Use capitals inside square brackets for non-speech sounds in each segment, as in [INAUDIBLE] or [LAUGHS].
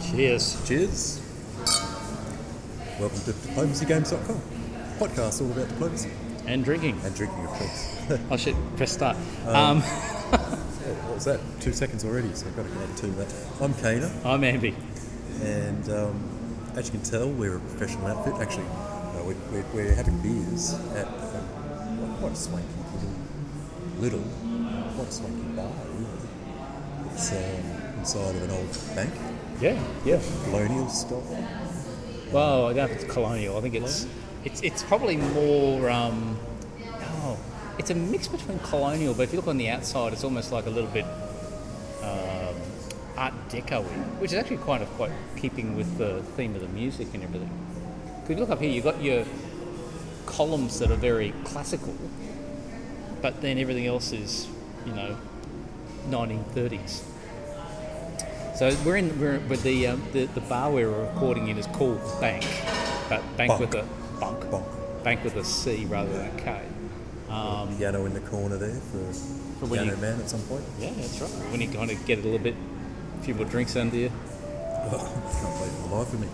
Cheers. Cheers. Welcome to diplomacygames.com. Podcast all about diplomacy And drinking. and drinking, of course. [LAUGHS] I should press start. Um, [LAUGHS] Oh, what was that? Two seconds already, so I've got to get another two that. I'm Kaner, I'm Amby. and um, as you can tell, we're a professional outfit. Actually, we're, we're, we're having beers at um, quite a swanky little, little, quite a swanky bar, really. It's um, inside of an old bank, Yeah, yeah. colonial style. Well, I don't know if it's colonial. I think it's it's it's probably more. Um, oh, it's a mix between colonial, but if you look on the outside, it's almost like a little bit um, Art Deco, which is actually kind of quite keeping with the theme of the music and everything. If you look up here, you've got your columns that are very classical, but then everything else is, you know, 1930s. So we're in we're with the, um, the the bar we're recording in is called Bank, but Bank Bunk. with a bunk, Bonk. Bank with a C rather than a K. Um, Piano in the corner there for, For piano you- man at some point. yeah, that's right. When you kind of get a little bit, a few more drinks under you. Oh, [LAUGHS] can't play for the life of me.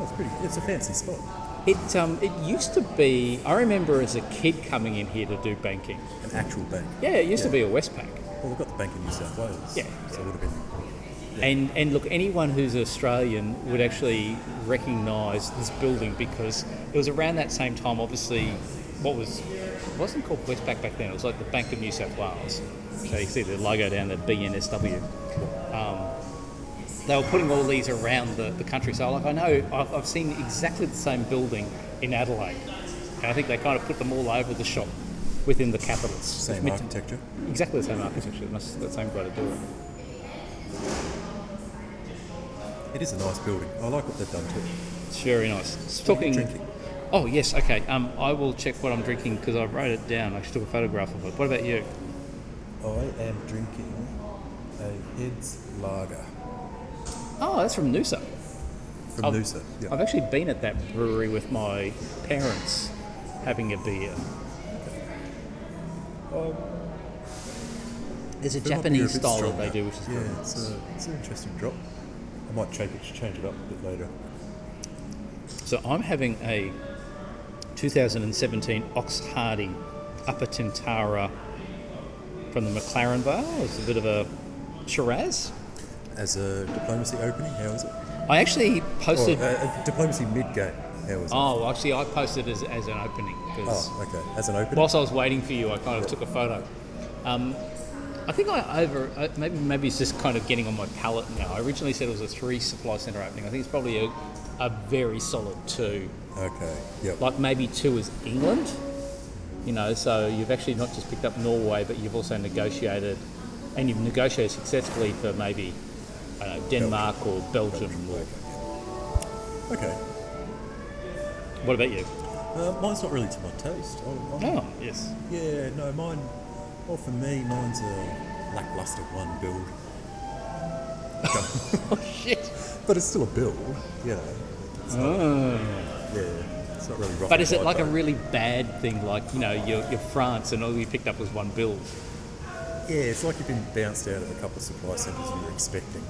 It's pretty. It's a fancy spot. It um, it used to be. I remember as a kid coming in here to do banking. An actual bank. Yeah, it used to be a Westpac. Well, we've got the bank in New South Wales. Yeah. So it would have been. And and look, anyone who's Australian would actually recognise this building because it was around that same time. Obviously, what was it wasn't called Westpac back then. It was like the Bank of New South Wales. So you see the logo down there, BNSW. Um, they were putting all these around the, the country. So like I know I've, I've seen exactly the same building in Adelaide, and I think they kind of put them all over the shop within the capitals. Same to- architecture. Exactly the same architecture. That's the same way to do it. It is a nice building. I like what they've done to it. It's very nice. It's What are you talking. drinking? Oh yes, okay. Um, I will check what I'm drinking because I wrote it down. I took a photograph of it. What about you? I am drinking a Heads Lager Oh, that's from Noosa. from I've- Noosa. Yeah. I've actually been at that brewery with my parents having a beer. Um, There's a it might be Japanese bit style that they do, which is yeah, very it's, nice. a, it's an interesting drop. I might change it, change it up a bit later. So I'm having a 2017 Ox Hardy Upper Tintara from the McLaren bar. It's a bit of a Shiraz. As a diplomacy opening, How was it? I actually Or posted. uh, a diplomacy mid game, how is it? Oh, well, actually, I posted as, as an opening because Oh, okay. As an opening. whilst I was waiting for you, I kind of took a photo. Um, I think I over uh, maybe maybe it's just kind of getting on my palate now. I originally said it was a three supply centre opening. I think it's probably a, a very solid two. Okay. Yep. Like maybe two is England. You know, so you've actually not just picked up Norway, but you've also negotiated, and you've negotiated successfully for maybe know, Denmark or Belgium. Or, Okay. what about you? Uh, mine's not really to my taste. I, Oh, yes. Yeah, no, mine. Well, for me, mine's a lackluster one build. [LAUGHS] Oh shit. But it's still a build, you know. It's not, Oh. yeah, it's not really rough. But is it like a really bad thing, like you know, you're, you're France and all you picked up was one build? Yeah, it's like you've been bounced out of a couple of supply centres you were expecting.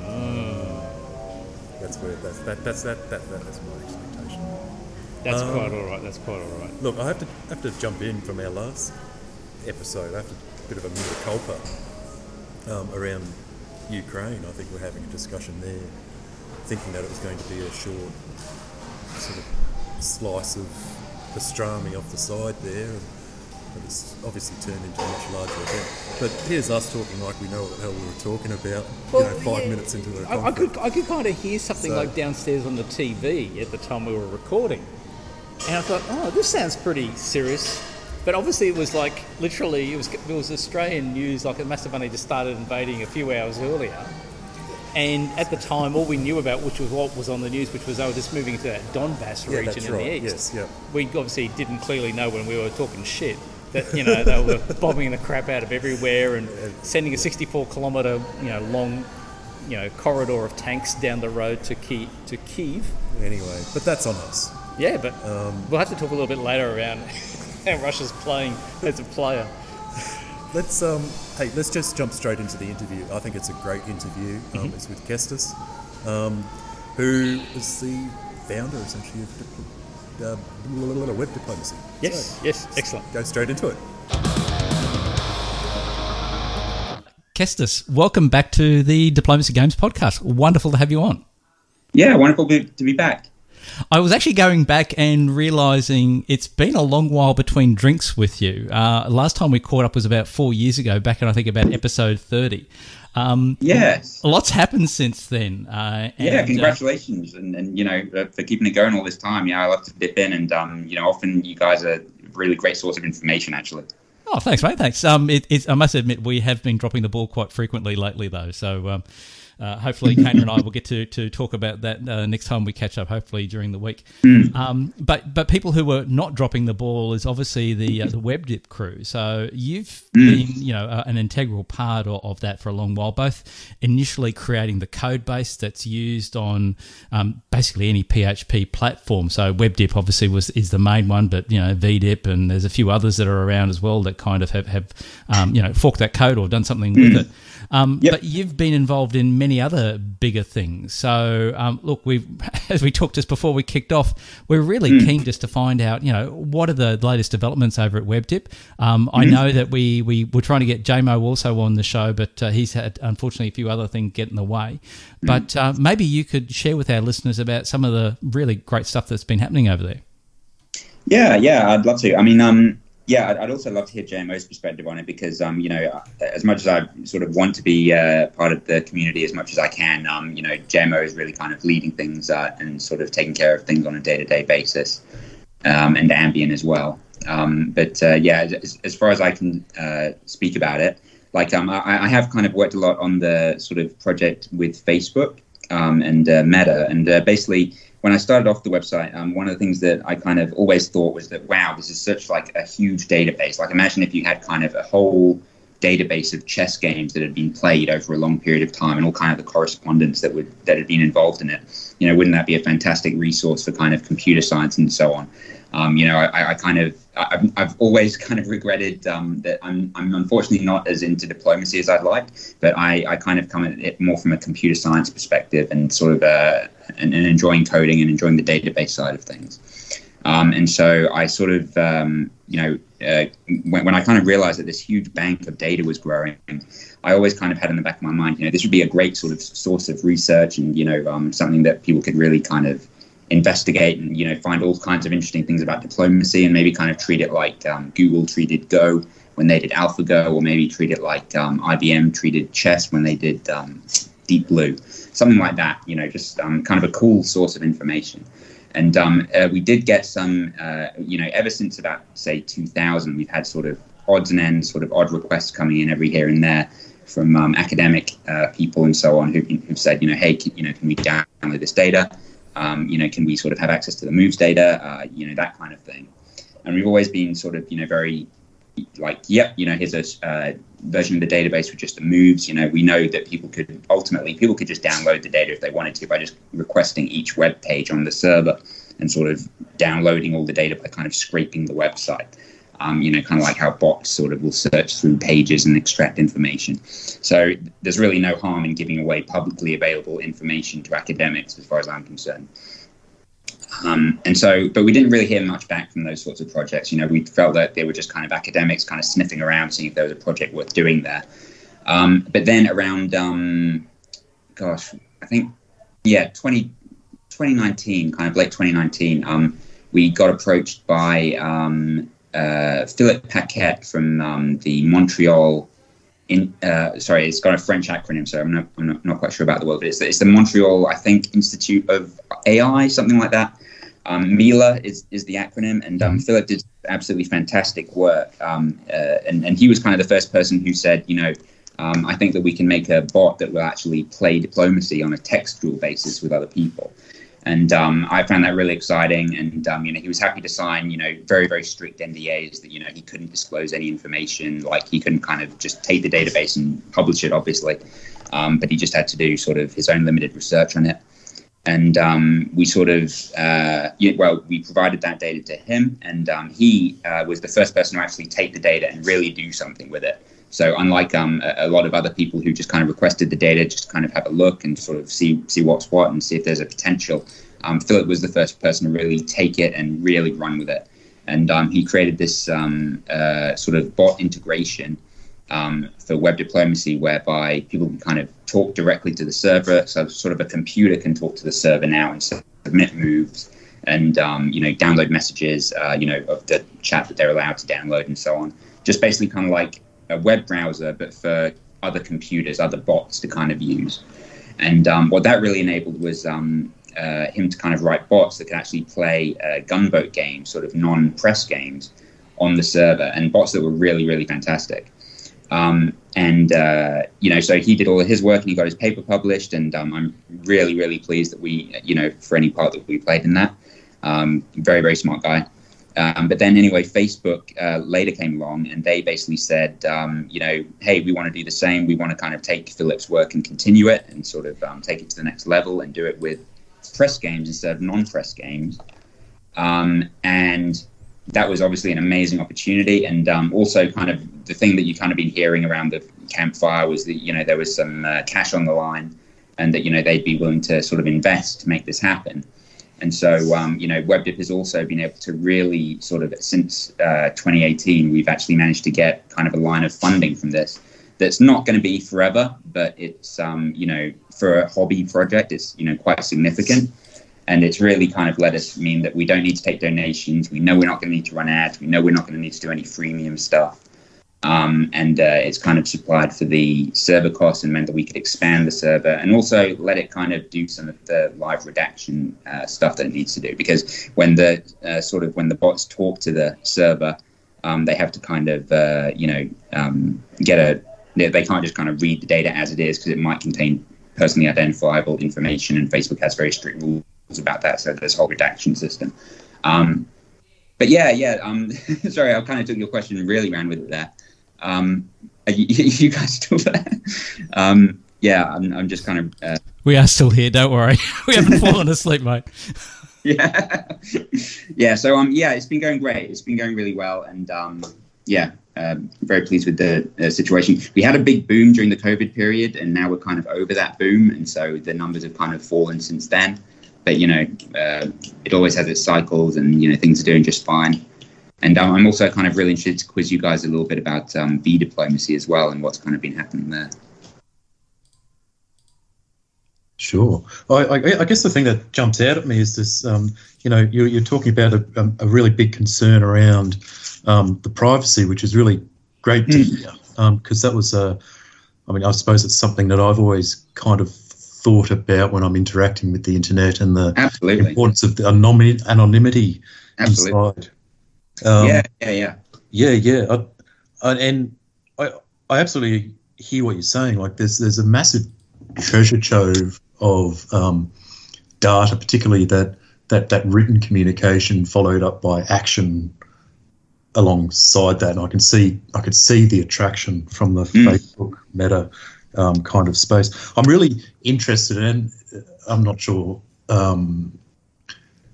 Mm. That's where that's that that's that that that is my expectation. That's Um, quite all right. That's quite all right. Look, I have to have to jump in from our last episode. I have to bit of a mea culpa um, around Ukraine. I think we're having a discussion there, thinking that it was going to be a short sort of slice of pastrami off the side there, and but it's obviously turned into a much larger event. But here's us talking like we know what the hell we were talking about. you know, five minutes into the I, I could I could kind of hear something So- like downstairs on the TV at the time we were recording, and I thought, oh, this sounds pretty serious. But obviously, it was like literally it was it was Australian news. Like it must have only just started invading a few hours earlier. And at the time, all we knew about, which was what was on the news, which was they were just moving to that Donbass Yeah, region that's in right. the east. Yes, yeah. We obviously didn't clearly know when we were talking shit that you know they were bombing the crap out of everywhere and sending a 64 kilometre you know long you know corridor of tanks down the road to Kiev. To Kiev. Anyway, but that's on us. Yeah, but we'll have to talk a little bit later around [LAUGHS] how Russia's playing as a player. Let's um, hey, let's just jump straight into the interview. I think it's a great interview. Um, It's with Kestas, um, who is the founder essentially of uh, web diplomacy. Yes, So, yes, excellent. go straight into it. Kestas, welcome back to the Diplomacy Games podcast. Wonderful to have you on. Yeah, wonderful to be back. I was actually going back and realizing it's been a long while between drinks with you. Uh, last time we caught up was about four years ago, back in I think about episode 30. Um, Yes. a lot's happened since then. Uh, and, Yeah, uh, congratulations, and, and you know uh, for keeping it going all this time. Yeah, I love to dip in, and um, you know, often you guys are a really great source of information. Actually, Oh, thanks, mate. Thanks. Um, it, it's, I must admit, we have been dropping the ball quite frequently lately, though. So um, uh, hopefully, Kaner and I will get to, to talk about that uh, next time we catch up. Hopefully during the week. Um, but but people who were not dropping the ball is obviously the uh, the WebDip crew. So you've been you know uh, an integral part of, of that for a long while. Both initially creating the code base that's used on um, basically any PHP platform. So WebDip obviously was is the main one, but you know VDip and there's a few others that are around as well that kind of have have um, you know forked that code or done something with it. Um, Yep. But you've been involved in many other bigger things. So um, look, we've [LAUGHS] as we talked just before we kicked off, we're really keen just to find out you know what are the latest developments over at WebDip. Um, I know that we we were trying to get JMO also on the show, but uh, he's had unfortunately a few other things get in the way. But uh, maybe you could share with our listeners about some of the really great stuff that's been happening over there. yeah, yeah, I'd love to. I mean, um, yeah, I'd, I'd also love to hear JMO's perspective on it because, um, you know, as much as I sort of want to be uh, part of the community as much as I can, um, you know, JMO is really kind of leading things uh, and sort of taking care of things on a day-to-day basis, um, and Ambien as well. Um, but uh, yeah, as, as far as I can uh, speak about it, like um, I, I have kind of worked a lot on the sort of project with Facebook um, and uh, Meta, and uh, basically when I started off the website, um, one of the things that I kind of always thought was that wow, this is such like a huge database. Like imagine if you had kind of a whole database of chess games that had been played over a long period of time and all kind of the correspondence that would that had been involved in it. You know, wouldn't that be a fantastic resource for kind of computer science and so on? Um, you know, I, I kind of I've, I've always kind of regretted um, that I'm, I'm unfortunately not as into diplomacy as I'd like, but I, I kind of come at it more from a computer science perspective and sort of uh, and, and enjoying coding and enjoying the database side of things. Um, and so I sort of, um, you know, uh, when, when I kind of realized that this huge bank of data was growing, I always kind of had in the back of my mind, you know, this would be a great sort of source of research and, you know, um, something that people could really kind of investigate and, you know, find all kinds of interesting things about diplomacy and maybe kind of treat it like um, Google treated Go when they did AlphaGo, or maybe treat it like um, IBM treated chess when they did um, Deep Blue, something like that, you know, just um, kind of a cool source of information. And um, uh, we did get some, uh, you know, ever since about say 2000, we've had sort of odds and ends, sort of odd requests coming in every here and there from um, academic uh, people and so on who, who've said, you know, hey, can, you know, can we download this data? Um, you know, can we sort of have access to the moves data? Uh, you know, that kind of thing. And we've always been sort of, you know, very like, yep, you know, here's a uh, version of the database with just the moves. You know, we know that people could ultimately people could just download the data if they wanted to by just requesting each web page on the server and sort of downloading all the data by kind of scraping the website. Um, you know, kind of like how bots sort of will search through pages and extract information. So there's really no harm in giving away publicly available information to academics, as far as I'm concerned. Um, and so, but we didn't really hear much back from those sorts of projects. You know, we felt that they were just kind of academics kind of sniffing around, seeing if there was a project worth doing there. Um, but then around, um, gosh, I think, yeah, 20, 2019, kind of late 2019, um, we got approached by um, uh, Philip Paquette from um, the Montreal. In, uh, sorry, it's got a French acronym, so I'm not, I'm not, not quite sure about the word, but it's, it's the Montreal, I think, Institute of AI, something like that. Um, Mila is, is the acronym, and um, Philip did absolutely fantastic work. Um, uh, and, and he was kind of the first person who said, you know, um, I think that we can make a bot that will actually play diplomacy on a textual basis with other people. And um, I found that really exciting. And um, you know, he was happy to sign, you know, very very strict NDAs that you know he couldn't disclose any information. Like he couldn't kind of just take the database and publish it, obviously. Um, but he just had to do sort of his own limited research on it. and um, we sort of uh, well we provided that data to him and um, he uh, was the first person to actually take the data and really do something with it so unlike um, a, a, lot of other people who just kind of requested the data just kind of have a look and sort of see see what's what and see if there's a potential um, philip was the first person to really take it and really run with it and um, he created this um, uh, sort of bot integration um, for web diplomacy, whereby people can kind of talk directly to the server. So, sort of a computer can talk to the server now and submit moves and um, you know download messages, uh, you know, of the chat that they're allowed to download and so on. Just basically kind of like a web browser, but for other computers, other bots to kind of use. And um, what that really enabled was um, uh, him to kind of write bots that could actually play uh, gunboat games, sort of non-press games, on the server, and bots that were really, really fantastic. Um, and uh, you know, so he did all of his work and he got his paper published. And um, I'm really, really pleased that we, you know, for any part that we played in that. Um, very, very smart guy. Um, but then anyway, Facebook uh, later came along and they basically said, um, you know, hey, we want to do the same. We want to kind of take Philip's work and continue it and sort of um, take it to the next level and do it with press games instead of non-press games. and that was obviously an amazing opportunity. And um, also, kind of the thing that you kind of been hearing around the campfire was that you know there was some uh, cash on the line, and that you know they'd be willing to sort of invest to make this happen. And so, um, you know, WebDip has also been able to really sort of since uh, 2018, we've actually managed to get kind of a line of funding from this. That's not going to be forever, but it's um, you know for a hobby project, it's you know quite significant and it's really kind of let us mean that we don't need to take donations. We know we're not going to need to run ads. We know we're not going to need to do any freemium stuff. Um, and uh, it's kind of supplied for the server costs and meant that we could expand the server and also let it kind of do some of the live redaction uh, stuff that it needs to do. Because when the uh, sort of when the bots talk to the server, um, they have to kind of uh, you know um, get a they can't just kind of read the data as it is because it might contain personally identifiable information and Facebook has very strict rules about that. So there's a whole redaction system. Um, but yeah, yeah. Um, [LAUGHS] sorry, I kind of took your question really ran with it there. Um, are [LAUGHS] you, you, guys still there? Um, yeah, I'm, I'm, just kind of. Uh, we are still here. Don't worry. [LAUGHS] we haven't fallen asleep, mate. [LAUGHS] yeah, yeah. So um, yeah, it's been going great. It's been going really well, and um, yeah, uh, very pleased with the uh, situation. We had a big boom during the COVID period, and now we're kind of over that boom, and so the numbers have kind of fallen since then but you know, uh, it always has its cycles, and you know, things are doing just fine. And um, I'm also kind of really interested to quiz you guys a little bit about um, diplomacy as well, and what's kind of been happening there. Sure. I, I, I, guess the thing that jumps out at me is this. Um, you know, you're, you're talking about a, um, a, really big concern around um, the privacy, which is really great to hmm. hear, because um, that was a. I mean, I suppose it's something that I've always kind of thought about when I'm interacting with the internet and the Absolutely. importance of the anonymity Absolutely. inside. Um, yeah, yeah, yeah, yeah, yeah. I, I, and I, I absolutely hear what you're saying. Like, there's there's a massive treasure trove of um, data, particularly that that that written communication followed up by action alongside that. And I can see I could see the attraction from the mm. Facebook Meta um, kind of space. I'm really interested in. I'm not sure um,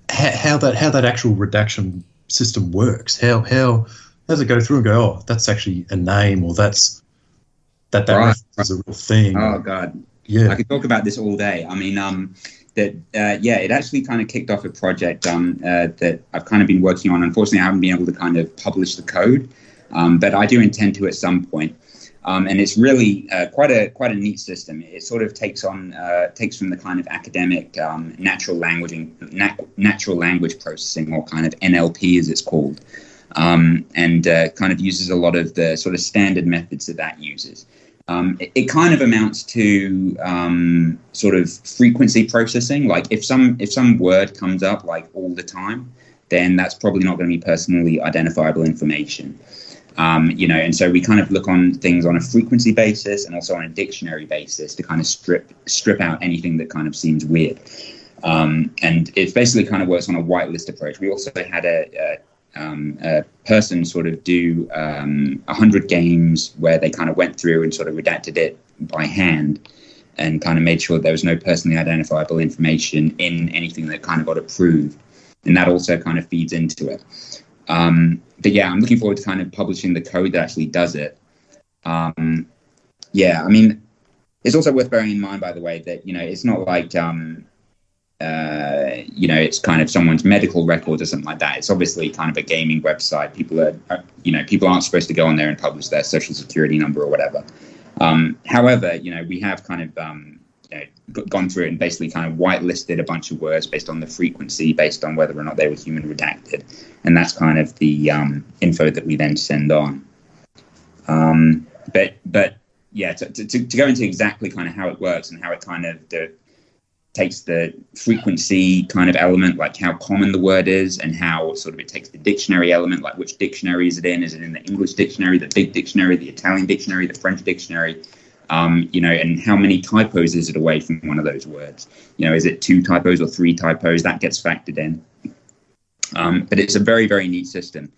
how, how, that how that actual redaction system works. How how does it go through and go? Oh, that's actually a name, or that's that that right. is a real thing. Oh God, yeah. I could talk about this all day. I mean, um, that uh, yeah, it actually kind of kicked off a project um, uh, that I've kind of been working on. Unfortunately, I haven't been able to kind of publish the code, um, but I do intend to at some point. Um, and it's really uh, quite a quite a neat system. It sort of takes on uh, takes from the kind of academic um, natural language nat- natural language processing, or kind of NLP as it's called, um, and uh, kind of uses a lot of the sort of standard methods that that uses. Um, it, it, kind of amounts to um, sort of frequency processing. Like if some if some word comes up like all the time, then that's probably not going to be personally identifiable information. Um, you know, and so we kind of look on things on a frequency basis and also on a dictionary basis to kind of strip strip out anything that kind of seems weird. Um, and it basically kind of works on a whitelist approach. We also had a, a, um, a person sort of do um, 100 games where they kind of went through and sort of redacted it by hand. and kind of made sure there was no personally identifiable information in anything that kind of got approved. And that also kind of feeds into it. Um, but yeah, I'm looking forward to kind of publishing the code that actually does it. Um, yeah, I mean, it's also worth bearing in mind, by the way, that you know it's not like um, uh, you know it's kind of someone's medical record or something like that. It's obviously kind of a gaming website. People are, are you know people aren't supposed to go on there and publish their social security number or whatever. Um, however, you know we have kind of um, you know, gone through it and basically kind of whitelisted a bunch of words based on the frequency, based on whether or not they were human redacted, and that's kind of the um, info that we then send on. Um, but but yeah, to, to, to, go into exactly kind of how it works and how it kind of the, takes the frequency kind of element, like how common the word is, and how sort of it takes the dictionary element, like which dictionary is it in? Is it in the English dictionary, the big dictionary, the Italian dictionary, the French dictionary? Um, you know, and how many typos is it away from one of those words? You know, is it two typos or three typos? That gets factored in. Um, but it's a very, very neat system,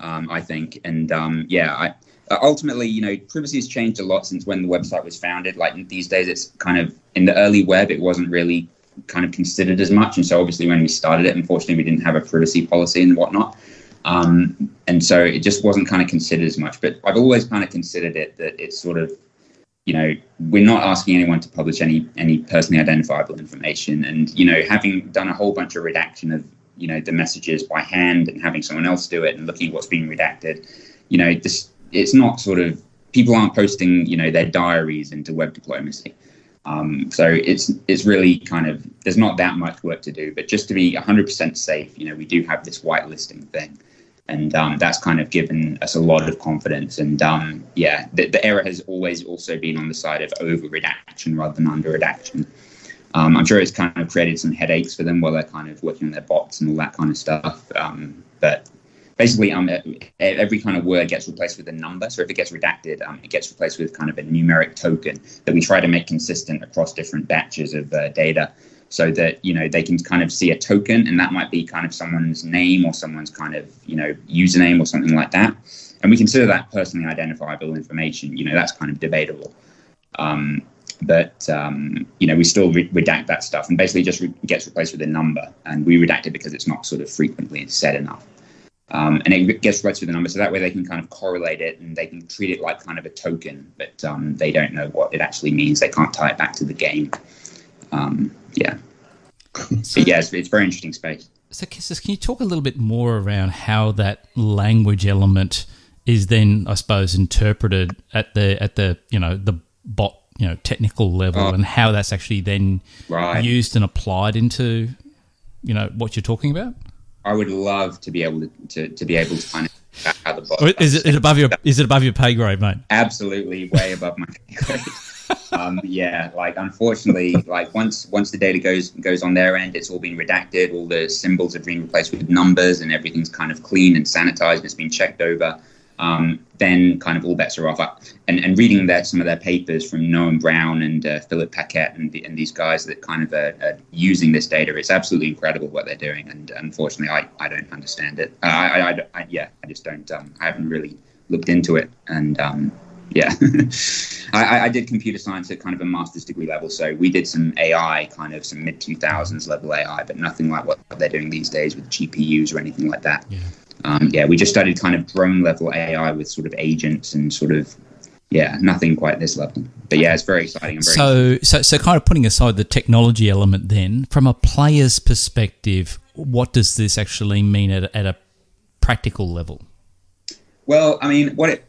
um, I think. And um, yeah, I, ultimately, you know, privacy has changed a lot since when the website was founded. Like these days, it's kind of in the early web, it wasn't really kind of considered as much. And so, obviously, when we started it, unfortunately, we didn't have a privacy policy and whatnot. Um, and so, it just wasn't kind of considered as much. But I've always kind of considered it that it's sort of, you know, we're not asking anyone to publish any any personally identifiable information. And you know, having done a whole bunch of redaction of you know the messages by hand and having someone else do it and looking at what's being redacted, you know, this it's not sort of people aren't posting you know their diaries into web diplomacy. Um, so it's it's really kind of there's not that much work to do, but just to be 100% safe, you know, we do have this whitelisting thing, and um, that's kind of given us a lot of confidence. And um, yeah, the, the, error has always also been on the side of over redaction rather than under redaction. Um, I'm sure it's kind of created some headaches for them while they're kind of working on their bots and all that kind of stuff. Um, but basically um, every kind of word gets replaced with a number. So if it gets redacted, um, it gets replaced with kind of a numeric token that we try to make consistent across different batches of uh, data so that you know they can kind of see a token and that might be kind of someone's name or someone's kind of you know username or something like that and we consider that personally identifiable information you know that's kind of debatable um, but um, you know we still re- redact that stuff and basically just re- gets replaced with a number and we redact it because it's not sort of frequently said enough um, and it gets right through the number, so that way they can kind of correlate it and they can treat it like kind of a token, but um, they don't know what it actually means. They can't tie it back to the game. Um, yeah. So, yeah, it's, it's very interesting space. So, Kestas, can you talk a little bit more around how that language element is then, I suppose, interpreted at the at the you know the bot you know technical level, oh. and how that's actually then right. used and applied into you know what you're talking about? I would love to be able to, to, to be able to find out how the bot. Is it, above your is it above your pay grade, mate? Absolutely, way above my pay grade. Um, yeah, like unfortunately, like once once the data goes goes on their end, it's all been redacted. All the symbols have been replaced with numbers, and everything's kind of clean and sanitized. It's been checked over um, then kind of all bets are off. And, and reading their, some of their papers from Noam Brown and uh, Philip Paquette and, the, and these guys that kind of are, are, using this data, it's absolutely incredible what they're doing. And unfortunately, I, I don't understand it. I, I, I, yeah, I just don't. Um, I haven't really looked into it. And um, yeah, [LAUGHS] I, I, did computer science at kind of a master's degree level. So we did some AI, kind of some mid 2000s level AI, but nothing like what they're doing these days with GPUs or anything like that. Yeah um, yeah, we just studied kind of drone level AI with sort of agents and sort of yeah, nothing quite this level. But yeah, it's very exciting. Very so, so, so, kind of putting aside the technology element, then from a player's perspective, what does this actually mean at, at a practical level? Well, I mean, what it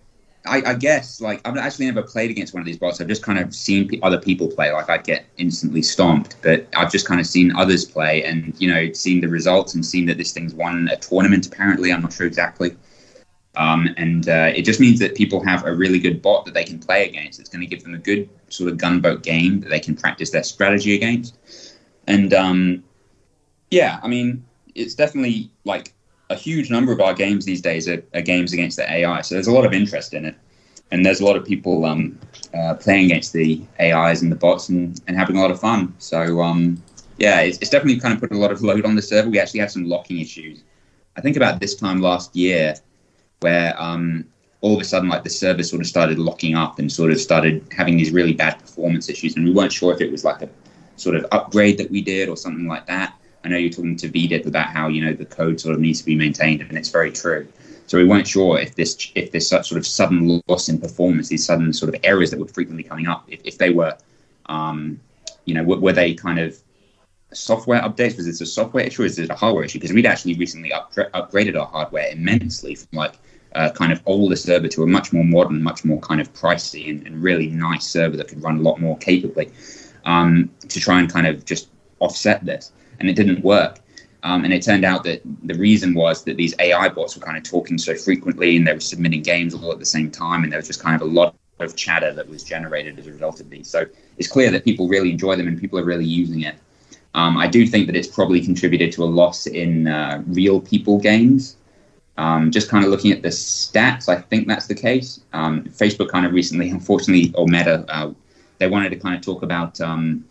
I, I, guess like I've actually never played against one of these bots. I've just kind of seen p- other people play. Like I get instantly stomped, but I've just kind of seen others play and you know seen the results and seen that this thing's won a tournament. Apparently, I'm not sure exactly. Um, and uh, it just means that people have a really good bot that they can play against. It's going to give them a good sort of gunboat game that they can practice their strategy against. And um, yeah, I mean, it's definitely like a huge number of our games these days are, are, games against the AI. So there's a lot of interest in it, and there's a lot of people um, uh, playing against the AIs and the bots and, and having a lot of fun. So um, yeah, it's, it's, definitely kind of put a lot of load on the server. We actually had some locking issues. I think about this time last year, where um, all of a sudden, like the server sort of started locking up and sort of started having these really bad performance issues, and we weren't sure if it was like a sort of upgrade that we did or something like that. I know you're talking to VDIP about how you know the code sort of needs to be maintained, and it's very true. So we weren't sure if this if this sort of sudden loss in performance, these sudden sort of errors that were frequently coming up, if, if they were, um, you know, were, were, they kind of software updates? Was this a software issue is it a hardware issue? Because we'd actually recently up, upgraded our hardware immensely from like uh, kind of older server to a much more modern, much more kind of pricey and, and really nice server that could run a lot more capably um, to try and kind of just offset this. And it didn't work. Um, and it turned out that the reason was that these AI bots were kind of talking so frequently and they were submitting games all at the same time. And there was just kind of a lot of chatter that was generated as a result of these. So it's clear that people really enjoy them and people are really using it. Um, I do think that it's probably contributed to a loss in uh, real people games. Um, just kind of looking at the stats, I think that's the case. Um, Facebook kind of recently, [LAUGHS] unfortunately, or Meta, uh, they wanted to kind of talk about um,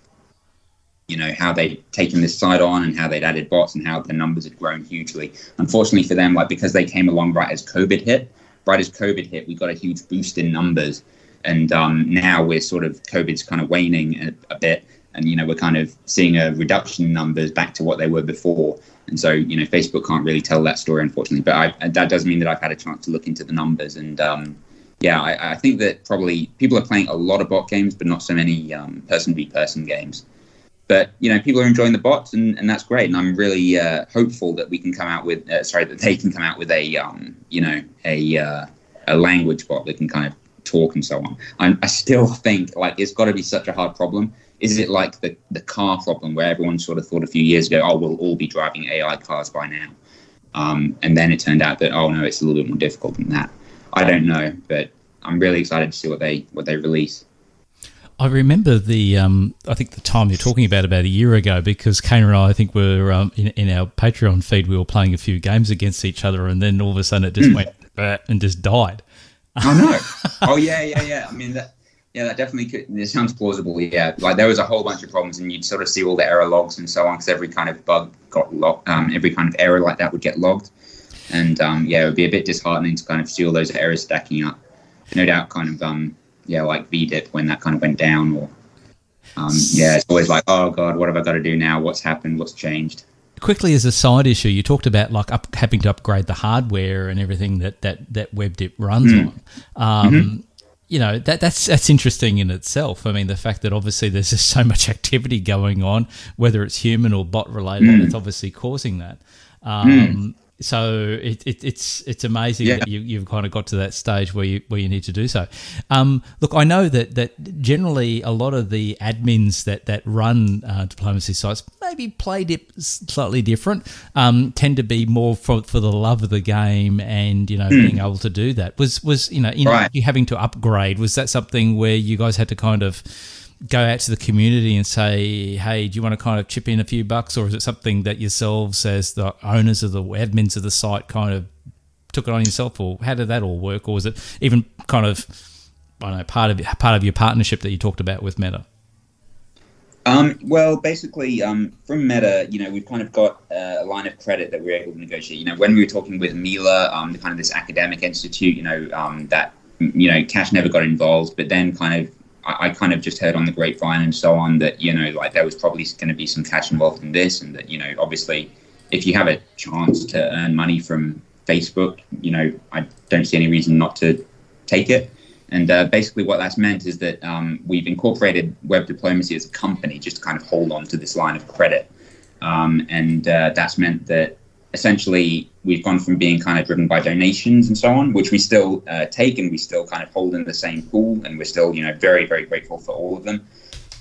you know how they'd taken this site on and how they'd added bots and how the numbers had grown hugely. Unfortunately for them, like because they came along right as COVID hit, right as COVID hit, we got a huge boost in numbers, and um, now we're sort of COVID's kind of waning a, a, bit, and you know we're kind of seeing a reduction in numbers back to what they were before. And so you know Facebook can't really tell that story unfortunately, but I, that does mean that I've had a chance to look into the numbers and. Um, yeah, I, I, think that probably people are playing a lot of bot games, but not so many um, person v person games but you know people are enjoying the bots and, and that's great. And i'm really uh, hopeful that we can come out with uh, sorry that they can come out with a um, you know a uh, a language bot that can kind of talk and so on. I'm, i still think like it's got to be such a hard problem. Is it like the, the car problem where everyone sort of thought a few years ago oh we'll all be driving ai cars by now? Um, and then it turned out that oh no it's a little bit more difficult than that. I don't know but i'm really excited to see what they what they release I remember the, um, I think the time you're talking about about a year ago, because Kane and I, I think, were um, in, in, our Patreon feed, we were playing a few games against each other, and then all of a sudden it just mm. went and just died. Oh no! [LAUGHS] oh yeah, yeah, yeah. I mean that. Yeah, that definitely could. It sounds plausible. Yeah, like there was a whole bunch of problems, and you'd sort of see all the error logs and so on, because every kind of bug got logged. Um, every kind of error like that would get logged, and um, yeah, it would be a bit disheartening to kind of see all those errors stacking up. No doubt, kind of um, yeah, like VDIP when that kind of went down, or um, yeah, it's always like, oh god, what have I got to do now? What's happened? What's changed? Quickly, as a side issue, you talked about like up, having to upgrade the hardware and everything that that that WebDip runs mm. on. Um, mm-hmm. You know that that's that's interesting in itself. I mean, the fact that obviously there's just [LAUGHS] so much activity going on, whether it's human or bot related, mm. it's obviously causing that. Um, mm so it, it, it's it's amazing yeah. that you, you've kind of got to that stage where you where you need to do so. Um, look, I know that that generally a lot of the admins that that run uh, diplomacy sites maybe play dip slightly different, um, tend to be more for for the love of the game and you know mm. being able to do that. Was was you know in right. you having to upgrade? Was that something where you guys had to kind of go out to the community and say, hey, do you want to kind of chip in a few bucks? Or is it something that yourselves, as the owners of the admins of the site, kind of took it on yourself? Or how did that all work? Or was it even kind of, I don't know, part of, part of your partnership that you talked about with Meta? Um, well, basically, um, from Meta, you know, we've kind of got a line of credit that we're able to negotiate. You know, when we were talking with Mila, um, the kind of this academic institute, you know, um, that you know, cash never got involved, but then kind of I, I, kind of just heard on the grapevine and so on that you know like there was probably going to be some cash involved in this, and that you know obviously if you have a chance to earn money from Facebook, you know I don't see any reason not to take it. And uh, basically, what that's meant is that um, we've incorporated web diplomacy as a company just to kind of hold on to this line of credit. Um, and uh, that's meant that essentially we've gone from being kind of driven by donations and so on, which we still uh, take and we still kind of hold in the same pool, and we're still you know very very grateful for all of them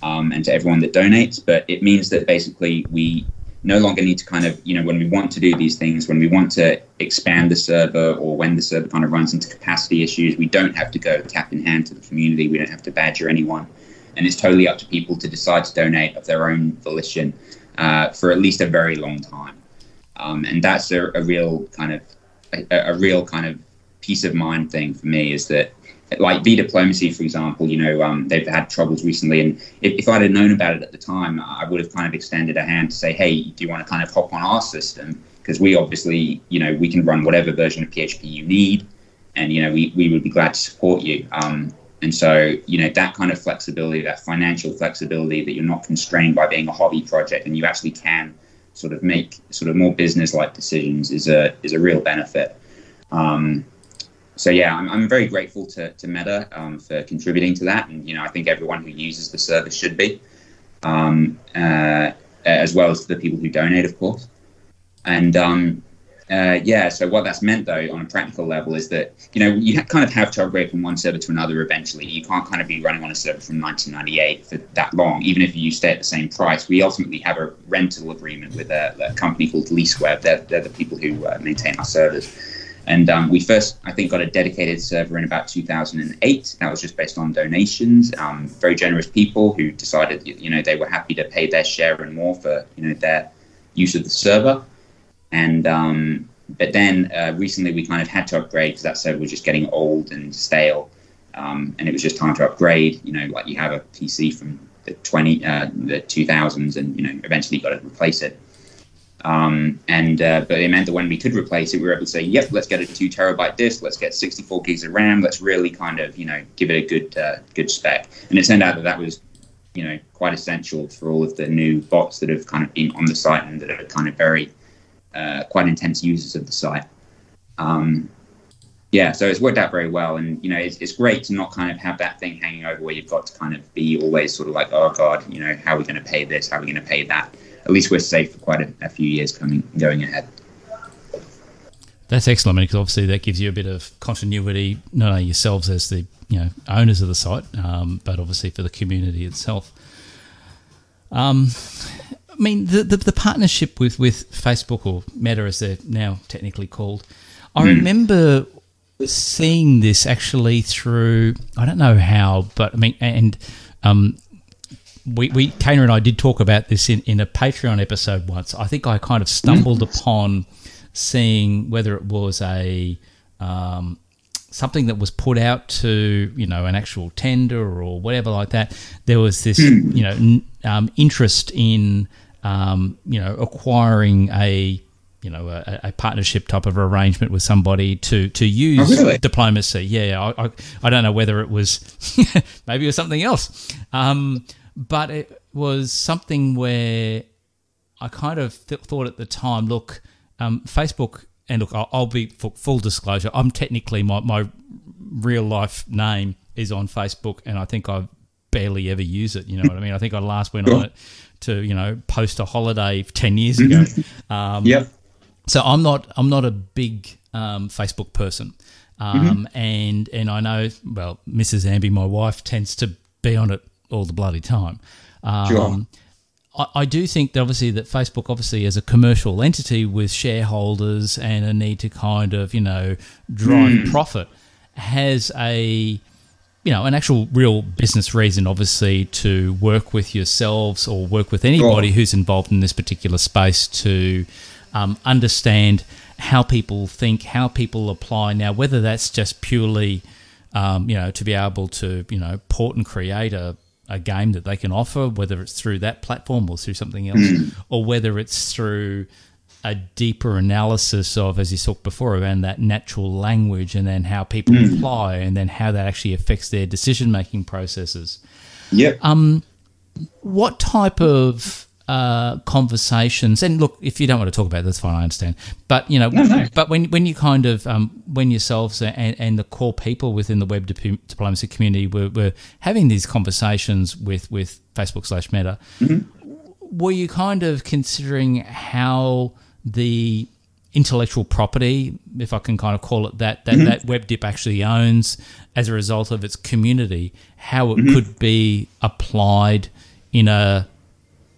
um, and to everyone that donates. But it means that basically we no longer need to kind of you know when we want to do these things, when we want to expand the server or when the server kind of runs into capacity issues, we don't have to go tap in hand to the community. We don't have to badger anyone, and it's totally up to people to decide to donate of their own volition uh, for at least a very long time. Um, and that's a, a, real kind of a, a, real kind of peace of mind thing for me is that like V diplomacy, for example, you know, um, they've had troubles recently, and if, if, I'd have known about it at the time, I would have kind of extended a hand to say, hey, do you want to kind of hop on our system? Because we obviously, you know, we can run whatever version of PHP you need. and you know we, we would be glad to support you. Um, and so you know that kind of flexibility, that financial flexibility, that you're not constrained by being a hobby project, and you actually can sort of make sort of more business-like decisions is a is a real benefit. Um, so yeah, I'm, I'm very grateful to, to Meta um, for contributing to that, and you know I think everyone who uses the service should be, um, uh, as well as the people who donate, of course. And um, uh, yeah, so what that's meant though on a practical level is that you know you kind of have to upgrade from one server to another eventually. You can't kind of be running on a server from 1998 for that long, even if you stay at the same price. We ultimately have a rental agreement with a, a company called LeaseWeb. They're, they're the people who uh, maintain our servers. And um, we first, I think, got a dedicated server in about 2008. That was just based on donations. Um, very generous people who decided, you know, they were happy to pay their share and more for, you know, their use of the server. And um, but then uh, recently we kind of had to upgrade because that server was just getting old and stale, um, and it was just time to upgrade. You know, like you have a PC from the 20 uh, the 2000s, and you know, eventually you got to replace it. Um, and uh, but it meant that when we could replace it, we were able to say, "Yep, let's get a two terabyte disk. Let's get 64 gigs of RAM. Let's really kind of you know give it a good uh, good spec." And it turned out that that was you know quite essential for all of the new bots that have kind of been on the site and that are kind of very uh, quite intense users of the site. Um, yeah, so it's worked out very well, and you know it's, it's great to not kind of have that thing hanging over where you've got to kind of be always sort of like, "Oh God, you know, how are we going to pay this? How are we going to pay that?" at least we're safe for quite a, a few years coming going ahead. That's excellent, because obviously that gives you a bit of continuity, not only yourselves as the you know owners of the site, um, but obviously for the community itself. Um, I mean, the, the, the partnership with with Facebook or Meta, as they're now technically called, I mm. remember seeing this actually through I don't know how, but I mean, and um, we, we Kaner and I did talk about this in, in a Patreon episode once. I think I kind of stumbled upon seeing whether it was a um, something that was put out to you know an actual tender or whatever like that. There was this hmm. you know um, interest in um, you know acquiring a you know a, a, partnership type of arrangement with somebody to to use oh, really? diplomacy. Yeah, I, I, I don't know whether it was [LAUGHS] maybe it was something else. Um, but it was something where I kind of th- thought at the time, look, um, Facebook, and look, I'll, I'll be full disclosure. I'm technically my my real life name is on Facebook, and I think I barely ever use it. You know what I mean? I think I last went on it to you know post a holiday ten years ago. Um, yep. So I'm not I'm not a big um, Facebook person, um, mm-hmm. and and I know well Mrs. Amby, my wife, tends to be on it all the bloody time. Um, sure. I, I do think that obviously that Facebook obviously as a commercial entity with shareholders and a need to kind of you know drive mm. profit has a you know an actual real business reason obviously to work with yourselves or work with anybody who's involved in this particular space to um, understand how people think how people apply now whether that's just purely um, you know to be able to you know port and create a a game that they can offer, whether it's through that platform or through something else, mm. or whether it's through a deeper analysis of, as you talked before, around that natural language and then how people mm. apply and then how that actually affects their decision making processes. Yep. Um, what type of uh, conversations. And look, if you don't want to talk about it, that's fine. I understand. But you know, no, no. but when when you kind of um, when yourselves and, and the core people within the web dip- diplomacy community were, were having these conversations with with Facebook slash Meta, mm-hmm. were you kind of considering how the intellectual property, if I can kind of call it that, that, mm-hmm. that WebDip actually owns as a result of its community, how it mm-hmm. could be applied in a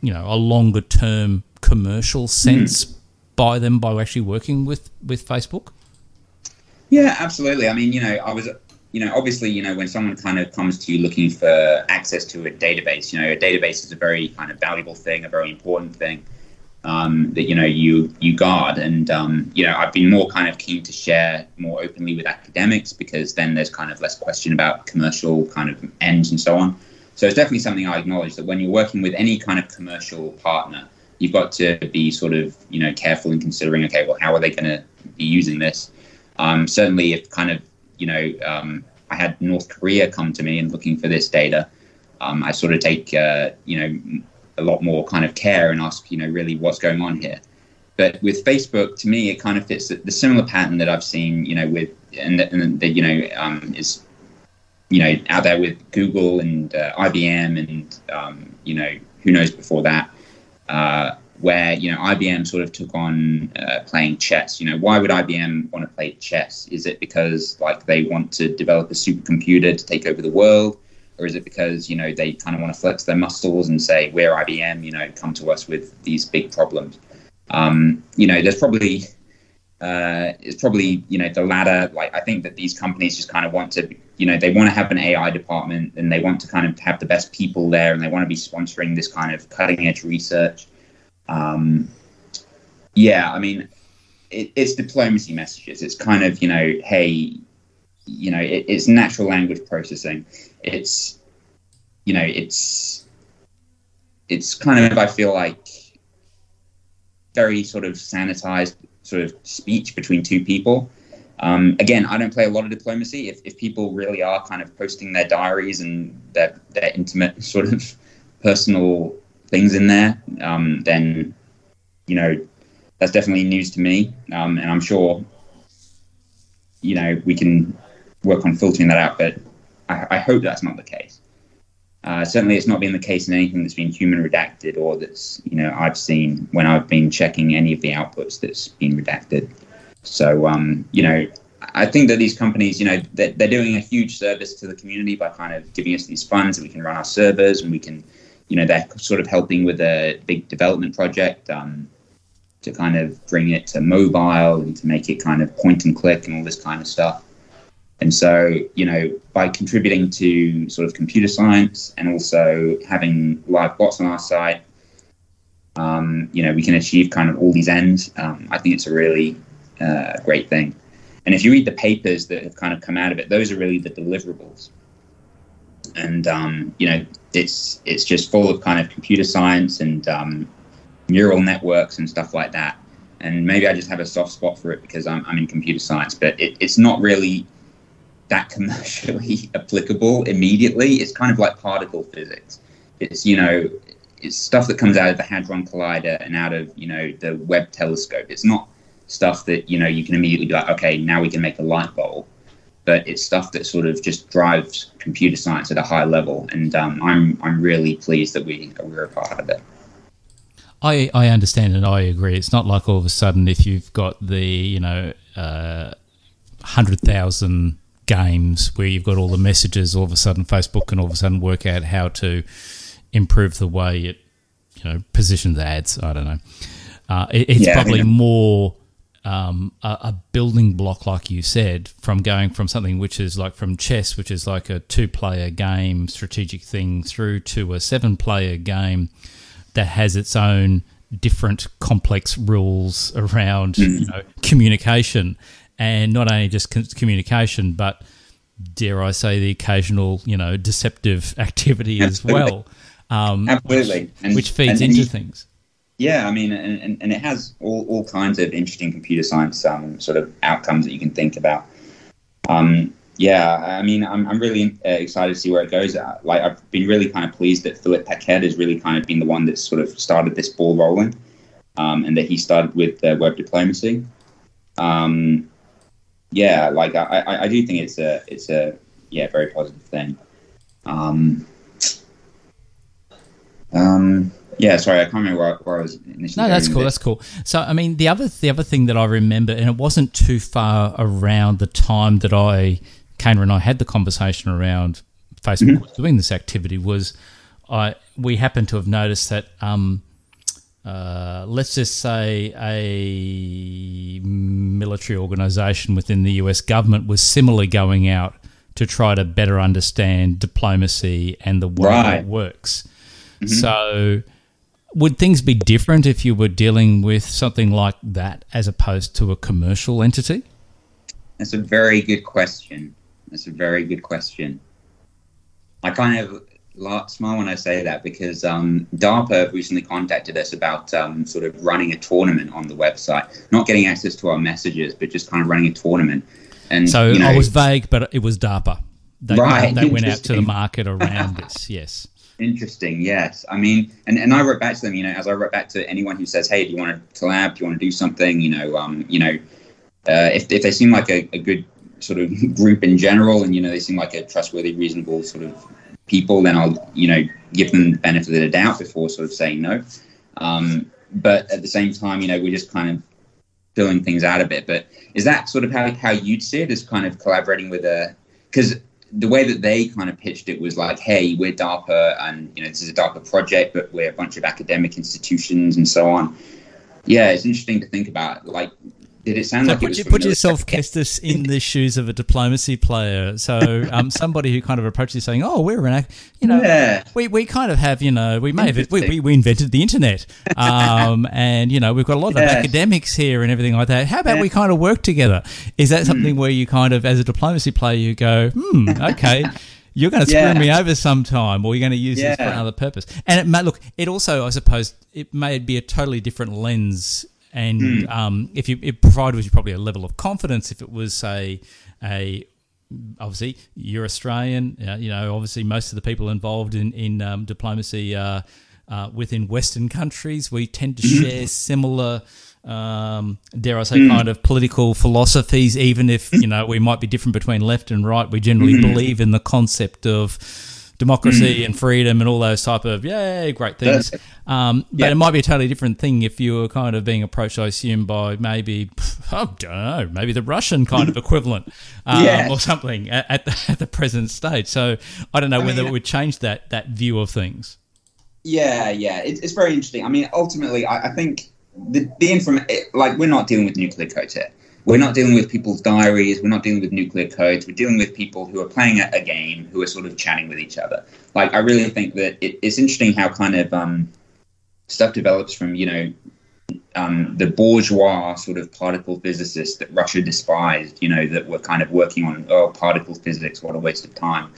you know a longer term commercial sense mm. by them by actually working with with Facebook? Yeah, absolutely. I mean, you know, I was you know, obviously, you know, when someone kind of comes to you looking for access to a database, you know, a database is a very kind of valuable thing, a very important thing um, that you know you you guard. And um, you know, I've been more kind of keen to share more openly with academics because then there's kind of less question about commercial kind of ends and so on. So it's definitely something I acknowledge that when you're working with any kind of commercial partner, you've got to be sort of you know careful in considering okay, well, how are they going to be using this? Um, certainly, if kind of you know, um, I had North Korea come to me and looking for this data, um, I sort of take, uh, you know, a lot more kind of care and ask, you know, really what's going on here. But with Facebook, to me, it kind of fits the, the similar pattern that I've seen, you know, with and that you know um, is you know out there with Google and uh, IBM and um, you know who knows before that, uh, where you know IBM sort of took on uh, playing chess. You know, why would IBM want to play chess? Is it because like they want to develop a supercomputer to take over the world? Or is it because you know they kind of want to flex their muscles and say we're IBM, you know, come to us with these big problems? Um, you know, there's probably uh, it's probably you know the latter. Like I think that these companies just kind of want to, you know, they want to have an AI department and they want to kind of have the best people there and they want to be sponsoring this kind of cutting edge research. Um, yeah, I mean, it, it's diplomacy messages. It's kind of you know, hey, you know, it, it's natural language processing. It's you know, it's it's kind of I feel like very sort of sanitized sort of speech between two people. Um, again, I don't play a lot of diplomacy. If, if people really are kind of posting their diaries and their, their intimate [LAUGHS] sort of personal things in there, um, then, you know, that's definitely news to me. Um, and I'm sure, you know, we can work on filtering that out, but I, I hope that's not the case. Uh, certainly, it's not been the case in anything that's been human redacted or that's you know I've seen when I've been checking any of the outputs that's been redacted. So um, you know, I think that these companies, you know, they're, they're doing a huge service to the community by kind of giving us these funds and we can run our servers and we can, you know, they're sort of helping with a big development project um, to kind of bring it to mobile and to make it kind of point and click and all this kind of stuff. And so, you know, by contributing to sort of computer science and also having live bots on our site, um, you know, we can achieve kind of all these ends. Um, I think it's a really uh, great thing. And if you read the papers that have kind of come out of it, those are really the deliverables. And um, you know, it's it's just full of kind of computer science and um, neural networks and stuff like that. And maybe I just have a soft spot for it because I'm, I'm in computer science, but it, it's not really that commercially [LAUGHS] applicable immediately. It's kind of like particle physics. It's you know, it's stuff that comes out of the Hadron Collider and out of you know the Webb telescope. It's not stuff that you know you can immediately be like, okay, now we can make a light bulb. But it's stuff that sort of just drives computer science at a high level, and um, I'm I'm really pleased that we we're a part of it. I, I understand and I agree. It's not like all of a sudden if you've got the you know uh, hundred thousand games where you've got all the messages, all of a sudden Facebook can all of a sudden work out how to improve the way it, you know, positions ads. I don't know. Uh, it, it's yeah, probably I mean, more um, a, a, building block, like you said, from going from something which is like from chess, which is like a two-player game, strategic thing, through to a seven-player game that has its own different complex rules around mm. you know communication and not only just communication, but dare I say, the occasional, you know, deceptive [LAUGHS] activity Absolutely. as [LAUGHS] well. Um, Absolutely, which, and, which feeds and, into things. Yeah, I mean, and, and, it has all, all kinds of interesting computer science um, sort of outcomes that you can think about. Um, yeah, I mean, I'm, I'm really uh, excited to see where it goes. Uh, like, I've been really kind of pleased that Philip Paquette has really kind of been the one that sort of started this ball rolling, um, and that he started with uh, web diplomacy. Um, yeah, like I, I, I do think it's a it's a yeah very positive thing. Um, um, yeah, sorry, I can't remember where, where I was initially. No, that's cool. That's cool. So, I mean, the other the other thing that I remember, and it wasn't too far around the time that I, Kaner and I had the conversation around Facebook mm-hmm. doing this activity, was I we happened to have noticed that um, uh, let's just say a military organization within the US government was similarly going out to try to better understand diplomacy and the way right. it works. Mm-hmm. So, would things be different if you were dealing with something like that as opposed to a commercial entity? That's a very good question. That's a very good question. I kind of smile when I say that because um, DARPA recently contacted us about um, sort of running a tournament on the website, not getting access to our messages, but just kind of running a tournament. And So you know, I was vague, but it was DARPA. They, Right, they went out to the market [LAUGHS] around this. Yes. Interesting, yes. I mean, and, and I wrote back to them, you know, as I wrote back to anyone who says, "Hey, do you want to collab? Do you want to do something?" You know, um, you know, uh, if if they seem like a, a good sort of [LAUGHS] group in general, and you know, they seem like a trustworthy, reasonable sort of people, then I'll you know give them the benefit of the doubt before sort of saying no. Um, but at the same time, you know, we're just kind of filling things out a bit. But is that sort of how how you'd see it as kind of collaborating with a because the way that they kind of pitched it was like, hey, we're DARPA and, you know, this is a DARPA project, but we're a bunch of academic institutions and so on. Yeah, it's interesting to think about. Like, did it sound So like it put, you, put yourself, [LAUGHS] Kestas, in the shoes of a diplomacy player. So [LAUGHS] um, somebody who kind of approaches you saying, "Oh, we're an, you know, Yeah. we, we kind of have, you know, we may have, we, we, we invented the internet, um, [LAUGHS] and you know, we've got a lot of academics here and everything like that. How about we kind of work together? Is that something where you kind of, as a diplomacy player, you go, hmm, okay." You're going to screw Yeah. me over sometime, or you're going to use this for another purpose. And it may look. It also, I suppose, it may be a totally different lens and um, if you it provided with you probably a level of confidence if it was say a obviously you're Australian uh, you know obviously most of the people involved in in um, diplomacy uh, uh, within Western countries we tend to share similar um, dare I say kind of political philosophies even if you know we might be different between left and right. We generally believe in the concept of democracy and freedom and all those type of yay great things um, but Yeah. it might be a totally different thing if you were kind of being approached, I assume, by maybe, I don't know, maybe the Russian kind of equivalent um, or something at, at, the, at the present stage. So I don't know whether mean- it would change that, that view of things. Yeah, yeah, it's, it's very interesting. I mean, ultimately, I, I think the, the inform like we're not dealing with nuclear codes here. We're not dealing with people's diaries. We're not dealing with nuclear codes. We're dealing with people who are playing a, a game, who are sort of chatting with each other. Like, I really think that it, it's interesting how kind of um, stuff develops from you know um, the bourgeois sort of particle physicists that Russia despised. You know that were kind of working on oh particle physics, what a waste of time,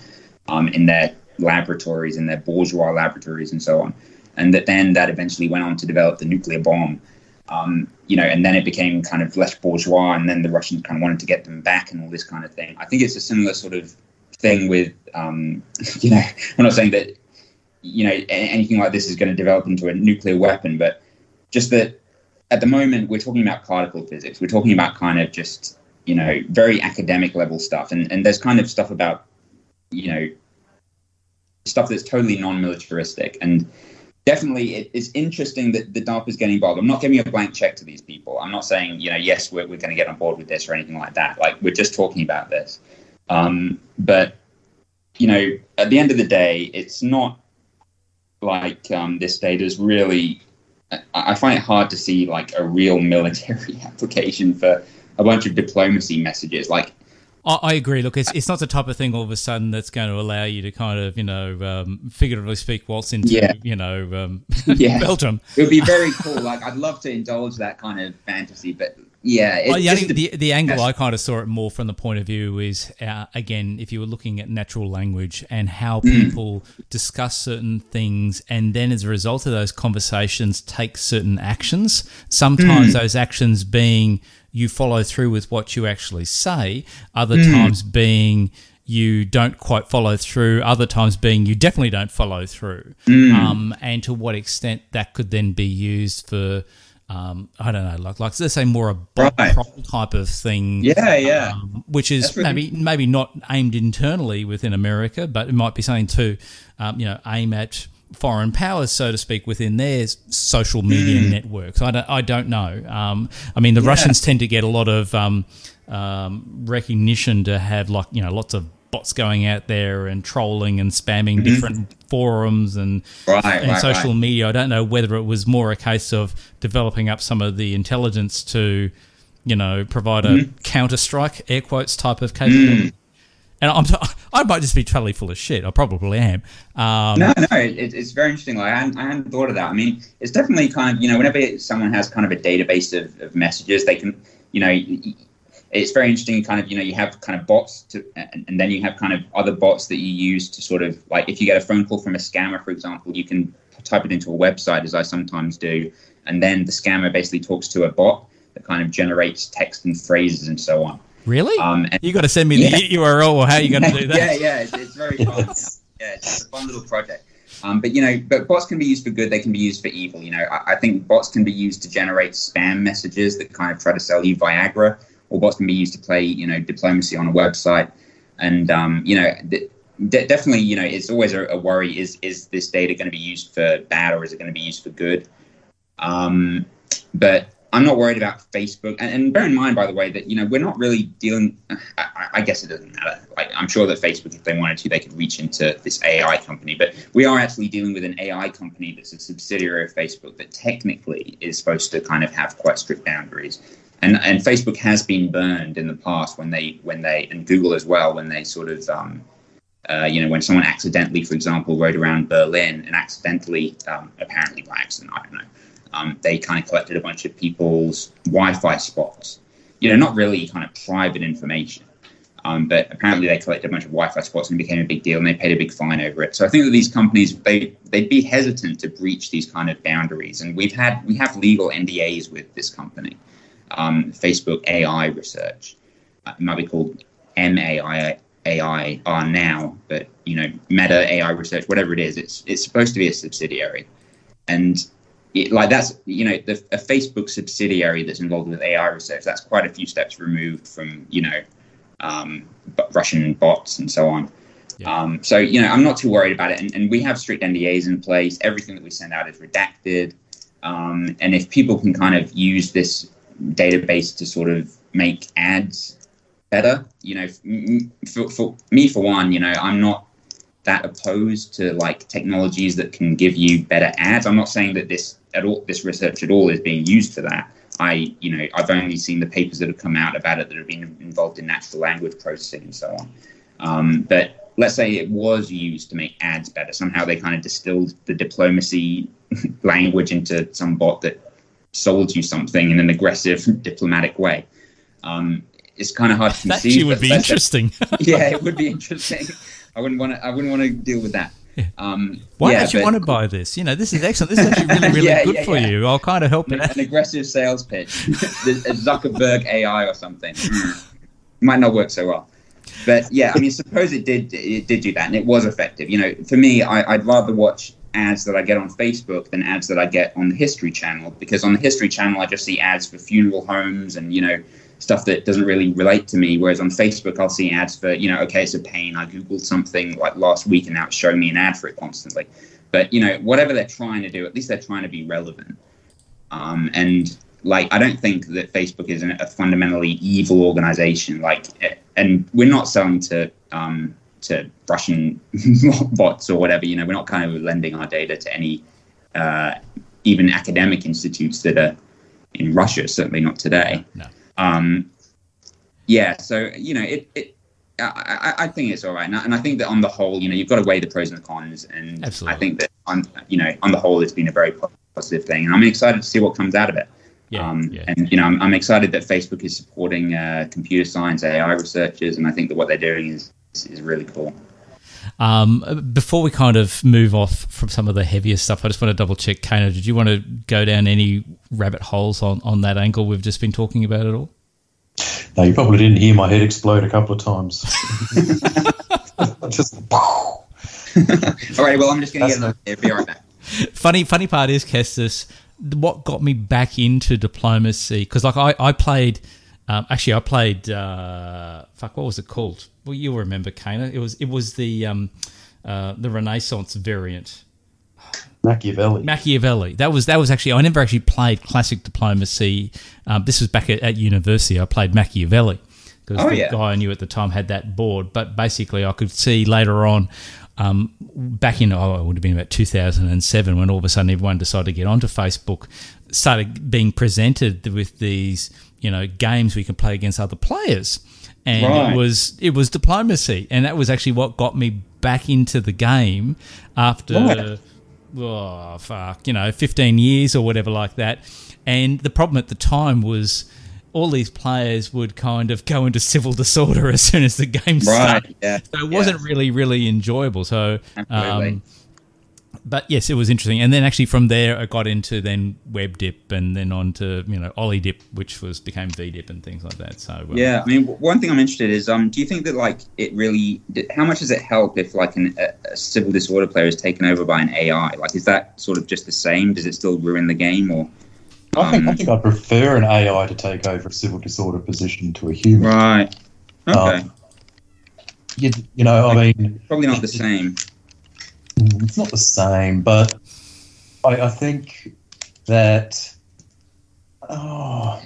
um, in their laboratories, in their bourgeois laboratories, and so on. And that then that eventually went on to develop the nuclear bomb. Um, you know, and then it became kind of less bourgeois, and then the Russians kind of wanted to get them back, and all this kind of thing. I think it's a similar sort of thing with, um, [LAUGHS] you know, I'm not saying that, you know, anything like this is going to develop into a nuclear weapon, but just that at the moment we're talking about particle physics. We're talking about kind of just, you know, very academic level stuff, and and there's kind of stuff about, you know, stuff that's totally non-militaristic and definitely it, it's interesting that the DARPA is getting involved. I'm not giving a blank check to these people. I'm not saying, you know, yes, we're, we're going to get on board with this or anything like that. Like, we're just talking about this. Um, but, you know, at the end of the day, it's not like um, this data is really, I, I find it hard to see like a real military [LAUGHS] application for a bunch of diplomacy messages. Like, I, I agree. Look, it's, it's not the type of thing all of a sudden that's going to allow you to kind of, you know, um, figuratively speak, waltz into, Yeah. you know, um, [LAUGHS] Yeah. Belgium. it would be very cool. Like, I'd love to indulge that kind of fantasy, but yeah. It, Well, yeah, think the, the angle. I kind of saw it more from the point of view is, uh, again, if you were looking at natural language and how Hmm. people discuss certain things, and then as a result of those conversations, take certain actions. Sometimes Hmm. those actions being you follow through with what you actually say, other Hmm. times being you don't quite follow through, other times being you definitely don't follow through. Hmm. Um, and to what extent that could then be used for. Um, I don't know, like like let's say more a bot Right. type of thing, Yeah, yeah. um, which is really- maybe maybe not aimed internally within America, but it might be something to, um, you know, aim at foreign powers, so to speak, within their social media Hmm. networks. I don't, I don't know. Um, I mean, the Russians tend to get a lot of um, um, recognition to have like you know lots of bots going out there and trolling and spamming different forums and Mm-hmm. Right, and right, social right. media. I don't know whether it was more a case of developing up some of the intelligence to, you know, provide a Mm-hmm. counter strike air quotes type of capability. Mm. And I'm, [LAUGHS] I might just be totally full of shit. I probably am. Um, No, no, it, it's very interesting. Like I hadn't, I hadn't thought of that. I mean, it's definitely kind of you know whenever someone has kind of a database of, of messages, they can you know it's very interesting. Kind of you know you have kind of bots to, and, and then you have kind of other bots that you use to sort of like if you get a phone call from a scammer, for example, you can type it into a website as I sometimes do, and then the scammer basically talks to a bot that kind of generates text and phrases and so on. Really? Um, you got to send me Yeah. [LAUGHS] the URL or how are you going to do that? yeah, yeah, it's, it's very fun. [LAUGHS] Yeah, it's a fun little project. Um, but you know, but bots can be used for good. They can be used for evil. You know, I, I think bots can be used to generate spam messages that kind of try to sell you Viagra, or bots can be used to play, you know, diplomacy on a website. And um, you know, de- definitely, you know, it's always a, a worry: is is this data going to be used for bad, or is it going to be used for good? Um, but I'm not worried about Facebook. And, and bear in mind, by the way, that you know we're not really dealing. I, I- guess it doesn't matter. Like I'm sure that Facebook, if they wanted to, they could reach into this AI company. But we are actually dealing with an AI company that's a subsidiary of Facebook that technically is supposed to kind of have quite strict boundaries. And and Facebook has been burned in the past when they when they and Google as well when they sort of um, uh, you know, when someone accidentally, for example, rode around Berlin and accidentally, um, apparently by accident, I don't know, um, they kind of collected a bunch of people's Wi-Fi spots. You know, not really kind of private information, um, but apparently they collected a bunch of Wi-Fi spots and it became a big deal, and they paid a big fine over it. So I think that these companies they they'd be hesitant to breach these kind of boundaries, and we've had we have legal NDAs with this company, um, Facebook AI Research. Uh, it might be called MAI AI are now, but you know, Meta AI Research, whatever it is, it's it's supposed to be a subsidiary, and it, like that's you know, the, a Facebook subsidiary that's involved with AI research. That's quite a few steps removed from you know, um, Russian bots and so on. Yeah. Um, so you know, I'm not too worried about it, and, and we have strict NDAs in place. Everything that we send out is redacted, um, and if people can kind of use this database to sort of make ads better. You know, for, for me, for one, you know, I'm not that opposed to like technologies that can give you better ads. I'm not saying that this at all, this research at all is being used for that. I, you know, I've only seen the papers that have come out about it that have been involved in natural language processing and so on. Um, but let's say it was used to make ads better. Somehow they kind of distilled the diplomacy [LAUGHS] language into some bot that sold you something in an aggressive [LAUGHS] diplomatic way. Um, it's kind of hard to see. That conceive. would be interesting. [LAUGHS] yeah, it would be interesting. I wouldn't want to. I wouldn't want to deal with that. [LAUGHS] Um, Why yeah, don't you but want to buy this? You know, this is excellent. This is actually really, [LAUGHS] really Yeah, good yeah, for you. I'll kind of help An, it an aggressive sales pitch, [LAUGHS] a Zuckerberg AI or something. Mm. Might not work so well. But yeah, I mean, suppose it did. It did do that, and it was effective. You know, for me, I, I'd rather watch ads that I get on Facebook than ads that I get on the History Channel because on the History Channel I just see ads for funeral homes and you know stuff that doesn't really relate to me. Whereas on Facebook I'll see ads for you know okay it's a pain. I googled something like last week and now it's showing me an ad for it constantly. But you know whatever they're trying to do, at least they're trying to be relevant. Um, and like I don't think that Facebook is a fundamentally evil organization. Like, and we're not selling to um, to Russian [LAUGHS] bots or whatever. You know, we're not kind of lending our data to any uh, even academic institutes that are in Russia. Certainly not today. No. Um, yeah. So you know, it. it I, I think it's all right, and I, and I think that on the whole, you know, you've got to weigh the pros and the cons, and Absolutely. I think that on you know on the whole, it's been a very positive thing, and I'm excited to see what comes out of it. Yeah, um, yeah. And you know, I'm, I'm excited that Facebook is supporting uh, computer science AI researchers, and I think that what they're doing is is really cool. Um, before we kind of move off from some of the heavier stuff, I just want to double check, Kaner, did you want to go down any rabbit holes on, on that angle we've just been talking about at all? No, you probably didn't hear my head explode a couple of times. [LAUGHS] [LAUGHS] Just [LAUGHS] All right, well, I'm just going to get another. I'll be right back. funny funny part is Kestas, what got me back into diplomacy because like I I played um, actually I played uh, fuck what was it called? Well you'll remember Kaner it was it was the um, uh, the Renaissance variant. Machiavelli. Machiavelli. That was that was actually I never actually played classic diplomacy. Um, this was back at, at university. I played Machiavelli because Oh, the yeah. guy I knew at the time had that board. But basically I could see later on um, back in oh it would have been about 2007 when all of a sudden everyone decided to get onto Facebook started being presented with these you know games we can play against other players and Right. it was it was diplomacy and that was actually what got me back into the game after Right. oh fuck you know 15 years or whatever like that and the problem at the time was all these players would kind of go into civil disorder [LAUGHS] as soon as the game started Yeah. so it wasn't really really enjoyable so Absolutely. um, but yes, it was interesting. And then actually from there, I got into then WebDip and then on to you know OllyDip, which was became VDip and things like that. So um, yeah, I mean, one thing I'm interested in is, um, do you think that like it really? How much does it help if like an, a, a civil disorder player is taken over by an AI? Like, is that sort of just the same? Does it still ruin the game or? I think I Um, think I prefer an AI to take over a civil disorder position to a human. Right. Okay. Um, You, you know, I mean, Probably not the same. Mm, It's not the same, but I, I think that. Oh,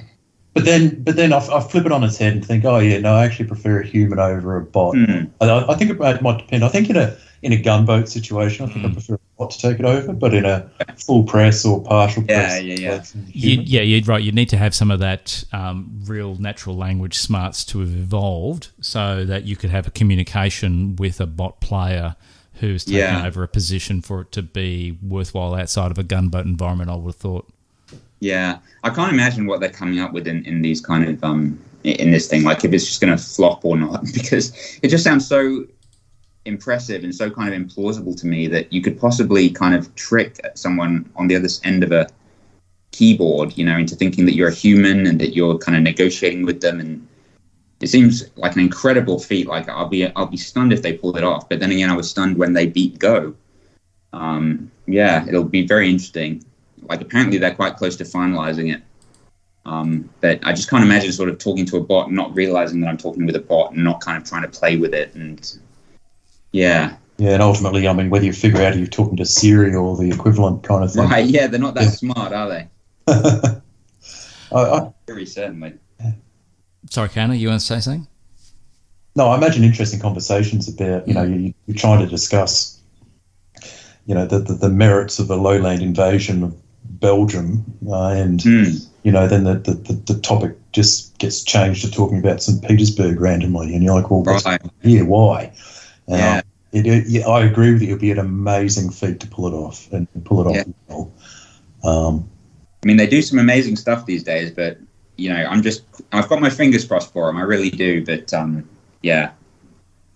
but then, but then I, I flip it on its head and think, oh yeah, no, I actually prefer a human over a bot. Hmm. I, I think it might might depend. I think in a in a gunboat situation, I think I prefer a bot to take it over, but in a full press or partial Yeah, press, yeah, yeah. situation, You, human. yeah, you're right. You need to have some of that um, real natural language smarts to have evolved so that you could have a communication with a bot player who's taken Yeah. over a position for it to be worthwhile outside of a gunboat environment, I would have thought. Yeah, I can't imagine what they're coming up with in, in these kind of um in this thing. Like if it's just going to flop or not, [LAUGHS] because it just sounds so impressive and so kind of implausible to me that you could possibly kind of trick someone on the other end of a keyboard, you know, into thinking that you're a human and that you're kind of negotiating with them. And it seems like an incredible feat. Like I'll be I'll be stunned if they pulled it off. But then again, I was stunned when they beat Go. Um, yeah, it'll be very interesting like apparently they're quite close to finalizing it. Um, but I just can't imagine sort of talking to a bot, and not realizing that I'm talking with a bot, and not kind of trying to play with it. And yeah, yeah, and ultimately, I mean, whether you figure out you're talking to Siri or the equivalent kind of thing. right, yeah, they're not that Yeah. smart, are they? [LAUGHS] I, I, Very certainly. Sorry, Kaner, you want to say something? No, I imagine interesting conversations about, you know, you, you're trying to discuss, you know, the, the, the merits of a lowland invasion of Belgium, uh, and, Hmm. you know, then the, the, the, the topic just gets changed to talking about St. Petersburg randomly, and you're like, well, Right. here? Why? Uh, Yeah. It, it, yeah, I agree with you. It'd be an amazing feat to pull it off and pull it off Yeah. well. Um, I mean, they do some amazing stuff these days, but you know, I'm just I've got my fingers crossed for them. I really do. But um, yeah,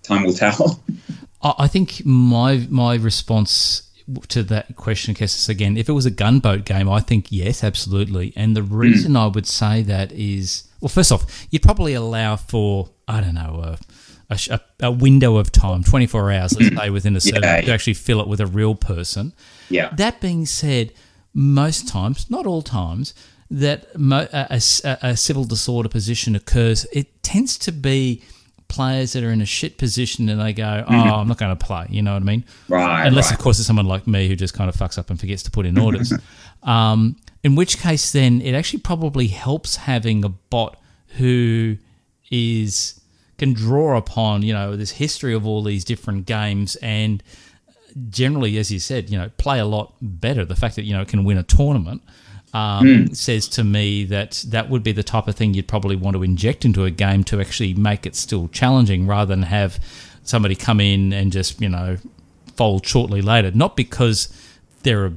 time will tell. [LAUGHS] I think my my response to that question, Kestas, again, if it was a gunboat game, I think yes, absolutely. And the reason I would say that is, well, first off, you'd probably allow for I don't know a, a, a, window of time, twenty four hours, let's say, within a server Yeah. to actually fill it with a real person. yeah, That being said, most times, not all times, that mo- a, a s- a- a civil disorder position occurs, it tends to be players that are in a shit position and they go, "Oh, I'm not going to play." You know what I mean? right. Unless, right. of course, it's someone like me who just kind of fucks up and forgets to put in orders. [LAUGHS] um, in which case, then it actually probably helps having a bot who is can draw upon you know this history of all these different games and generally, as you said, you know, play a lot better. The fact that you know it can win a tournament um, says to me that that would be the type of thing you'd probably want to inject into a game to actually make it still challenging, rather than have somebody come in and just you know fold shortly later. Not because they're a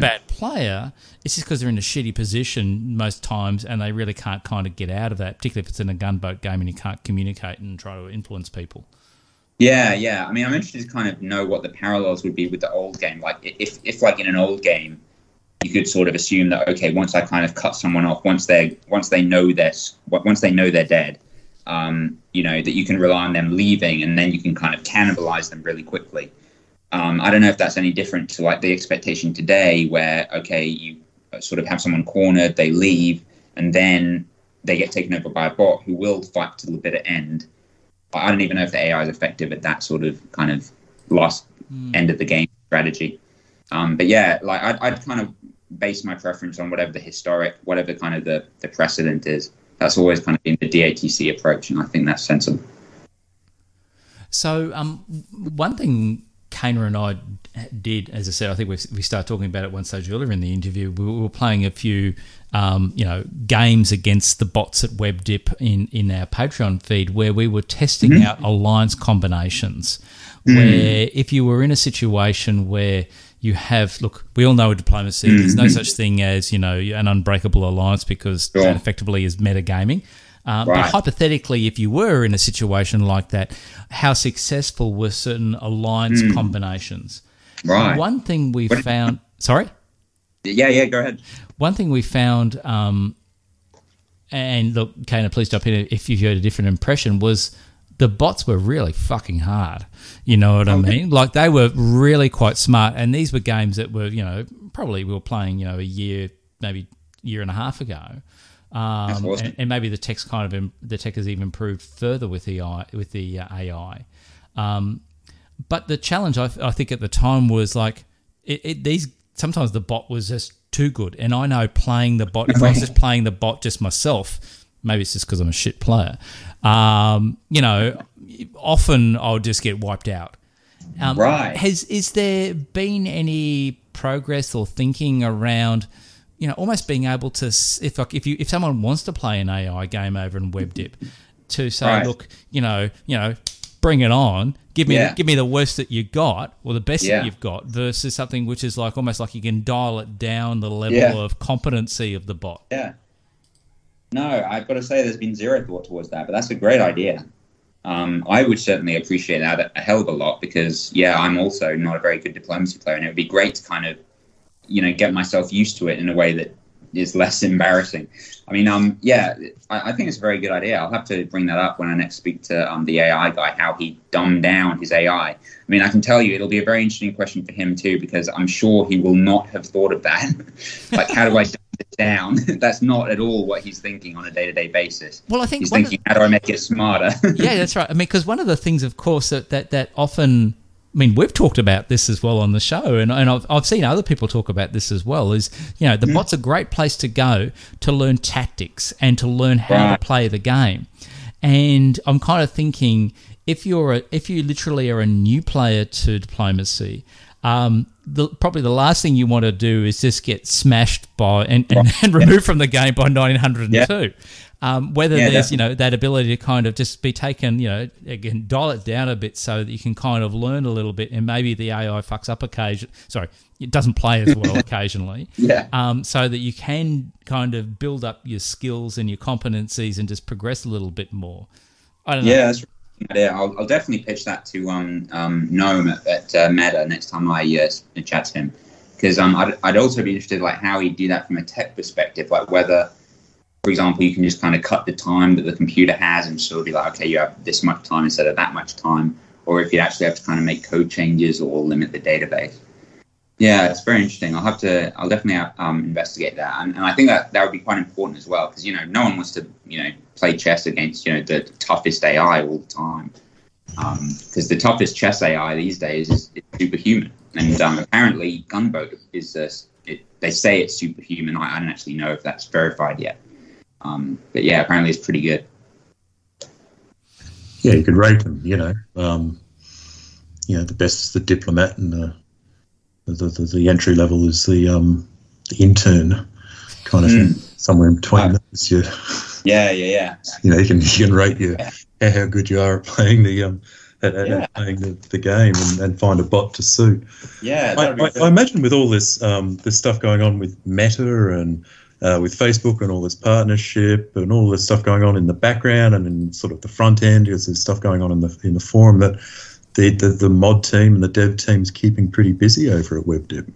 bad player. It's just because they're in a shitty position most times, and they really can't kind of get out of that. Particularly if it's in a gunboat game and you can't communicate and try to influence people. Yeah, yeah. I mean, I'm interested to kind of know what the parallels would be with the old game. Like, if, if like in an old game, you could sort of assume that okay, once I kind of cut someone off, once they once they know they're once they know they're dead, um, you know that you can rely on them leaving, and then you can kind of cannibalize them really quickly. Um, I don't know if that's any different to like the expectation today, where okay, you uh, sort of have someone cornered, they leave, and then they get taken over by a bot who will fight to the bitter end. I don't even know if the AI is effective at that sort of kind of last end of the game strategy. Um, but yeah, like I'd, I'd kind of base my preference on whatever the historic, whatever kind of the, the precedent is. That's always kind of been the DATC approach, and I think that's sensible. So, um, one thing Kaner and I did, as I said, I think we we started talking about it one stage earlier in the interview. We were playing a few, um, you know, games against the bots at WebDip in in our Patreon feed, where we were testing out alliance combinations. Where if you were in a situation where you have look, we all know in diplomacy, there's no such thing as you know an unbreakable alliance because Sure. that effectively is metagaming. Um, But hypothetically, if you were in a situation like that, how successful were certain alliance combinations? Right. One thing we What- found. Sorry. Yeah, yeah. Go ahead. One thing we found, um, and look, Kaner, please jump in if you've had a different impression, was the bots were really fucking hard. You know what I mean? Like they were really quite smart, and these were games that were, you know, probably we were playing, you know, a year, maybe year and a half ago. Um, awesome. and, and maybe the tech's kind of im- the tech has even improved further with the AI, with the uh, AI. Um, but the challenge I, I think at the time was like it, it, these sometimes the bot was just too good and i know playing the bot if i was just playing the bot just myself maybe it's just because i'm a shit player um, you know often i'll just get wiped out um, Right. has is there been any progress or thinking around you know almost being able to if like if you if someone wants to play an ai game over in webdip to say Right. look you know you know bring it on give me Yeah. give me the worst that you got or the best Yeah. that you've got versus something which is like almost like you can dial it down the level Yeah. of competency of the bot Yeah. No, I've got to say there's been zero thought towards that, but that's a great idea. Um, I would certainly appreciate that a- hell of a lot because, yeah, I'm also not a very good diplomacy player, and it would be great to kind of, you know, get myself used to it in a way that is less [LAUGHS] embarrassing. I mean, um, yeah, I, I think it's a very good idea. I'll have to bring that up when I next speak to um, the AI guy, how he dumbed down his AI. I mean, I can tell you it'll be a very interesting question for him too, because I'm sure he will not have thought of that. [LAUGHS] like, how do I down? [LAUGHS] That's not at all what he's thinking on a day-to-day basis. well i think He's thinking, how do I make it smarter? [LAUGHS] yeah, that's right. I mean, because one of the things, of course, that, that, that often, I mean, we've talked about this as well on the show, and, and I've, I've seen other people talk about this as well, is, you know, the hmm. bot's a great place to go to learn tactics and to learn how Right. to play the game. And I'm kind of thinking if you're a, if you literally are a new player to diplomacy, um, the, probably the last thing you want to do is just get smashed by and, and, and removed from the game by 1902. Um, whether Yeah, there's you know that ability to kind of just be taken, you know, again dial it down a bit so that you can kind of learn a little bit, and maybe the AI fucks up occasion. Sorry, it doesn't play as well [LAUGHS] occasionally. Yeah. Um, so that you can kind of build up your skills and your competencies and just progress a little bit more. I don't know. Yeah, that's yeah. I'll, I'll definitely pitch that to um, um, Noam at, at uh, Meta next time I uh, chat to him, because um, I'd, I'd also be interested like how he'd do that from a tech perspective, like whether, for example, you can just kind of cut the time that the computer has and sort of be like, okay, you have this much time instead of that much time, or if you actually have to kind of make code changes or limit the database. Yeah, it's very interesting. I'll have to. I'll definitely um, investigate that, and, and I think that that would be quite important as well, because you know, no one wants to you know play chess against you know the toughest AI all the time, because the toughest chess AI these days is, is superhuman, and um, apparently Gunboat is uh, it, they say it's superhuman. I, I don't actually know if that's verified yet, um, but yeah, apparently it's pretty good. Yeah, you could rate them. You know, um, you know, the best is the diplomat, and the the, the, the entry level is the um, the intern kind of thing. Somewhere in between Right. those, you, Yeah, yeah, yeah. you know, you can you can rate your how, how good you are at playing the um at, at- Yeah. at playing the, the game and, and find a bot to suit. Yeah, I, I. I imagine with all this um, this stuff going on with Meta and uh, with Facebook and all this partnership and all this stuff going on in the background and in sort of the front end, because there's stuff going on in the in the forum that the, the the mod team and the dev team's keeping pretty busy over at WebDip.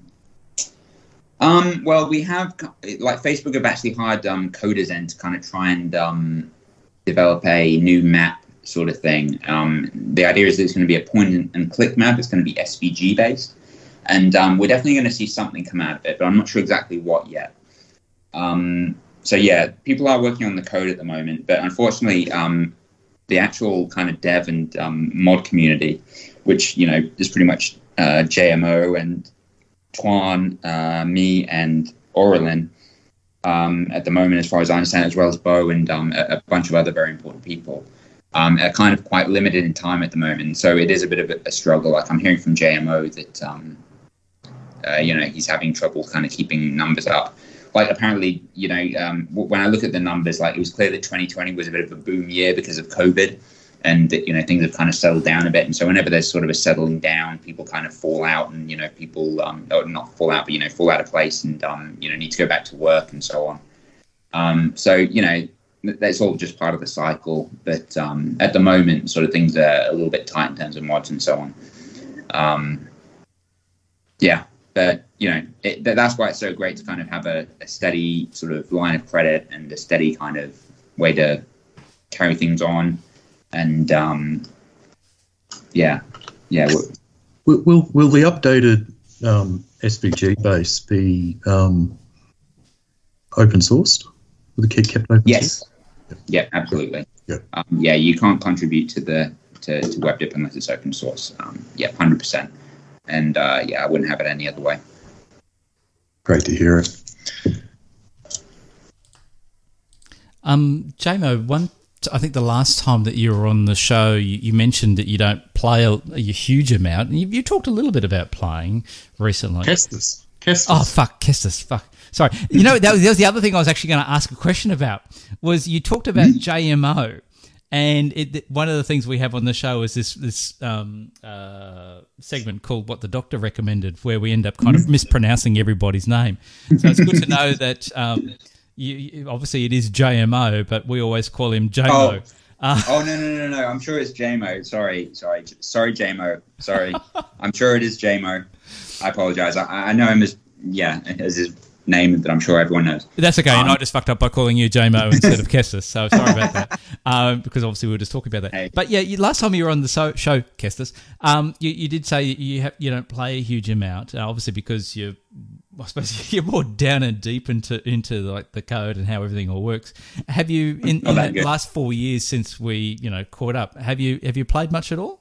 Um, well, we have like Facebook have actually hired um, coders in to kind of try and um, develop a new map sort of thing. Um, the idea is that it's going to be a point and, click map. It's going to be SVG based, and um, we're definitely going to see something come out of it, but I'm not sure exactly what yet. Um, so yeah, people are working on the code at the moment, but unfortunately, the actual kind of dev and um, mod community, which you know is pretty much uh, JMO and Twan, uh, me, and Orlin um, at the moment, as far as I understand, as well as Bo and um, a, a bunch of other very important people, um, are kind of quite limited in time at the moment. So it is a bit of a, a struggle. Like I'm hearing from JMO that um, uh, you know he's having trouble kind of keeping numbers up. Like apparently, you know, um, when I look at the numbers, like it was clear that 2020 was a bit of a boom year because of COVID, and that you know things have kind of settled down a bit. And so whenever there's sort of a settling down, people kind of fall out, and you know people um, not fall out, but you know fall out of place, and um, you know need to go back to work and so on. Um, so you know that's all just part of the cycle. But um, at the moment, sort of things are a little bit tight in terms of mods and so on. Um, yeah, but you know it, that's why it's so great to kind of have a, a steady sort of line of credit and a steady kind of way to carry things on, and um, yeah, yeah. Will, will, will the updated um, SVG base be um, open sourced? Will the kit kept open Yes. source? Yeah, absolutely. Yeah. Um, yeah, you can't contribute to the to, to WebDip unless it's open source. Um, yeah, hundred percent. And uh, yeah, I wouldn't have it any other way. Great to hear it. Um, JMO, one. I think the last time that you were on the show, you, you mentioned that you don't play a, a huge amount. And you, you talked a little bit about playing recently. Kestas. Kestas. Oh fuck, Kestas, fuck. Sorry. You know that was, that was the other thing I was actually going to ask a question about. Was you talked about JMO, and it, one of the things we have on the show is this this um, uh, segment called "What the Doctor Recommended," where we end up kind of [LAUGHS] mispronouncing everybody's name. So it's good to know [LAUGHS] that. Um, you, you- obviously, it is JMO, but we always call him JMO. Uh, Oh no no no no! I'm sure it's JMO. Sorry sorry sorry JMO. Sorry. [LAUGHS] I'm sure it is JMO. I apologize. I, I know him as yeah as his name that I'm sure everyone knows. That's okay. and Um, I just fucked up by calling you JMO [LAUGHS] instead of Kestas. So sorry about that. Um, because obviously we were just talking about that. Hey. But yeah, you, last time you were on the so, show, Kestas, um, you, you did say you have, you don't play a huge amount, uh, obviously because you're, I suppose [LAUGHS] you're more down and deep into into like the code and how everything all works. Have you in, in the good. last four years since we you know caught up? Have you have you played much at all?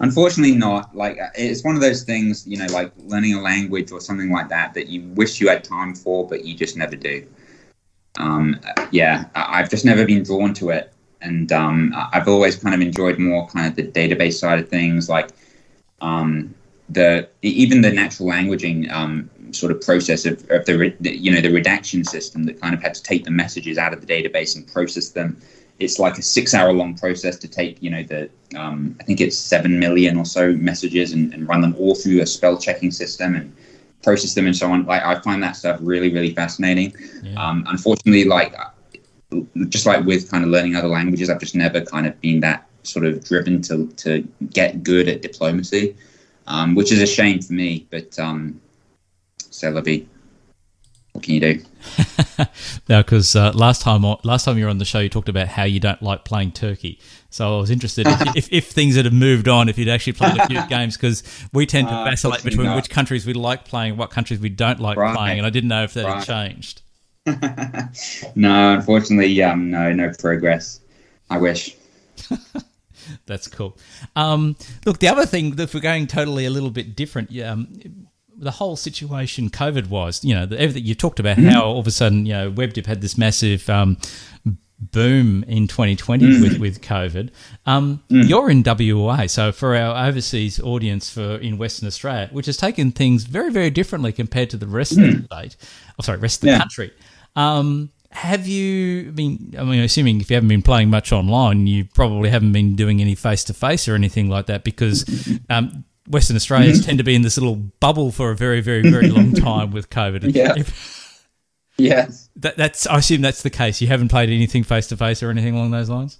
Unfortunately, not. Like it's one of those things, you know, like learning a language or something like that that you wish you had time for, but you just never do. Um, yeah, I've just never been drawn to it, and um, I've always kind of enjoyed more kind of the database side of things, like um, the even the natural languaging um, sort of process of, of the you know the redaction system that kind of had to take the messages out of the database and process them it's like a six hour long process to take you know the um, i think it's seven million or so messages and, and run them all through a spell checking system and process them and so on. Like i find that stuff really really fascinating. Um, unfortunately like just like with kind of learning other languages i've just never kind of been that sort of driven to to get good at diplomacy um, which is a shame for me but um c'est. What can you do [LAUGHS] No, because uh, last time last time you were on the show, you talked about how you don't like playing Turkey. So I was interested if, if, if things had moved on, if you'd actually played a few [LAUGHS] games, because we tend to Uh, vacillate between not. which countries we like playing, what countries we don't like Right. playing, and I didn't know if that Right. had changed. [LAUGHS] no unfortunately um no no progress i wish That's cool. Um, look, the other thing, if we're going totally a little bit different, yeah, um, the whole situation COVID wise, you know, the, everything you talked about how all of a sudden, you know, WebDip had this massive um, boom in 2020 with, with COVID. Um, You're in WA, so for our overseas audience for in Western Australia, which has taken things very, very differently compared to the rest of the state, oh, sorry, rest of the Yeah. country. Um, have you been? I mean, assuming if you haven't been playing much online, you probably haven't been doing any face to face or anything like that because um, Western Australians tend to be in this little bubble for a very, very, very long [LAUGHS] time with COVID. Yeah. Yes that, that's. I assume that's the case. You haven't played anything face to face or anything along those lines.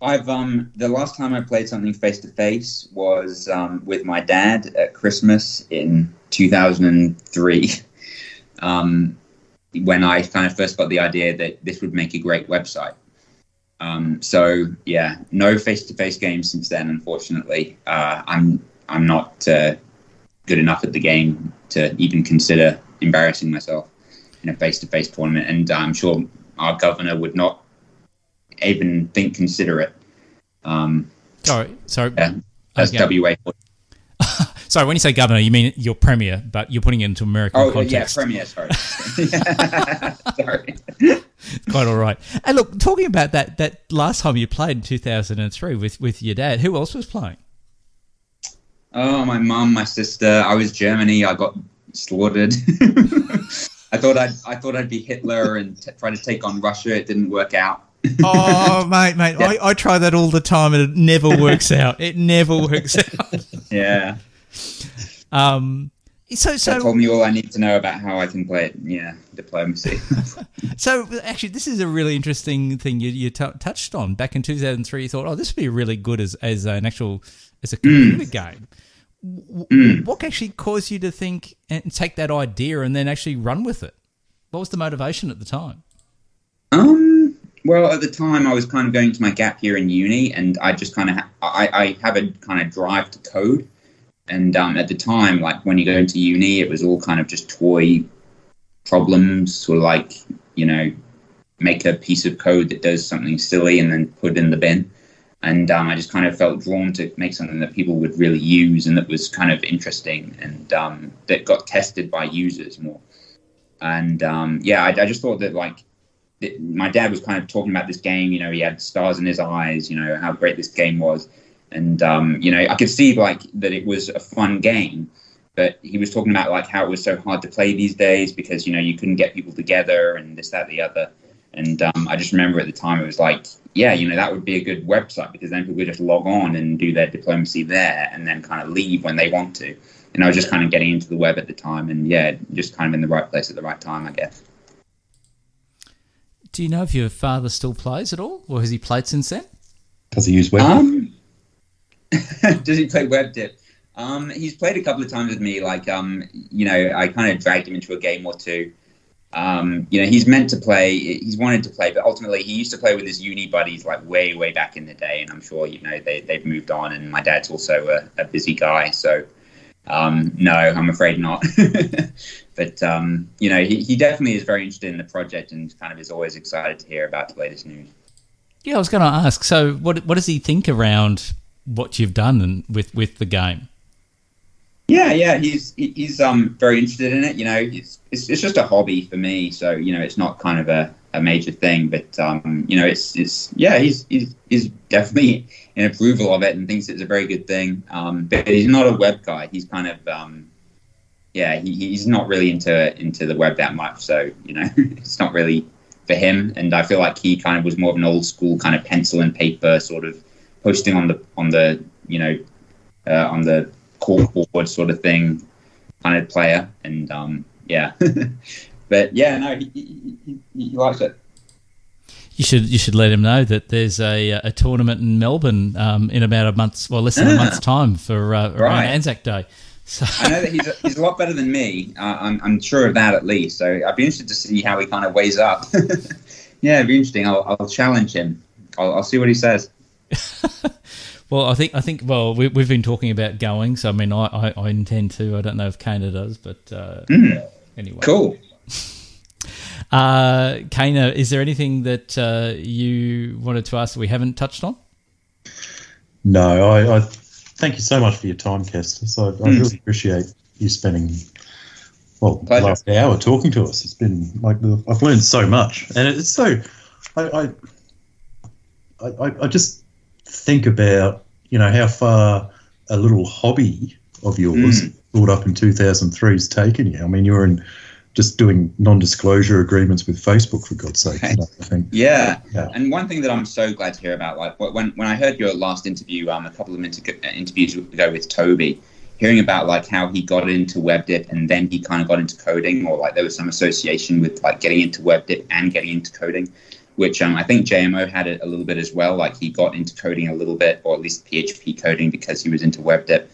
I've um the last time I played something face to face was um, with my dad at Christmas in 2003. [LAUGHS] Um, when I kind of first got the idea that this would make a great website. Um, so yeah, no face to face games since then. Unfortunately, uh, I'm I'm not uh, good enough at the game to even consider embarrassing myself in a face to face tournament, and I'm sure our governor would not even think consider it. Um, Sorry, sorry, yeah, that's Okay. WA. [LAUGHS] sorry. When you say governor, you mean your premier, but you're putting it into American Oh yeah, context. Premier. Sorry, [LAUGHS] [LAUGHS] sorry. Quite all right. And look, talking about that that last time you played in 2003 with with your dad, who else was playing? Oh, my mum, my sister. I was Germany. I got slaughtered. [LAUGHS] I thought I'd I thought I'd be Hitler and t- try to take on Russia. It didn't work out. Oh, mate, mate, [LAUGHS] I, I try that all the time and it never works out. It never works out. [LAUGHS] Yeah, Um, so, that so, told me all I need to know about how I can play it. Yeah, diplomacy. so, actually, this is a really interesting thing you, you t- touched on. Back in 2003, you thought, oh, this would be really good as, as an actual, as a computer game. w- what actually caused you to think and take that idea and then actually run with it? What was the motivation at the time? Um. Well, at the time, I was kind of going to my gap year in uni, and I just kind of ha- I, I have a kind of drive to code. And um, at the time, like when you go into uni, it was all kind of just toy problems, sort of like you know, make a piece of code that does something silly and then put it in the bin. And um, I just kind of felt drawn to make something that people would really use and that was kind of interesting and um, that got tested by users more. And um, yeah, I, I just thought that like that my dad was kind of talking about this game. You know, he had stars in his eyes. You know how great this game was, and um, you know I could see like that it was a fun game. But he was talking about like how it was so hard to play these days because you know you couldn't get people together and this that the other. And um, I just remember at the time it was like, yeah, you know that would be a good website because then people could just log on and do their diplomacy there and then kind of leave when they want to. And I was just kind of getting into the web at the time, and yeah, just kind of in the right place at the right time, I guess. Do you know if your father still plays at all, or has he played since then? Does he use web? Um, [LAUGHS] does he play WebDip? Um, he's played a couple of times with me. Like, um, you know, I kind of dragged him into a game or two. Um, you know, he's meant to play. He's wanted to play, but ultimately, he used to play with his uni buddies like way, way back in the day. And I'm sure you know they they've moved on. And my dad's also a, a busy guy, so um, no, I'm afraid not. [LAUGHS] but um, you know, he, he definitely is very interested in the project and kind of is always excited to hear about the latest news. Yeah, I was going to ask. So, what what does he think around what you've done and with with the game? Yeah, yeah, he's he's um very interested in it. You know, it's it's, it's just a hobby for me, so you know, it's not kind of a, a major thing. But um, you know, it's it's yeah, he's he's, he's definitely in approval of it and thinks it's a very good thing. Um, but he's not a web guy. He's kind of um, yeah, he, he's not really into into the web that much. So you know, [LAUGHS] it's not really for him. And I feel like he kind of was more of an old school kind of pencil and paper sort of posting on the on the you know uh, on the corkboard sort of thing kind of player. And um, yeah, [LAUGHS] but yeah, no, he, he, he, likes it. You should you should let him know that there's a a tournament in Melbourne um, in about a month's well less than a month's time for uh, Right. Anzac Day. So I know that he's a, he's a lot better than me. Uh, I'm, I'm sure of that at least. So I'd be interested to see how he kind of weighs up. [LAUGHS] yeah, it'd be interesting. I'll, I'll challenge him. I'll, I'll see what he says. [LAUGHS] well, I think I think well we, we've been talking about going. So I mean I, I, I intend to. I don't know if Kaner does, but uh, anyway. Cool. [LAUGHS] Uh, Kaner, is there anything that uh, you wanted to ask that we haven't touched on? No, I, I thank you so much for your time, Kestas. So I, I really appreciate you spending well the last hour talking to us. It's been like the, I've learned so much, and it's so I I, I I just think about you know how far a little hobby of yours brought up in 2003 has taken you. I mean, you were in just doing non-disclosure agreements with Facebook for God's sake. You know, I think. [LAUGHS] Yeah. Yeah. And one thing that I'm so glad to hear about, like when when I heard your last interview, um, a couple of minutes uh, interviews ago with Toby, hearing about like how he got into WebDip and then he kind of got into coding, or like there was some association with like getting into WebDip and getting into coding, which um, I think JMO had it a little bit as well. Like he got into coding a little bit, or at least PHP coding because he was into WebDip.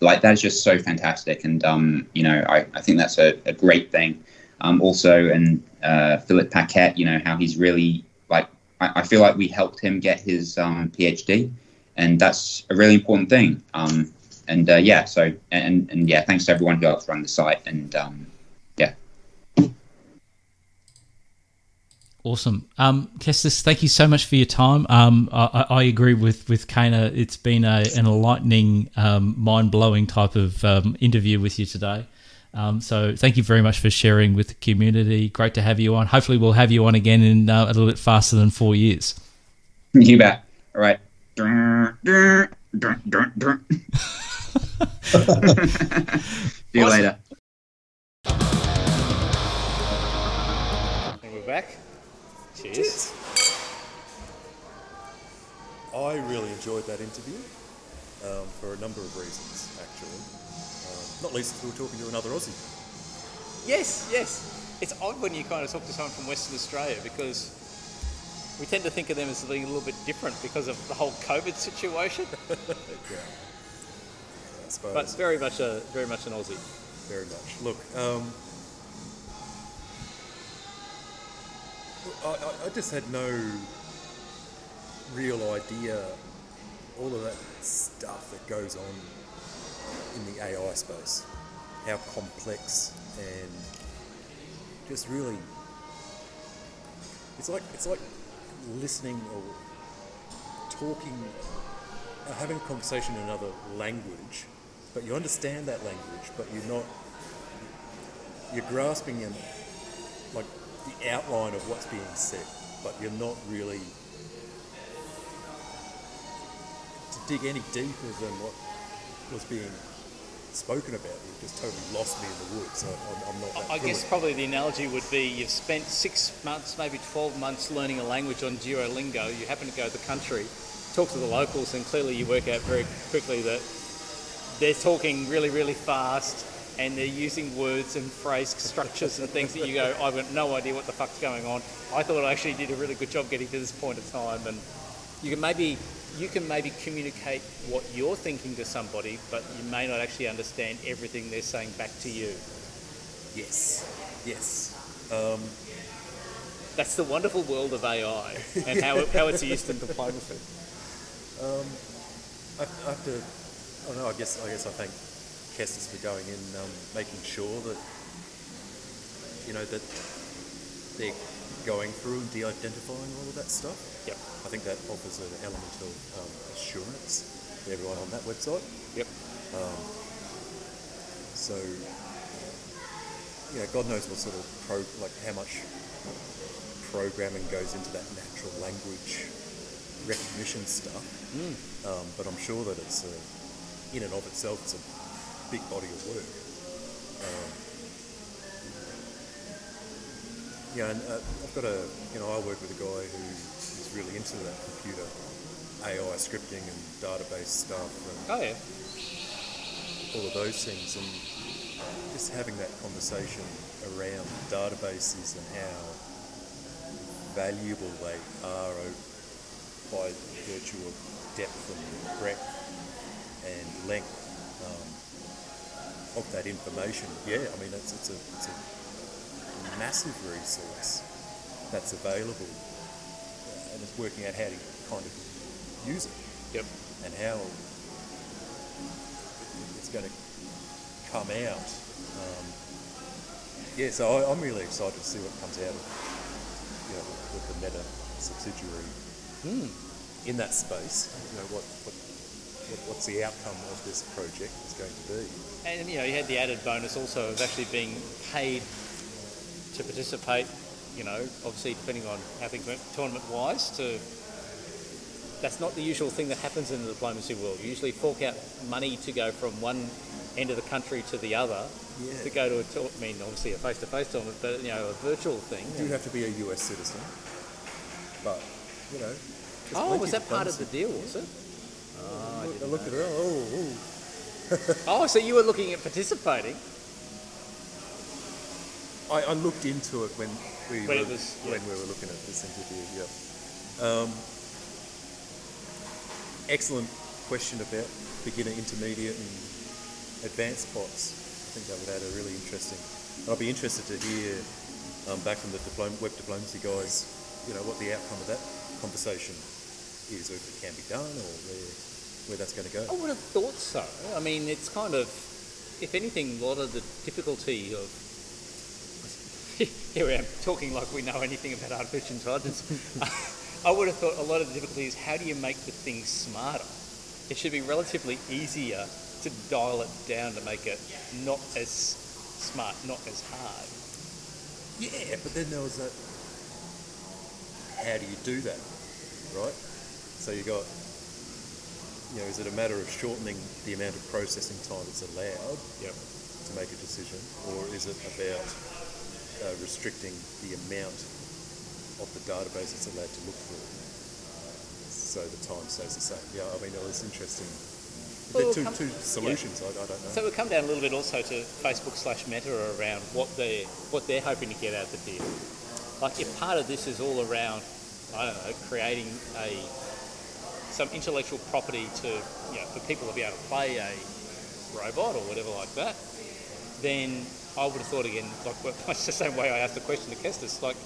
Like that is just so fantastic, and um, you know I, I think that's a, a great thing. Um, also, and uh, Philip Paquette, you know how he's really like I, I feel like we helped him get his um, PhD, and that's a really important thing. Um, and uh, yeah, so and and yeah, thanks to everyone who helped run the site, and um, yeah, Awesome. Um, Kestas, thank you so much for your time. Um, I, I I agree with, with Kaner. It's been a, an enlightening, um, mind blowing type of um, interview with you today. Um, so thank you very much for sharing with the community. Great to have you on. Hopefully, we'll have you on again in uh, a little bit faster than four years. you bet. All right. [LAUGHS] See you Awesome. later. And we're back. Cheers. I really enjoyed that interview um, for a number of reasons, actually. Um, not least, we were talking to another Aussie. Yes, yes. It's odd when you kind of talk to someone from Western Australia because we tend to think of them as being a little bit different because of the whole COVID situation. [LAUGHS] Yeah. But very much a very much an Aussie. very much. Look, um, I, I, just had no real idea all of that stuff that goes on in the AI space, how complex and just really it's like it's like listening or talking uh, having a conversation in another language but you understand that language but you're not you're grasping in like the outline of what's being said but you're not really to dig any deeper than what was being spoken about. You just totally lost me in the woods. So I'm, I'm not I guess probably the analogy would be you've spent six months, maybe 12 months learning a language on Duolingo. You happen to go to the country, talk to the locals, and clearly you work out very quickly that they're talking really, really fast and they're using words and phrase structures and things that you go, I've got no idea what the fuck's going on. I thought I actually did a really good job getting to this point of time. And you can maybe you can maybe communicate what you're thinking to somebody, but you may not actually understand everything they're saying back to you. yes yes um, That's the wonderful world of AI and how, it, how it's used in diplomacy. [LAUGHS] Um, I, I have to. Oh I don't know. I guess. I guess I thank Kestas for going in, um, making sure that you know that they're going through and de-identifying all of that stuff. Yep. I think that offers an element of um, assurance to everyone on that website. Yep. So, yeah, God knows what sort of pro, like how much programming goes into that natural language recognition stuff. Um, but I'm sure that it's a, in and of itself, it's a big body of work. Um, yeah, and uh, I've got a, you know, I work with a guy who is really into that computer AI scripting and database stuff and Oh yeah. all of those things and just having that conversation around databases and how valuable they are by virtue of depth and breadth and length of that information. Yeah, I mean it's, it's, a, it's a massive resource that's available uh, and it's working out how to kind of use it Yep. and how it's going to come out. Um, yeah, so I, I'm really excited to see what comes out of you know, the, the Meta subsidiary in that space. You know, what, what what's the outcome of this project is going to be. And you know, you had the added bonus also of actually being paid to participate. You know, obviously depending on how things went tournament wise. To that's not the usual thing that happens in the diplomacy world. You usually fork out money to go from one end of the country to the other Yeah. to go to a tour- I mean, obviously a face-to-face tournament, but you know, a virtual thing. You do have to be a US citizen, but you know. Oh, was that part of the deal? Was it? I looked, I looked at it. Oh, oh. [LAUGHS] Oh, so you were looking at participating? I, I looked into it when we When were, it was- yeah. when we were looking at this interview. Yeah. Um, excellent question about beginner, intermediate, and advanced bots. I think that would add a really interesting. I'd be interested to hear um, back from the diplom- web diplomacy guys. You know what the outcome of that conversation is, or if it can be done, or where where that's going to go. I would have thought so. I mean, it's kind of, if anything, a lot of the difficulty of. [LAUGHS] Here we are talking like we know anything about artificial intelligence. [LAUGHS] I would have thought a lot of the difficulty is how do you make the thing smarter? It should be relatively easier to dial it down to make it not as smart, not as hard. Yeah, but then there was a How do you do that, right? So you got, you know, is it a matter of shortening the amount of processing time that's allowed Yep. to make a decision, or is it about uh, restricting the amount of the database it's allowed to look through, so the time stays the same? Yeah, I mean, it was interesting. Well, They're two, come- two solutions. I, I don't know. So we'll come down a little bit also to Facebook slash Meta around what they what they're hoping to get out of the deal. Like if part of this is all around, I don't know, creating a some intellectual property to you know for people to be able to play a robot or whatever like that, then I would have thought again, like [LAUGHS] much the same way I asked the question to Kestas, like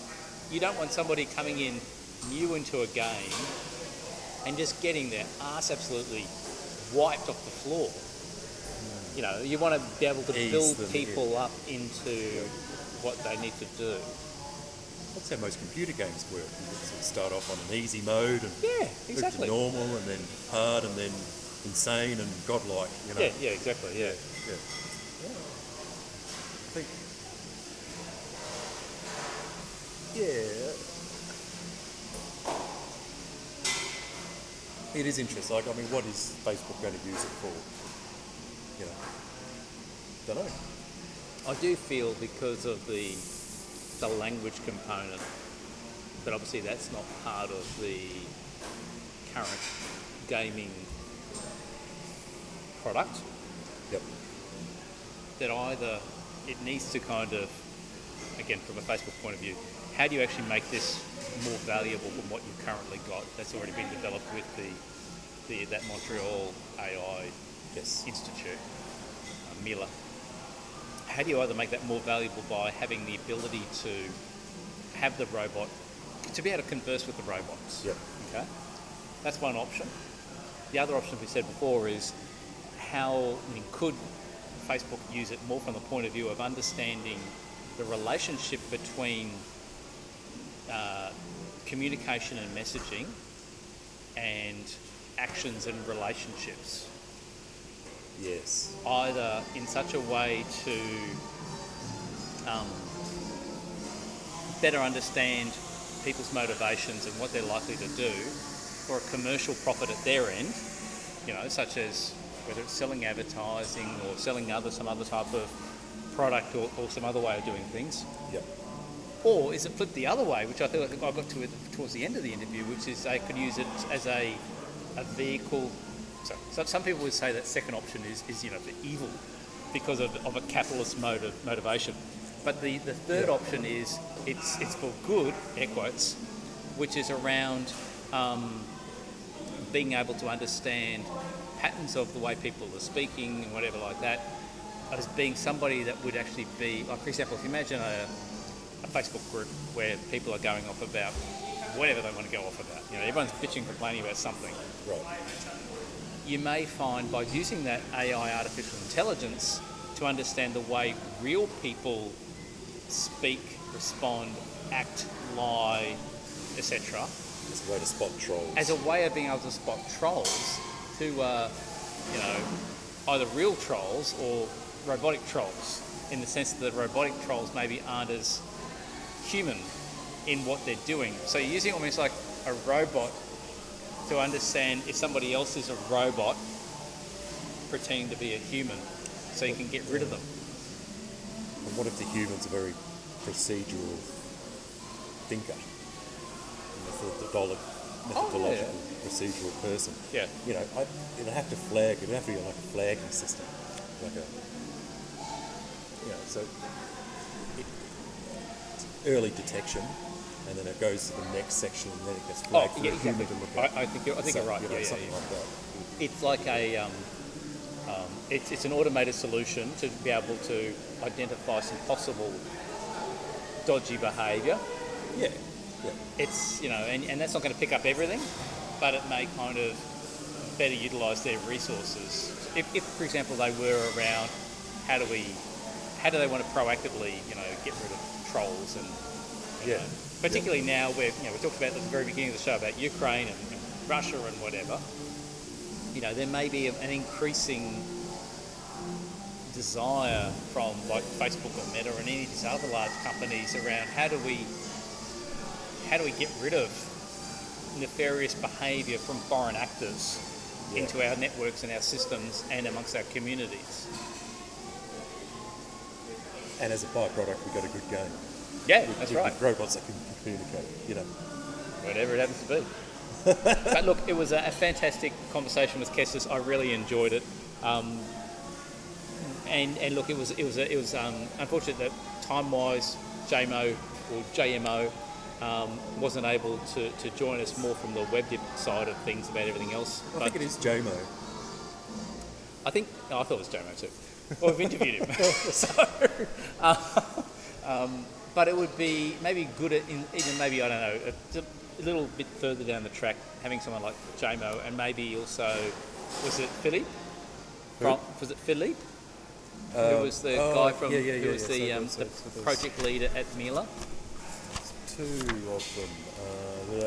you don't want somebody coming in new into a game and just getting their ass absolutely wiped off the floor. You know, you want to be able to Ease build them people up into what they need to do. That's how most computer games work. You sort of start off on an easy mode and Yeah, move exactly. to normal and then hard and then insane and godlike. You know. Yeah, yeah, exactly. Yeah. Yeah. I think. Yeah. It is interesting. Like, I mean, what is Facebook going to use it for? You know, don't know. I do feel because of the the language component, but obviously that's not part of the current gaming product. Yep. That either it needs to kind of, again from a Facebook point of view, how do you actually make this more valuable from what you've currently got that's already been developed with the, the that Montreal AI Yes. Institute, uh, Mila. How do you either make that more valuable by having the ability to have the robot, to be able to converse with the robots? Yep. Okay, that's one option. The other option we said before is how I mean, could Facebook use it more from the point of view of understanding the relationship between uh, communication and messaging and actions and relationships Yes. either in such a way to um, better understand people's motivations and what they're likely to do for a commercial profit at their end, you know, such as whether it's selling advertising or selling other some other type of product or, or some other way of doing things. Yep. Or is it flipped the other way, which I think I got to it towards the end of the interview, which is they could use it as a, a vehicle. So, so some people would say that second option is, is you know, the evil because of, of a capitalist motive, motivation. But the, the third Yeah. option is it's, it's for good, air quotes, which is around um, being able to understand patterns of the way people are speaking and whatever like that as being somebody that would actually be, like for example, if you imagine a, a Facebook group where people are going off about whatever they want to go off about, you know, everyone's bitching, complaining about something. Right. You may find by using that AI artificial intelligence to understand the way real people speak, respond, act, lie, etc It's a way to spot trolls. as a way of being able to spot trolls who are, uh, you know, either real trolls or robotic trolls, in the sense that robotic trolls maybe aren't as human in what they're doing. So you're using almost like a robot to understand if somebody else is a robot pretending to be a human, so you can get rid of them. And what if the human's a very procedural thinker? Methodological, oh, methodological procedural person. Yeah. You know, I, it'll have to flag, it'll have to be like a flagging system. Like a, you know, so it, early detection and then it goes to the next section and then it gets Oh, flagged for yeah, exactly. to look at. I, I think you're, I think So, you're right. you know, yeah, yeah, something yeah. like that. it's like a um, um, it's, it's an automated solution to be able to identify some possible dodgy behaviour. Yeah, yeah. It's you know, and, and that's not going to pick up everything, but it may kind of better utilise their resources. If, if, for example, they were around, how do we, how do they want to proactively, you know, get rid of trolls and Yeah. know, particularly now where you know we talked about at the very beginning of the show about Ukraine and, Russia and whatever. You know, there may be an increasing desire from like Facebook or Meta and any of these other large companies around how do we how do we get rid of nefarious behaviour from foreign actors Yeah. into our networks and our systems and amongst our communities. And as a byproduct, we got a good game. Yeah, With- that's with- right. With robots that can communicate, you know. whatever it happens to be. [LAUGHS] but look, it was a, a fantastic conversation with Kestas. I really enjoyed it. Um, and, and look, it was it was it was um, unfortunate that time wise, JMO or JMO um, wasn't able to, to join us more from the WebDip side of things about everything else. I think it is JMO. I think oh, I thought it was JMO too. Well, we've interviewed him. [LAUGHS] [LAUGHS] so, uh, um, but it would be maybe good at in, even maybe I don't know a, a little bit further down the track having someone like Jamo and maybe also was it Philippe? From, was it Philippe? who was the oh, guy from yeah, yeah, who was the, so um, so there's- project leader at Mila? two of them. Uh,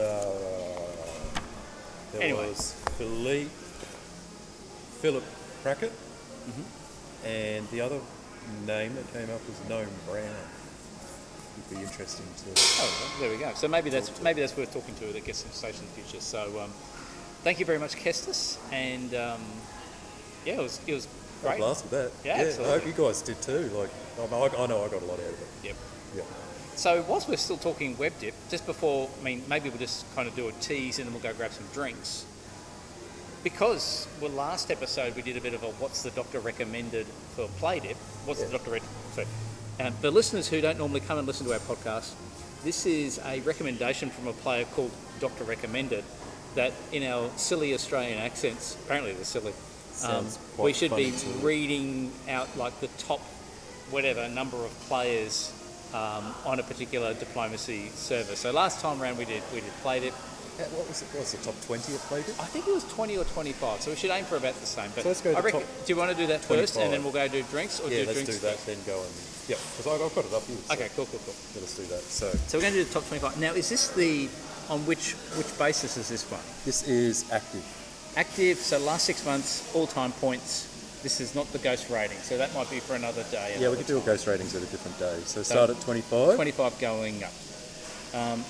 there Anyway. was Philippe, Philip Paquette, Mm-hmm. and the other name that came up was Noam Brown. Would be interesting to. Oh, well, there we go. So maybe that's maybe that's worth talking to at a guest station in the future. So um, thank you very much, Kestas, and um, yeah, it was it was great. blast with that. Yeah, I hope you guys did too. Like, I know I, know I got a lot out of it. Yep. Yeah. So whilst we're still talking WebDip, just before, I mean, maybe we'll just kind of do a tease and then we'll go grab some drinks. Because well, last episode we did a bit of a what's the doctor recommended for play dip. What's the doctor? Re- sorry. Um, for listeners who don't normally come and listen to our podcast, this is a recommendation from a player called Doctor Recommended. That in our silly Australian accents, apparently they're silly. Um, we should be too. reading out like the top whatever number of players um, on a particular diplomacy server. So last time round we did we did played it. Yeah, What was it? What was the top twenty of played it? I think it was twenty or twenty five. So we should aim for about the same. But So let's go I reckon, top do you want to do that first, and then we'll go do drinks, or Yeah, do let's drinks do that. first? Then go and yeah, because I've got it up here. so Okay, cool, cool, cool. Let's do that. So So we're going to do the top twenty-five. Now, is this the on which which basis is this one? this is active. Active. So last six months, all-time points. This is not the ghost rating, so that might be for another day. Yeah, we another could do a ghost ratings at a different day. So start at twenty-five. 25 going up. Um,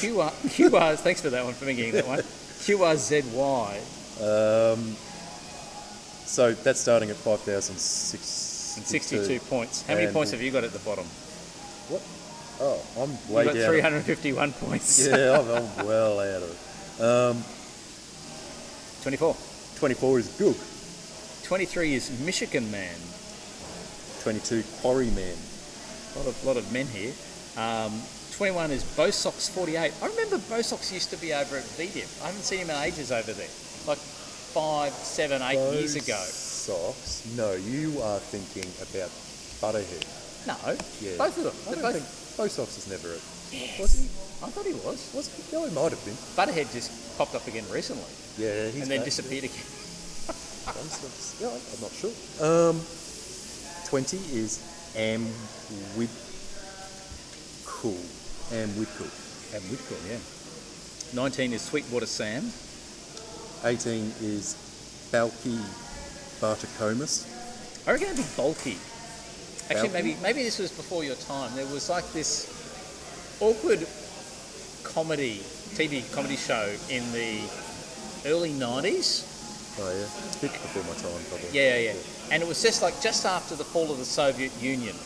QR, [LAUGHS] QR, thanks for that one, for me getting that one. [LAUGHS] QRZY, Um, so that's starting at five thousand six 62 points. How many points have you got at the bottom? What? Oh, I'm way You've got down. 351 points. [LAUGHS] Yeah, I'm, I'm well out of it. Um, 24. twenty-four is Gook. 23 is Michigan Man. Twenty-two Quarry Man. A lot of, lot of men here. Um, 21 is Bosox 48. I remember Bosox used to be over at VDIP. I haven't seen him in ages over there. Like five, seven, eight years ago. Socks. No, you are thinking about Butterhead. No, Yeah. both of them. I They're don't both. think Bosox is never a. Yes. Was he? I thought he was. Was he? No, he might have been. Butterhead just popped up again recently Yeah, he's and then back. disappeared again. [LAUGHS] Bosox. Yeah, I'm not sure. [LAUGHS] Um, twenty is Am Wid. Cool. Am Whitcool. And Whitcool, yeah. 19 is Sweetwater Sam. 18 is Balky Bartacomus. I reckon it'd be bulky. Actually, maybe maybe this was before your time. There was like this awkward comedy, TV comedy show in the early 90s. Oh, yeah. A bit before my time, probably. Yeah, yeah, yeah. And it was just like just after the fall of the Soviet Union.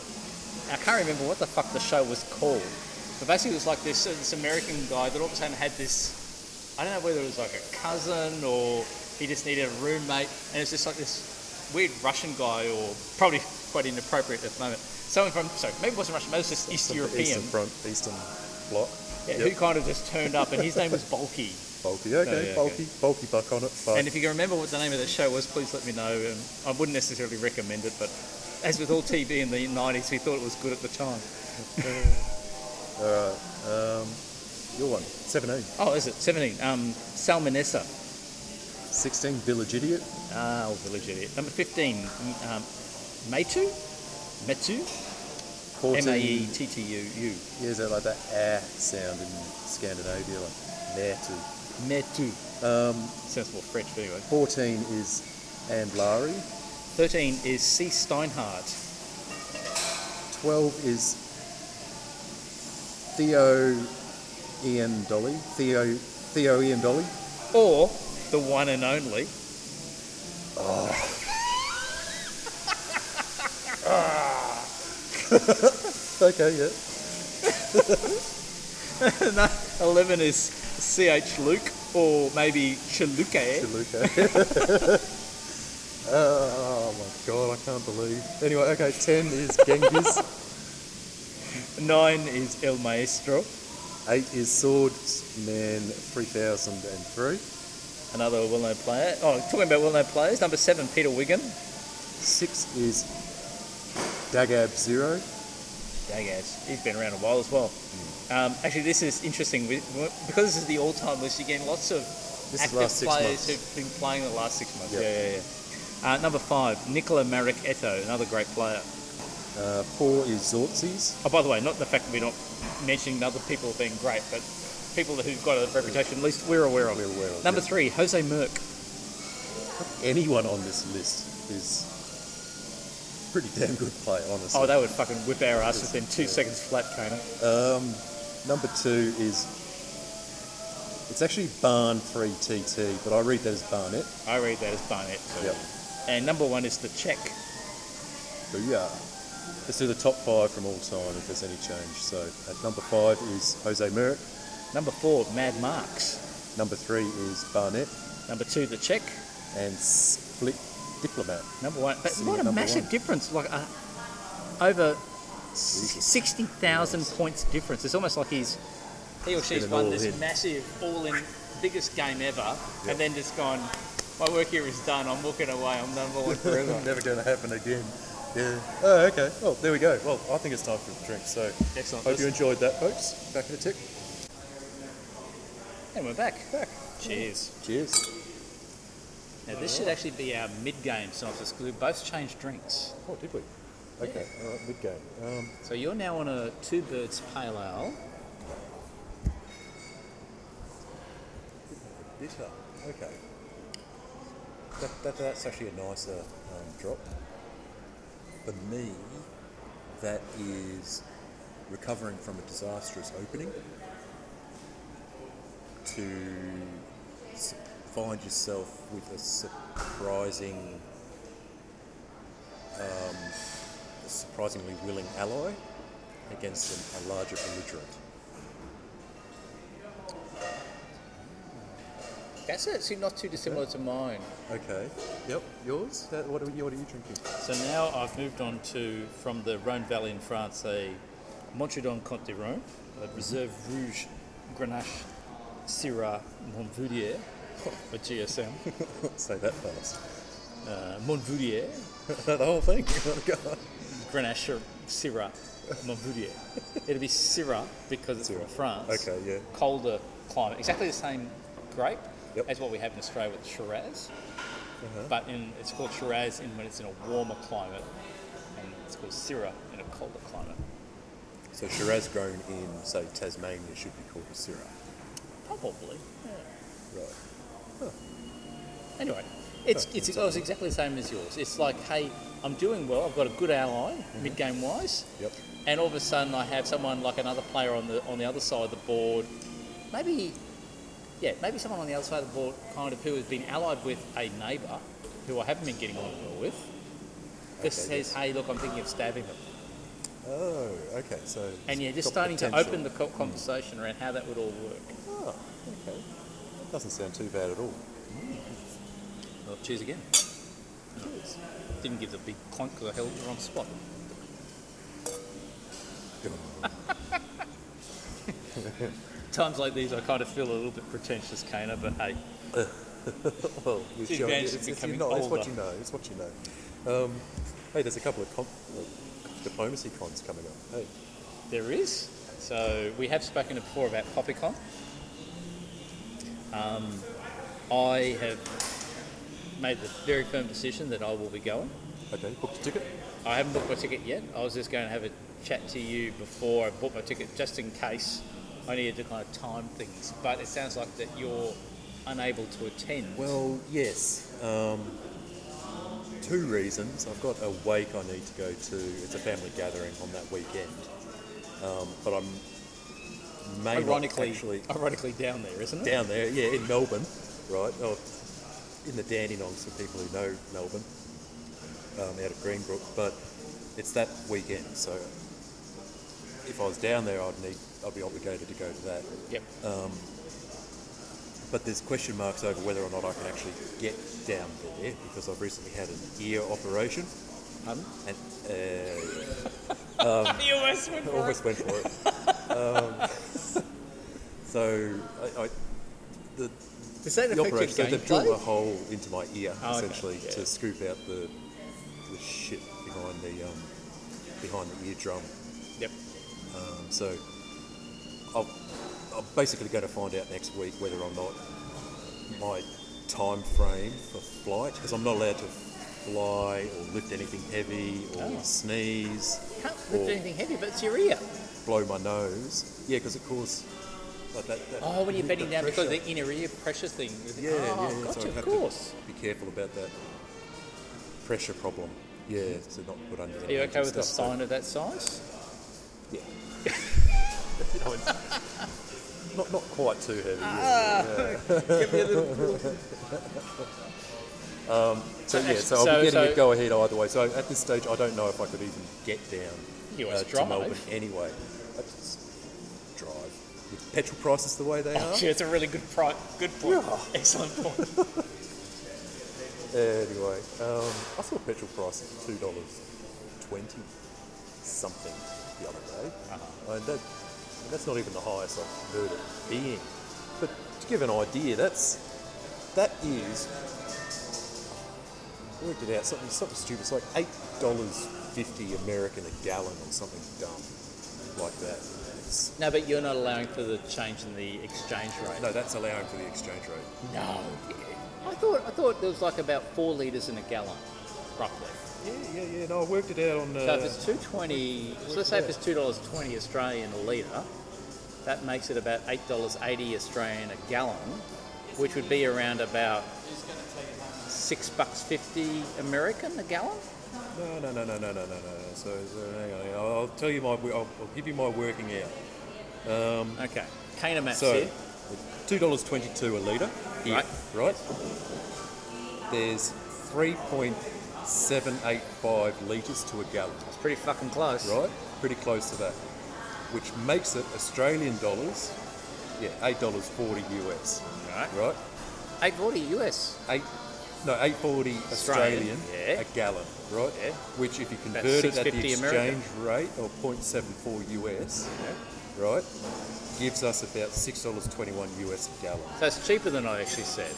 I can't remember what the fuck the show was called. But basically, it was like this, uh, this American guy that all of a sudden had this. I don't know whether it was like a cousin or he just needed a roommate, and it's just like this weird Russian guy, or probably quite inappropriate at the moment. Someone from, sorry, maybe it wasn't Russian, maybe it was just East From European, Eastern Front, Eastern Bloc. yeah, Yep. who kind of just turned up, and his name was Bulky. Bulky, okay, Oh, yeah, bulky, bulky buck on it. But And if you can remember what the name of the show was, please let me know. Um, I wouldn't necessarily recommend it, but as with all TV in the 90s, we thought it was good at the time. [LAUGHS] Alright, um, your one, 17. Oh, is it? 17. Um, Salmonessa. 16, Village Idiot. Ah, oh, village idiot. Number 15, um, Metu? Metu? 14, M-A-E-T-T-U-U. yeah, is that like that ah sound in Scandinavia, like Natu. Metu. Um, Sounds more French, but anyway. 14 is Andlari. 13 is C. Steinhardt. 12 is Theo Ian Dolly. Theo, Theo Ian Dolly. Or the one and only. Oh. [LAUGHS] Okay, yeah. [LAUGHS] no, 11 is C.H. Luke, or maybe Chaluke. Luca. [LAUGHS] oh my god, I can't believe. Anyway, okay, 10 is Genghis. 9 is El Maestro. 8 is Swordsman 3003. Another well-known player. Oh, talking about well-known players, number seven, Peter Wigan. Six is Dagab Zero. Dagab, he's been around a while as well. Um, actually, this is interesting because this is the all-time list. You're getting lots of This active players months. who've been playing the last six months. Yep. Yeah, yeah, yeah. Uh, number five, Nicola Marek Eto, another great player. Uh, four is Zortzis. Oh, by the way, not the fact that we're not mentioning other people being great, but people who've got a reputation, at least we're aware of. We're aware of, Number yeah. three, Jose Merck. Anyone on this list is pretty damn good player, honestly. Oh, they would fucking whip our ass within two seconds flat, Kaner. Um, number two is it's actually Barn 3 TT, but I read that as Barnett. I read that as Barnett. too. Yep. And number one is the Czech. Booyah. Let's do the top five from all time if there's any change. So at number five is Jose Merrick. Number four, Mad Marks. Number three is Barnett. Number two, the Czech. And Split Diplomat. Number one. But what a massive one. difference. Like uh, over s- 60,000 points difference. It's almost like he's he or she's won this in. massive all-in biggest game ever and then just gone, my work here is done. I'm walking away. I'm number one forever. [LAUGHS] Never going to happen again. Yeah. Oh, okay. Well, there we go. Well, I think it's time for a drink. So Excellent. hope you enjoyed that, folks. Back in a tick. And we're back. Back. Cheers. Cheers. Now this should actually be our mid-game synopsis because we both changed drinks. Oh, did we? Okay. All right. Mid game. Um, So you're now on a Two Birds Pale Ale. bitter. Okay. That, that, that's actually a nicer um, drop. For me, that is recovering from a disastrous opening to find yourself with a surprising, um, a surprisingly willing ally against a, a larger belligerent. That's actually not too dissimilar to mine. Okay. Yep. Yours? That, what, are you, what are you drinking? So now I've moved on to, from the Rhone Valley in France, a Montredon Comte de Rhone, a Reserve Rouge Grenache Syrah Montvoulier, a GSM. [LAUGHS] Say that fast. Uh, Montvoulier, [LAUGHS] the whole thing. [LAUGHS] Oh, Grenache Syrah Montvoulier. It'll be Syrah because it's from France. Okay, yeah. Colder climate. Exactly the same grape Yep. as what we have in Australia with Shiraz. Uh-huh. But in, it's called Shiraz in when it's in a warmer climate, and it's called Syrah in a colder climate. So Shiraz grown in, say, Tasmania should be called Syrah. Probably. Yeah. Right. Anyway, it's Oh, it's, that's oh, it's exactly the same as yours. It's like, hey, I'm doing well. I've got a good ally mm-hmm. mid game wise, Yep. and all of a sudden I have someone like another player on the on the other side of the board. Maybe, yeah, maybe someone on the other side of the board, kind of who has been allied with a neighbour who I haven't been getting on well with. Just Okay, says, yes. hey, look, I'm thinking of stabbing them, Oh, okay. So. and you're just got starting to open the co- hmm. conversation around how that would all work. Okay. That doesn't sound too bad at all. Well, cheers again. Didn't give the big clunk because I held it the wrong spot. [LAUGHS] [LAUGHS] Times like these, I kind of feel a little bit pretentious, Kaner, but hey, [LAUGHS] well, you're the advantage it's, it's, becoming you know, it's what you know. It's what you know. Um, hey, there's a couple of comp- uh, diplomacy cons coming up. Hey. there is. So we have spoken before about PoppyCon. Um, I have made the very firm decision that I will be going. Okay, booked a ticket. I haven't booked my ticket yet. I was just going to have a chat to you before I bought my ticket, just in case I needed to kind of time things. But it sounds like that you're unable to attend. Well, yes. Um, two reasons. I've got a wake I need to go to. It's a family gathering on that weekend. Um, but I'm may not ironically, actually ironically down there, isn't it? down there, yeah, in Melbourne, right? Oh, in the Dandenongs for people who know Melbourne, um, out of Gembrook. But it's that weekend, so if I was down there, I'd need, I'd be obligated to go to that. Yep. But there's question marks over whether or not I can actually get down there because I've recently had an ear operation. Pardon? And uh, [LAUGHS] you almost went for [LAUGHS] it. almost went for it. um, so I, I, the Does that the affect operation. So they've drilled a hole into my ear Oh, okay, essentially yeah. to scoop out the the shit behind the um, behind the eardrum. Yep. Um, so I'll, I'm basically go to find out next week whether or not my time frame for flight, because I'm not allowed to fly or lift anything heavy or Oh. sneeze, Can't or lift anything heavy, but it's your ear. blow my nose. Yeah, because it causes like that, that. Oh, when you're bending the down because of the inner ear pressure thing. Yeah, oh, yeah, yeah. Gotcha, so I of course. to be careful about that pressure problem. Yeah, to not put under. Are you okay with a sign of that size? Yeah. [LAUGHS] No, [LAUGHS] not not quite too heavy. Ah. yeah, [LAUGHS] Give me a little. yeah. So yeah, so I'll be getting so- a go ahead either way. So at this stage, I don't know if I could even get down US uh, to. Melbourne anyway. Petrol prices the way they are. Actually, it's a really good pri Good point. Excellent point. [LAUGHS] Anyway, um, I saw petrol prices of two dollars twenty something the other day, Uh-huh. and that, that's not even the highest I've heard it being. But to give an idea, that's that is I worked it out something something stupid. It's like eight dollars fifty American a gallon or something dumb like that. No, but you're not allowing for the change in the exchange rate. no, that's allowing for the exchange rate. No. I thought I thought there was like about four litres in a gallon, roughly. Yeah, yeah, yeah. No, I worked it out on. Uh, So if it's two twenty, so let's say if it's two dollars twenty Australian a litre, that makes it about eight dollars eighty Australian a gallon, which would be around about six bucks fifty American a gallon. No, no, no, no, no, no, no, no. So, so hang on, on. I'll tell you my. I'll, I'll give you my working out. Um, okay, Kana Maps So, here. two dollars twenty-two a litre. here, Right. Right. There's three point seven eight five litres to a gallon. It's pretty fucking close. Right. Pretty close to that, which makes it Australian dollars. Yeah, eight dollars forty US. Right. Right. Eight forty US. Eight. No, eight forty Australian, Australian, yeah. a gallon, right? Yeah. Which, if you convert it at the exchange American. rate of 0.74 US, right, gives us about six dollars twenty-one US a gallon. So it's cheaper than I actually said.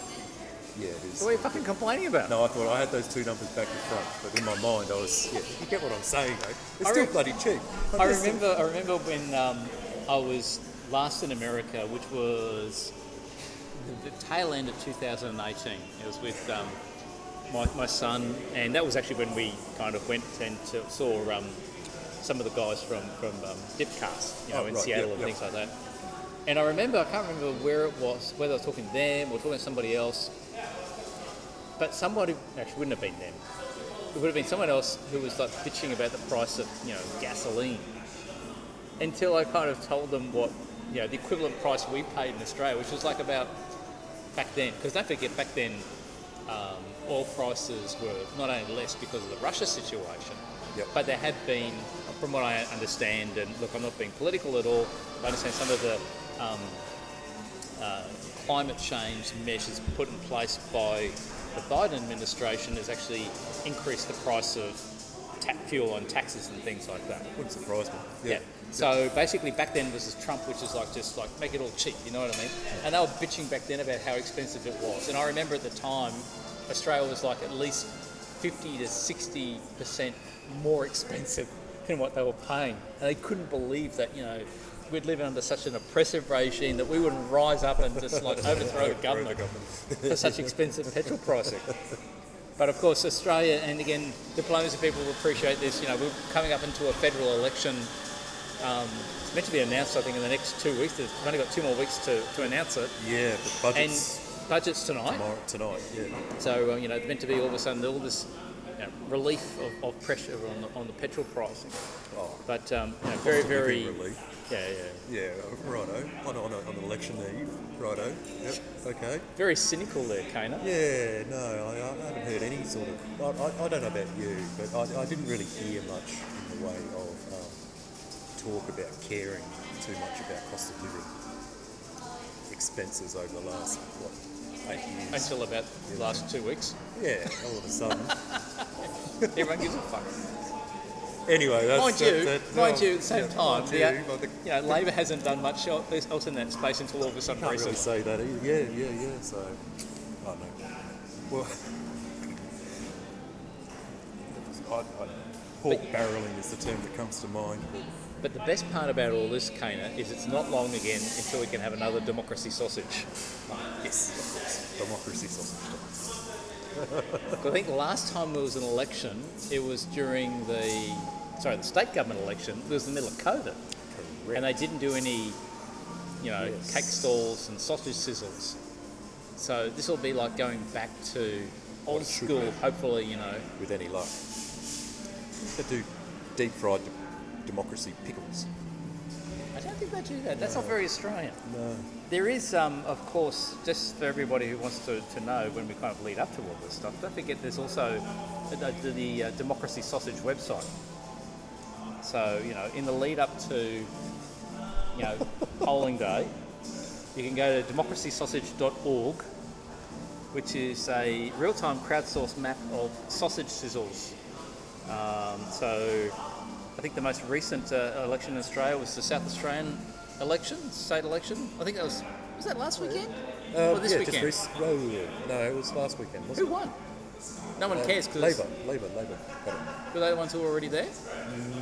Yeah, it is. What are you fucking complaining about? No, I thought I had those two numbers back to front, but in my mind, I was. Yeah, you get what I'm saying, though. It's I still re- bloody cheap. I just- remember. I remember when um, I was last in America, which was the, tail end of 2018. It was with um, my, my son, and that was actually when we kind of went and to, saw um, some of the guys from from um, Dipcast, you know, Oh, in right, Seattle yep, and yep. thing like that. And I remember, I can't remember where it was, whether I was talking to them or talking to somebody else, but somebody actually wouldn't have been them. It would have been someone else who was like bitching about the price of you know gasoline. Until I kind of told them what you know the equivalent price we paid in Australia, which was like about back then. Because don't forget, back then um, oil prices were not only less because of the Russia situation, Yep. but there had been, from what I understand, and look, I'm not being political at all. But I understand some of the um, uh, climate change measures put in place by the Biden administration has actually increased the price of ta- fuel on taxes and things like that. Wouldn't surprise me. Yeah. So basically, back then was this Trump, which is like just like make it all cheap. You know what I mean? And they were bitching back then about how expensive it was. And I remember at the time, Australia was like at least fifty to sixty percent more expensive than what they were paying, and they couldn't believe that you know we'd live under such an oppressive regime that we wouldn't rise up and just like [LAUGHS] overthrow the government for such expensive petrol pricing. But of course, Australia, and again, diplomacy people will appreciate this. You know, we're coming up into a federal election. Um, it's meant to be announced, I think, in the next two weeks. We've only got two more weeks to, to announce it. Yeah, the And budget's budget's tonight. tomorrow, tonight. Yeah. So, uh, you know, it's meant to be all of a sudden all this you know, relief of, of pressure on the, on the petrol pricing. Oh, But, um, you know, very, very. Relief. Yeah, yeah. Yeah, righto. On, on, on election eve. Righto. Yep. Okay. Very cynical there, Kaner. Yeah, no, I, I haven't heard any sort of. I, I, I don't know about you, but I, I didn't really hear much in the way of um, talk about caring too much about cost of living expenses over the last what eight years. Until about the last two weeks. yeah, all of a sudden. [LAUGHS] Everyone gives a fuck. Anyway, that's mind that- you, that- mind no, you, at the same yeah, time, the, you, uh, the- you know, Labor hasn't done much else in that space until all of a sudden Can't really recently. say that either. Yeah, yeah, yeah. So, I don't know. Well, [LAUGHS] I, I, pork barreling is the term that comes to mind. But the best part about all this, Kaner, is it's not long again until we can have another democracy sausage. yes, of course, democracy sausage. [LAUGHS] I think the last time there was an election, it was during the sorry, the state government election. It was in the middle of COVID, Correct. and they didn't do any, you know, Yes. cake stalls and sausage sizzles. So this will be like going back to old school. Hopefully, you know. with any luck. They do deep fried democracy pickles. I don't think they do that. That's not very Australian. No. There is, um, of course, just for everybody who wants to, to know when we kind of lead up to all this stuff, don't forget there's also the, the, the uh, Democracy Sausage website. So, you know, in the lead up to, you know, [LAUGHS] polling day, you can go to democracysausage.org, which is a real time crowdsourced map of sausage sizzles. Um, so, I think the most recent uh, election in Australia was the South Australian election, state election. I think that was was that last weekend or this yeah, weekend? just rec- oh, no, it was last weekend. Who Wasn't won? No one it? cares because Labour, Labour, Labour. got were they the ones who were already there?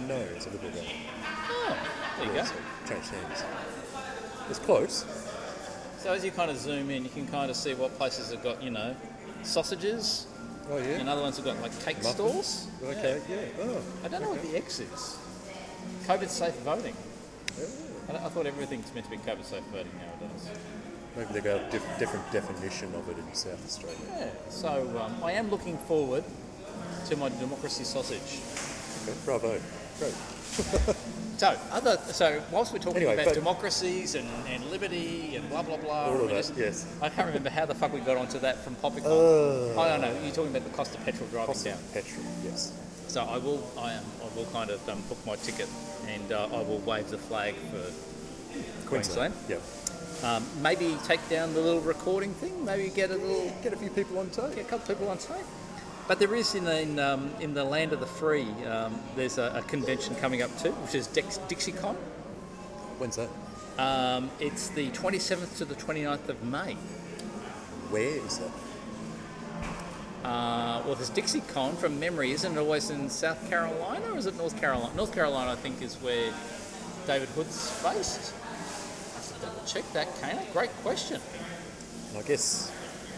No, it's a Liberal government. Oh, there you Yeah, go. so changed hands. It's close. So as you kind of zoom in, you can kind of see what places have got you know sausages, Oh yeah. and other ones have got like cake Muffins? stalls. Okay, yeah. Oh, I don't know what the X is. COVID safe voting. I, I thought everything's meant to be COVID safe voting nowadays. maybe they've got a diff- different definition of it in South Australia. Yeah. So um, I am looking forward to my democracy sausage. Okay, bravo. Great. [LAUGHS] So, other so whilst we're talking Anyway, about democracies and, and liberty and blah blah blah, All of that, just- yes. I can't remember how the fuck we got onto that from Poppycon. Uh, I don't know. You're talking about the cost of petrol driving Cost down. of petrol, yes. So I will, I am, I will kind of um, book my ticket, and uh, I will wave the flag for Queensland. Yeah. Um, maybe take down the little recording thing. Maybe get a little, Get a few people on tape. get a couple people on tape. But there is in in, um, in the land of the free. Um, there's a, a convention coming up too, which is Dex, DixieCon. When's that? Um, it's the 27th to the 29th of May. Where is that? Uh, well, there's DixieCon from memory. Isn't it always in South Carolina or is it North Carolina? North Carolina, I think, is where David Hood's based. I have to double check that, Kaner. Great question. I guess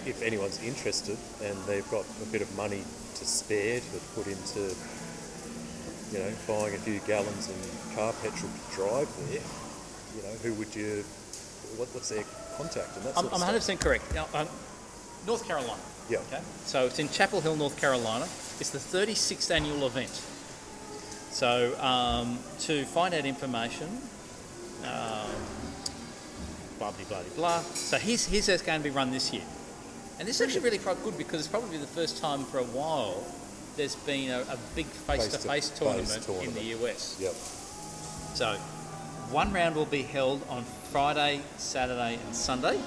if anyone's interested and they've got a bit of money to spare to put into, you know, buying a few gallons of car petrol to drive there, you know, who would you, what, what's their contact and that I'm, sort I'm 100% correct. Now, um, North Carolina. Yeah. Okay. So it's in Chapel Hill, North Carolina. It's the 36th annual event. So um, to find out information, um, blah blah blah blah. So here's here's how it's going to be run this year, and this is actually really quite good because it's probably the first time for a while there's been a, a big face-to-face tournament. in the US. Yep. So, one round will be held on Friday, Saturday, and Sunday.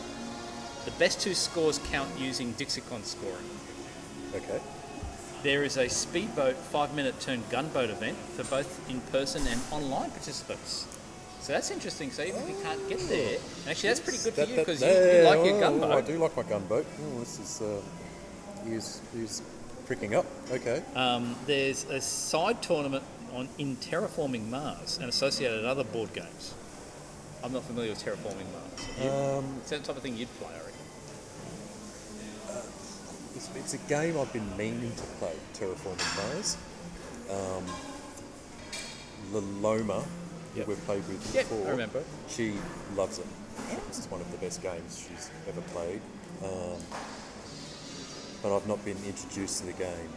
The best two scores count using DixieCon scoring. Okay. There is a speedboat five-minute turn gunboat event for both in-person and online participants. So that's interesting. So even if you can't get there, actually that's pretty good for That- you because you, yeah, you like your oh, gunboat. I do like my gunboat. Oh, this is, uh, he's, he's pricking up. Okay. Um, there's a side tournament on in terraforming Mars and associated other board games. I'm not familiar with terraforming Mars. Um, it's that type of thing you'd play, I reckon. It's, it's a game I've been meaning to play, Terraforming Mars. Um, Laloma, Yep. we've played with Yep, before, I remember. she loves it. This is one of the best games she's ever played. Um, but I've not been introduced to the game.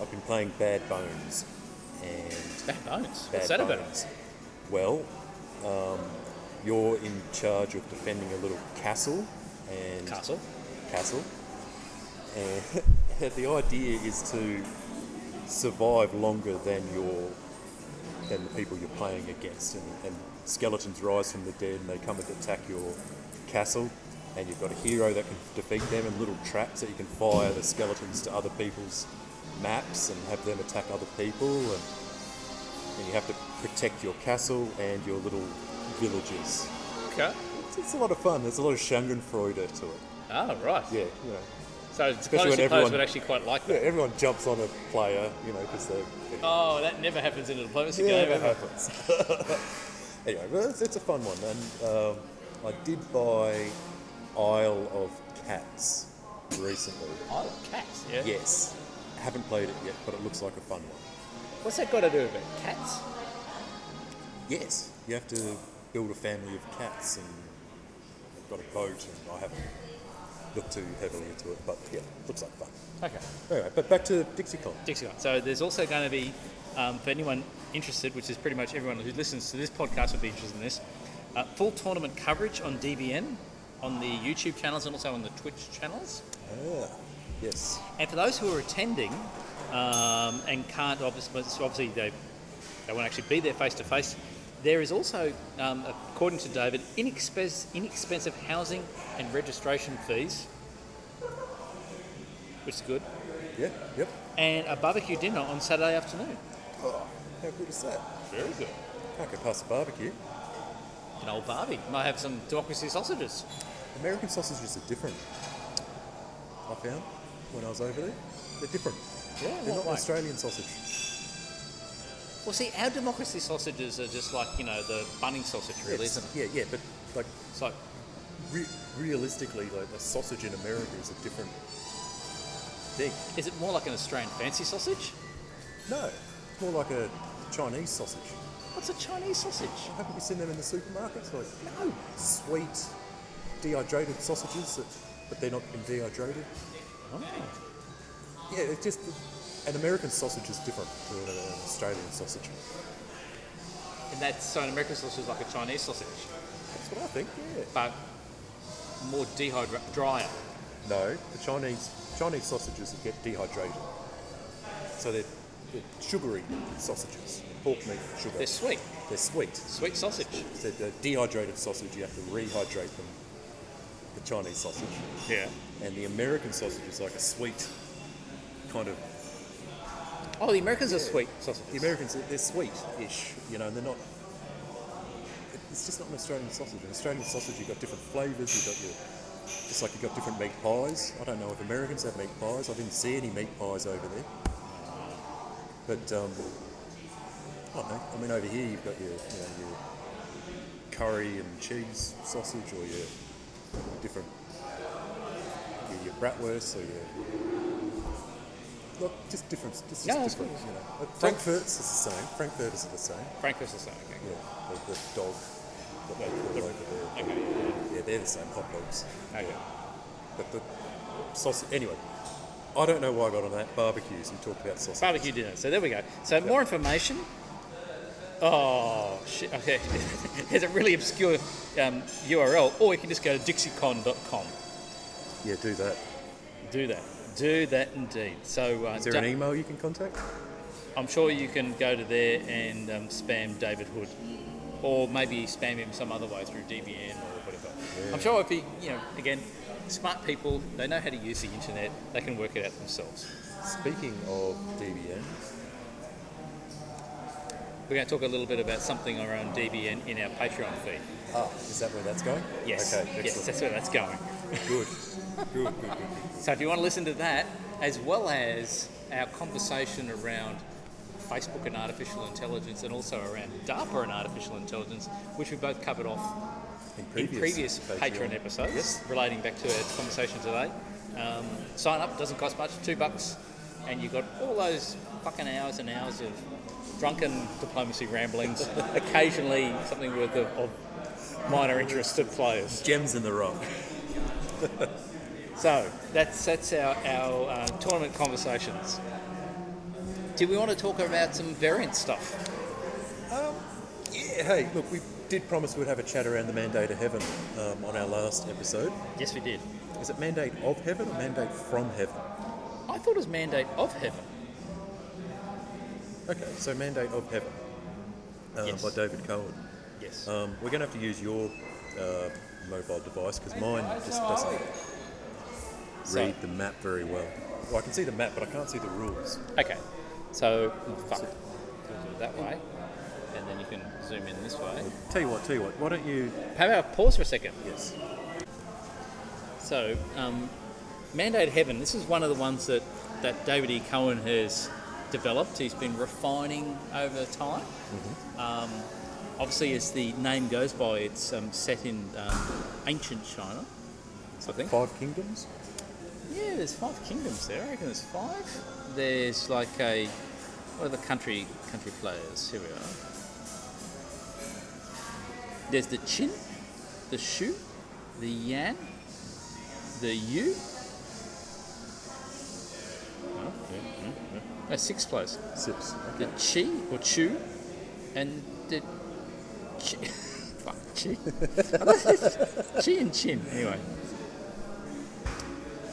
I've been playing Bad Bones and Bad bones. Bad What's that about? Bones. Well, um, you're in charge of defending a little castle and Castle. castle. And [LAUGHS] the idea is to survive longer than your than the people you're playing against, and, and skeletons rise from the dead and they come and attack your castle. And you've got a hero that can defeat them, and little traps that you can fire the skeletons to other people's maps and have them attack other people, and, and you have to protect your castle and your little villages. Okay. It's, it's a lot of fun. There's a lot of Schadenfreude to it. Ah, right. Yeah, you know. So especially when everyone- would actually quite like Yeah, that. everyone jumps on a player, you know, because they're. Oh, that never happens in a diplomacy Yeah, game. it happens. [LAUGHS] anyway, well, it's, it's a fun one, and um, I did buy Isle of Cats recently. Isle of Cats, yeah. Yes, haven't played it yet, but it looks like a fun one. What's that got to do with it? Cats? Yes, you have to build a family of cats, and I've got a boat, and I haven't looked too heavily into it, but yeah, looks like fun. Okay. Anyway, but back to DixieCon. Dixicon. So there's also going to be, um, for anyone interested, which is pretty much everyone who listens to this podcast would be interested in this, uh, full tournament coverage on DBN, on the YouTube channels and also on the Twitch channels. Ah, yes. And for those who are attending um, and can't, obviously, obviously they, they won't actually be there face to face, there is also, um, according to David, inexpensive, inexpensive housing and registration fees, which is good, Yeah, yep. and a barbecue dinner on Saturday afternoon. Oh, how good is that? Very good. Can't go past the barbecue. An old Barbie. Might have some democracy sausages. American sausages are different. I found when I was over there, they're different. Yeah, They're what not way? Australian sausage. Well, see, our democracy sausages are just like, you know, the bunning sausage, really, isn't it? Yeah, yeah, but like It's like, re- realistically, like a sausage in America is a different thing. is it more like an Australian fancy sausage? No, it's more like a Chinese sausage. What's a Chinese sausage? Haven't you seen them in the supermarkets? Like No. sweet, dehydrated sausages, that, but they're not been dehydrated. Oh. Yeah, it's just an American sausage is different to an, an Australian sausage. And that's, so an American sausage is like a Chinese sausage, That's what I think. Yeah. but more dehydrated, drier. No, the Chinese Chinese sausages get dehydrated. So they're, they're sugary sausages, pork meat, sugar. They're sweet. They're sweet. Sweet sausage. So the dehydrated sausage, you have to rehydrate them. The Chinese sausage, Yeah. and the American sausage is like a sweet kind of. Oh, the Americans are sweet sausages. The Americans they're sweet-ish, you know, and they're not. It's just not an Australian sausage. An Australian sausage, you've got different flavours. You've got your, just like you've got different meat pies. I don't know if Americans have meat pies. I didn't see any meat pies over there. But um, I don't know. I mean, over here you've got your, you know, your curry and cheese sausage, or your different, your, your bratwurst, or your look, just different, just, just Yeah, that's different. good. You know, Like Frankfurt's is the same. Frankfurters are the same. Frankfurt's the same. Okay. Yeah, the, the dog that they put over there. Okay. Yeah, they're the same hot dogs. Okay. But the sausage, anyway. I don't know why I got on that barbecues. You talked about sausage. Barbecue dinner. So there we go. So more information. Oh shit. Okay. [LAUGHS] There's a really obscure um, URL, or you can just go to dixiecon.com. Yeah, do that. Do that. Do that indeed. So uh, Is there an email you can contact? I'm sure you can go to there and um, spam David Hood, or maybe spam him some other way through DBN or whatever. I'm sure if he, you know, again, smart people, they know how to use the internet. They can work it out themselves. Speaking of DBN, We're going to talk a little bit about something around DBN in our Patreon feed. ah, is that where that's going? Yes. Okay, yes, that's where that's going. Good. [LAUGHS] Good, good, good, good. So if you want to listen to that, as well as our conversation around Facebook and artificial intelligence, and also around DARPA and artificial intelligence, which we both covered off In in previous Patreon episodes, Yes. relating back to our conversation today. Um, sign up doesn't cost much, two bucks, and you've got all those fucking hours and hours of drunken diplomacy ramblings, [LAUGHS] occasionally something worth of, of minor interest to players. Gems in the rock. [LAUGHS] So that's that's our, our uh, tournament conversations. Do we want to talk about some variant stuff? Um, yeah, hey, look, we did promise we'd have a chat around the Mandate of Heaven um, on our last episode. Yes, we did. Is it Mandate of Heaven or Mandate from Heaven? I thought it was Mandate of Heaven. Okay, so Mandate of Heaven um, Yes. by David Cohen. Yes. Um, we're going to have to use your uh, mobile device because mine just doesn't So- read the map very well. Well, I can see the map, but I can't see the rules. Okay, so fuck, we'll do it that way, and then you can zoom in this way. Tell you what, tell you what. Why don't you? How about pause for a second? Yes. So, um, Mandate Heaven, this is one of the ones that, that David E. Cohen has developed. He's been refining over time. Um, obviously, as the name goes by, it's um, set in um, ancient China. I think. Five Kingdoms. Yeah, there's five kingdoms there. I reckon there's five. There's like a what are the country country players? Here we are. There's the Chin, the Shu, the Yan, the Yu. Oh, yeah, yeah, yeah. That's six players. Six. The Chi or Chu, and the Chi. [LAUGHS] Fuck Chi. Chi [LAUGHS] and Chin. Anyway.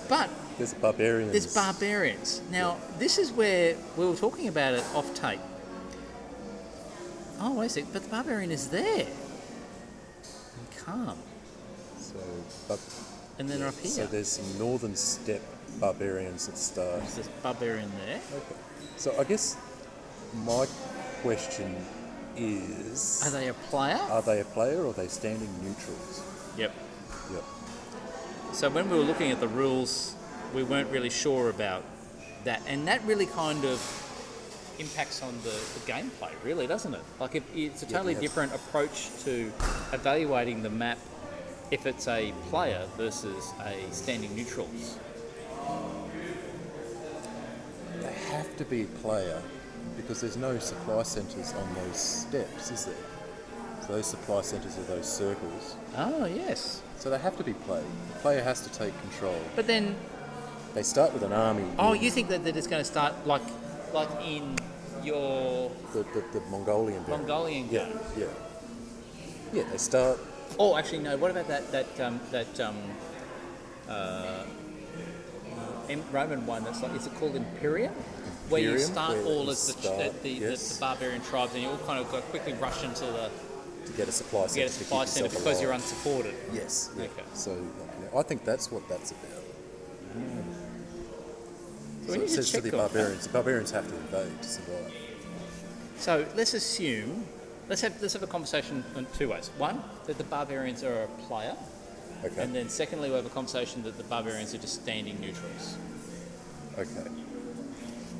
But There's barbarians. there's barbarians. Now, this is where we were talking about it off tape. Oh, wait a sec, but the barbarian is there. And calm. So, but, And then up here, so there's some northern steppe barbarians that start. there's this barbarian there. Okay. So I guess my question is: Are they a player? Are they a player or are they standing neutrals? Yep. So when we were looking at the rules, we weren't really sure about that, and that really kind of impacts on the, the gameplay, really, doesn't it? Like it's a totally yeah. different approach to evaluating the map if it's a player versus a standing neutrals. They have to be a player because there's no supply centres on those steps, is there? So those supply centres are those circles. Oh yes, So they have to be played. The player has to take control. but then They start with an army. oh, you think that, that it's going to start like like in your the, the, the Mongolian. Mongolian Yeah, game? yeah, yeah. They start. Oh, actually, no. What about that that um, that um, uh, Em- Roman one? That's like is it called Imperium? Where you Imperium, start where all you as the, start, the, the, yes. the, barbarian tribes, and you all kind of go quickly rush into the to get a supply centre get a supply centre because you're unsupported. Yes. Yeah. Okay. So yeah, I think that's what that's about. So we So need it says to the on that. barbarians. The barbarians have to invade to survive. So let's assume let's have let's have a conversation in two ways. One, that the barbarians are a player, Okay. and then secondly, we have a conversation that the barbarians are just standing neutrals. okay.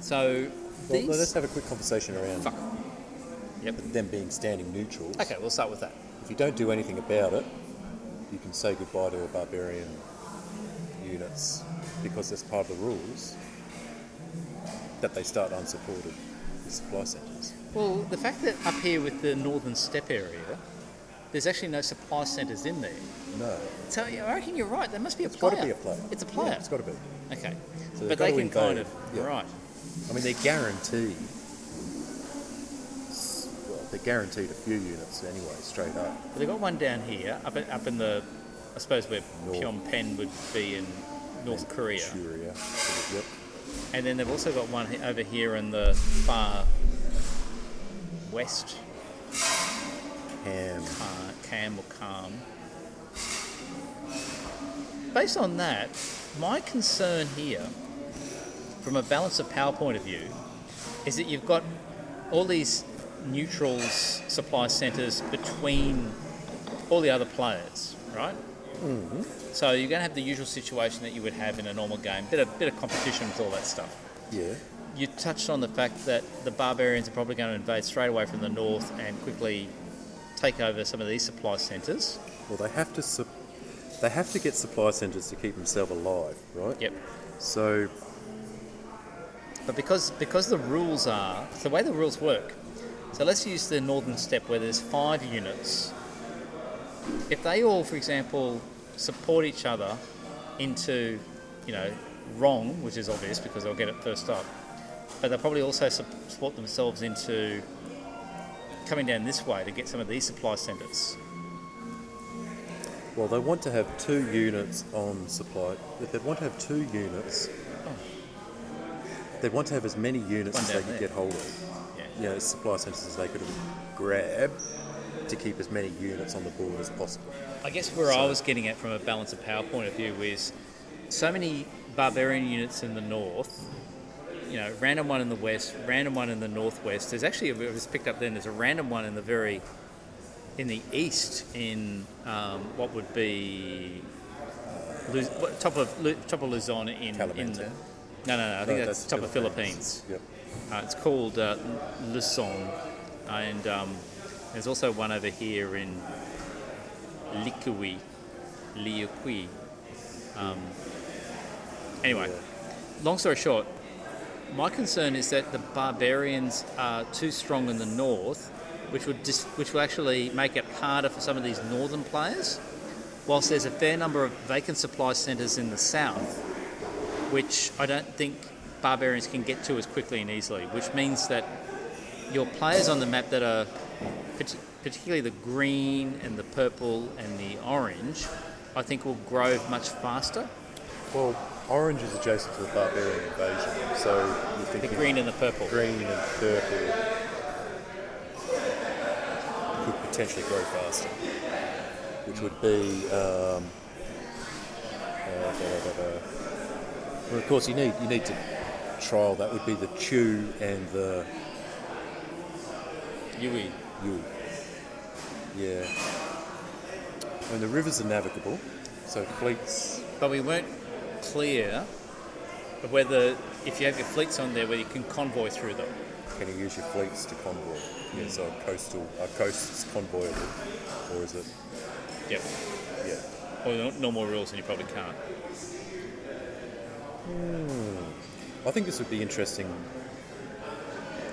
So Well, these. let's have a quick conversation around Fuck. Yep. them being standing neutrals. Okay, we'll start with that. If you don't do anything about it, you can say goodbye to a barbarian units because that's part of the rules that they start unsupported with supply centres. Well, the fact that up here with the northern steppe area, there's actually no supply centres in there. No, So I reckon you're right. There must be a it's player. got to be a player. It's a player. Yeah, it's got to be. okay. So but they can kind invade. of Yeah. right. I mean, they're guaranteed. They're guaranteed a few units anyway, straight up. But they've got one down here, up in, up in the, I suppose where North. Penh would be in North Korea, Manchuria. Yep. and then they've also got one over here in the far west, Ham. uh, Cam or Calm. Based on that, my concern here, from a balance of power point of view, is that you've got all these neutrals supply centres between all the other players, right? Mm-hmm. So you're going to have the usual situation that you would have in a normal game, bit of bit of competition with all that stuff. Yeah. You touched on the fact that the barbarians are probably going to invade straight away from the north and quickly take over some of these supply centres. Well, they have to. Su- they have to get supply centres to keep themselves alive, right? Yep. So But because because the rules are the way the rules work. So let's use the northern step where there's five units. If they all, for example, support each other into, you know, wrong, which is obvious because they'll get it first up, but they'll probably also support themselves into coming down this way to get some of these supply centres. Well, they want to have two units on supply. They want to have two units. Oh. They want to have as many units One as they can there. get hold of. You know, supply centres as they could grab to keep as many units on the board as possible. I guess where I was getting at from a balance of power point of view is so many barbarian units in the north. You know, random one in the west, random one in the northwest. There's actually, I was picked up then, there's a random one in the very, in the east, in um, what would be Luz- top of top of Luzon in, in the, no, no, no, I think No, that's, top of Philippines. Yep. Uh, it's called uh, Luzon, and um, there's also one over here in Likui, Liukui. Um, anyway, long story short, my concern is that the barbarians are too strong in the north, which would dis- which will actually make it harder for some of these northern players. Whilst there's a fair number of vacant supply centres in the south, which I don't think barbarians can get to as quickly and easily, which means that your players on the map that are parti- particularly the green and the purple and the orange, I think will grow much faster. Well, orange is adjacent to the barbarian invasion, so you think The green and the purple. green and purple could potentially grow faster, which would be. Um, uh, da, da, da. Well, of course, you need you need to trial. That would be the Chew and the Yui. Yu. Yeah. I mean, the rivers are navigable, so fleets. But we weren't clear of whether, if you have your fleets on there, whether you can convoy through them. Can you use your fleets to convoy? Yeah, so a coastal, a coast's convoyable, or is it? Yep. Yeah. Or no- normal rules, and you probably can't. Hmm. I think this would be interesting.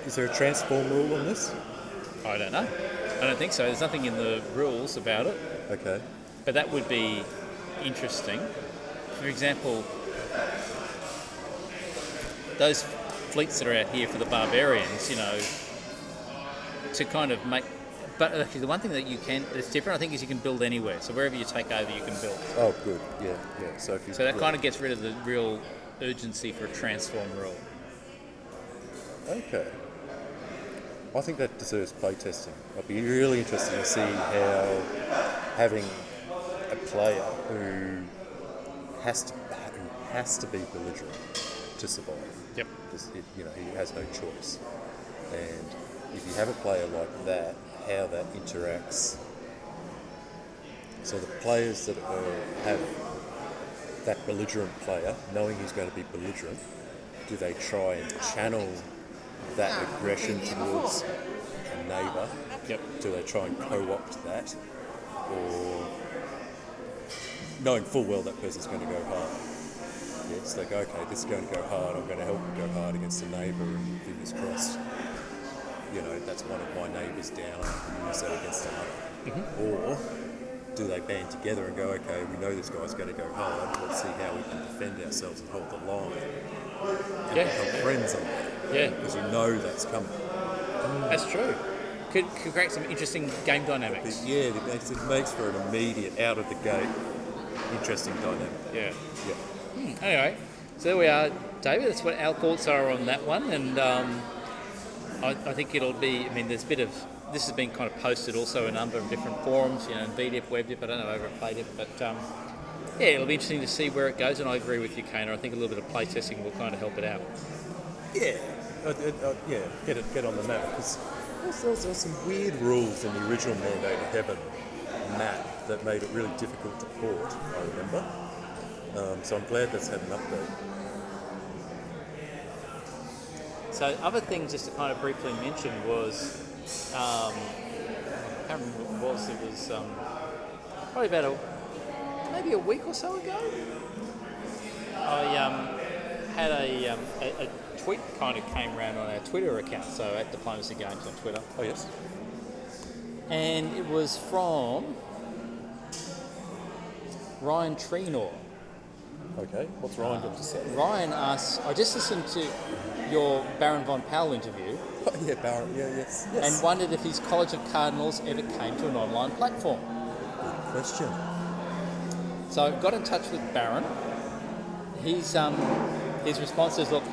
Is there a transform rule on this? I don't know. I don't think so. There's nothing in the rules about it. Okay. But that would be interesting. For example, those fleets that are out here for the barbarians, you know, to kind of make. But actually, the one thing that you can that's different, I think, is you can build anywhere. So wherever you take over, you can build. Oh, good. Yeah, yeah. So if you So that kind of gets rid of the real urgency for a transform rule. Okay. I think that deserves playtesting. I'd be really interested to see how having a player who has to who has to be belligerent to survive. Yep. Because it, you know he has no choice. And if you have a player like that, how that interacts. So the players that are, have that belligerent player, knowing he's going to be belligerent, do they try and channel that ah, aggression towards a neighbour? Yep. Do they try and co-opt that, or knowing full well that person's going to go hard? Yeah, it's like okay, this is going to go hard. I'm going to help it go hard against a neighbour, and fingers crossed. You know, that's one of my neighbours down. I can use that against another. Mm-hmm. Or do they band together and go, okay, we know this guy's going to go hard. Let's see how we can defend ourselves and hold the line. And Yeah. become friends on that Yeah, because you know that's coming. that's true. Could, could create some interesting game dynamics. But yeah, it makes, it makes for an immediate, out of the gate, interesting dynamic. Yeah. Yeah. Anyway, so there we are, David. That's what our thoughts are on that one, and um, I, I think it'll be. I mean, there's a bit of this has been kind of posted also a number of different forums, you know, in VDIP, WebDIP. I don't know over at PlayDIP, but um, yeah, it'll be interesting to see where it goes. And I agree with you, Kaner. I think a little bit of playtesting will kind of help it out. Yeah, uh, uh, uh, yeah, get it, get on the map because there was, there some weird rules in the original Mandate of Heaven map that made it really difficult to port. I remember, um, so I'm glad that's had an update. So other things just to kind of briefly mention was, um, I can't remember what it was. It was um, probably about a maybe a week or so ago. I um, had a, um, a, a tweet kind of came around on our Twitter account, so at Diplomacy Games on Twitter, Oh yes, and it was from Ryan Treenor. okay. What's Ryan got to say? Ryan asks, I just listened to your Baron von Powell interview. [LAUGHS] Yeah, Barrett. Yeah, yes, yes. and wondered if his College of Cardinals ever came to an online platform. Good question. So got in touch with Barron. His um, his response is, look,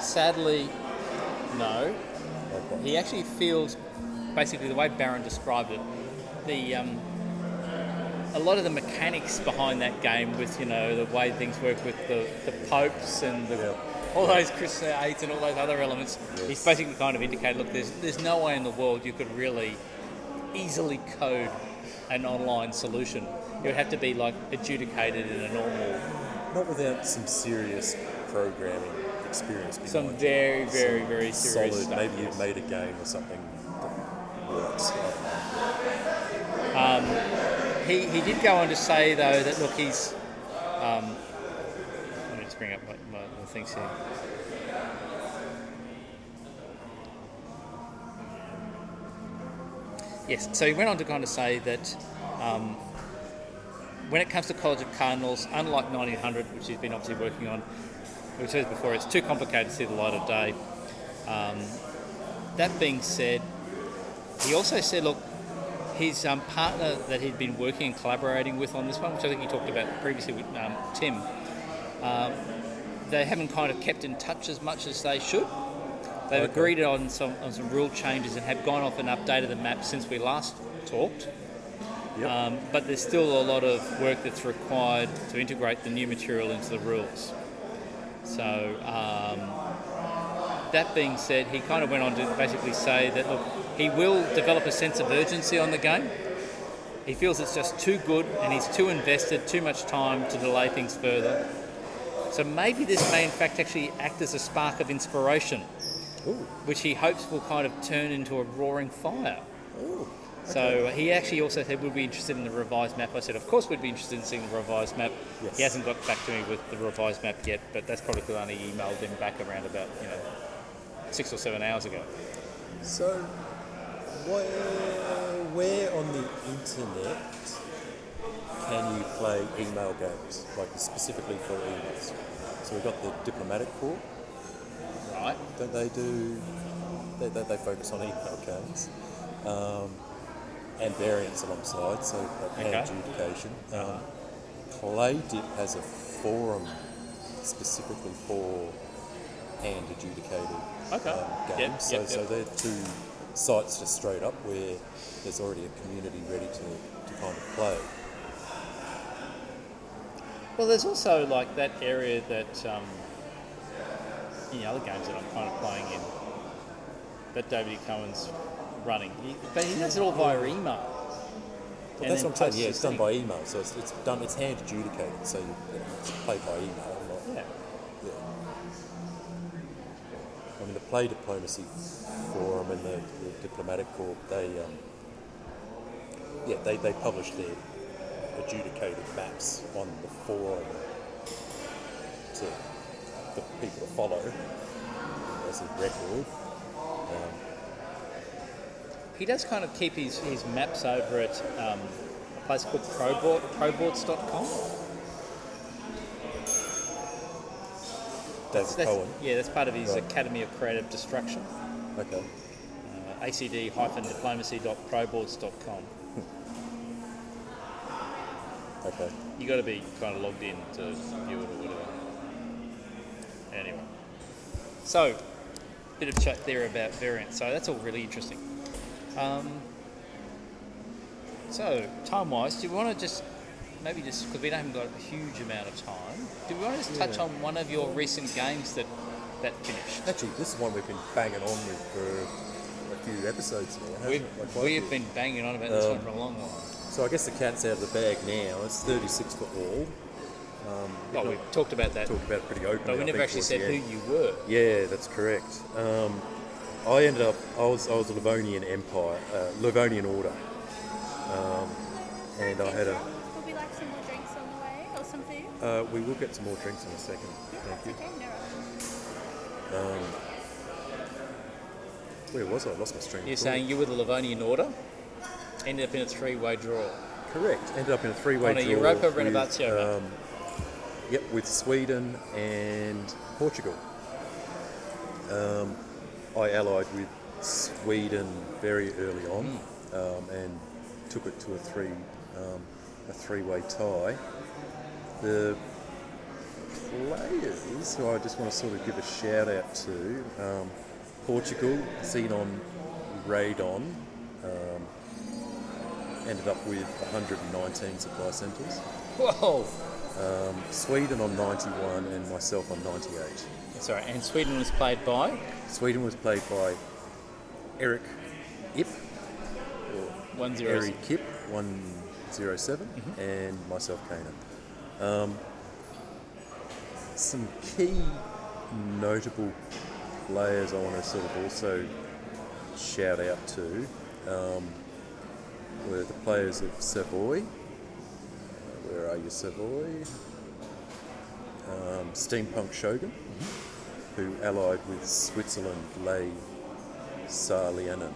sadly, no. Okay. He actually feels, basically the way Barron described it, the um, a lot of the mechanics behind that game, with you know the way things work with the, the popes and the, Yeah. All those crusades and all those other elements, he's basically kind of indicated, look, there's there's no way in the world you could really easily code an online solution. It would have to be like adjudicated in a normal, Not without some serious programming experience. some it. very, very, Some very serious solid. stuff. Maybe you've made a game or something that works. He, he did go on to say though that look he's um, bring up my, my, my things here. Yes, so he went on to kind of say that um, when it comes to College of Cardinals, unlike 1900, which he's been obviously working on, which said before, it's too complicated to see the light of day. Um, that being said, he also said, look, his um, partner that he'd been working and collaborating with on this one, which I think he talked about previously with um, Tim, um, they haven't kind of kept in touch as much as they should. They've Okay. agreed on some on some rule changes and have gone off and updated the map since we last talked. Yep. Um, but there's still a lot of work that's required to integrate the new material into the rules. So um, that being said, he kind of went on to basically say that look, he will develop a sense of urgency on the game. He feels it's just too good and he's too invested, too much time to delay things further. So maybe this may in fact actually act as a spark of inspiration, Ooh, which he hopes will kind of turn into a roaring fire. ooh. So he actually also said, we'd be interested in the revised map. I said, of course we'd be interested in seeing the revised map. Yes. He hasn't got back to me with the revised map yet, but that's probably because I only emailed him back around about, you know, six or seven hours ago. So, where, where on the internet can you play email games, like specifically for emails? So we've got the diplomatic corps. Right. Don't they do? They, they, they focus on email games um, and variants alongside, so like hand Okay. adjudication. Um, PlayDip has a forum specifically for hand adjudicated Okay. um, games. Yep, so, yep, so yep. they're two sites just straight up where there's already a community ready to, to kind of play. Well, there's also like that area that, um, in the other games that I'm kind of playing in, that David. Cohen's running. He, but he does it all via email. Well, that's what I'm saying. Yeah, it's done by email, so it's, it's done. It's hand adjudicated, so you, it's played by email. Not, Yeah. yeah. I mean, the Play Diplomacy Forum and the, the Diplomatic Corps, they, um, yeah, they, they publish their adjudicated maps on the forum to for people to follow as a record. Um, He does kind of keep his, his maps over at um, a place called Proboard, proboards.com. David That's, Cohen. yeah, that's part of his Right. Academy of Creative Destruction. Okay. Uh, acd-diplomacy.proboards.com. Okay. you got to be kind of logged in to view it or whatever. Anyway, so bit of chat there about variants. So that's all really interesting. Um, so time-wise, do we want to just maybe just because we haven't got a huge amount of time, do we want to just touch Yeah. on one of your recent games that that finished? Actually, this is one we've been banging on with for a few episodes now. We've. Like we have been banging on about this Um, one for a long while. So I guess the cat's out of the bag now. It's 36 for all. Well, we talked about that, Talked about it pretty openly. but we never actually said who you were. Yeah, that's correct. Um, I ended up. I was. I was a Livonian Empire, uh, Livonian Order, um, and I had a. Would we like some more drinks on the way or some food? Uh, we will get some more drinks in a second. Thank you. Okay, no rush. Um, where was I? I lost my stream. You're saying you were the Livonian Order, ended up in a three-way draw. Correct. Ended up in a three-way On a draw. Europa Renovatio um, Yep, with Sweden and Portugal. Um, I allied with Sweden very early on Hmm. um, and took it to a three um, a three-way tie. The players who I just want to sort of give a shout out to um, Portugal, Xenon Radon, um, ended up with 119 supply centres. Whoa! Sweden on 91 and myself on 98. Sorry, and Sweden was played by Sweden was played by Eric Ip, zero. Eric Kip, 107, and myself, Kaner. Um, some key notable players I want to sort of also shout out to um, were the players of Savoy. Uh, where are you, Savoy? Um, Steampunk Shogun, who allied with Switzerland Lei Salianen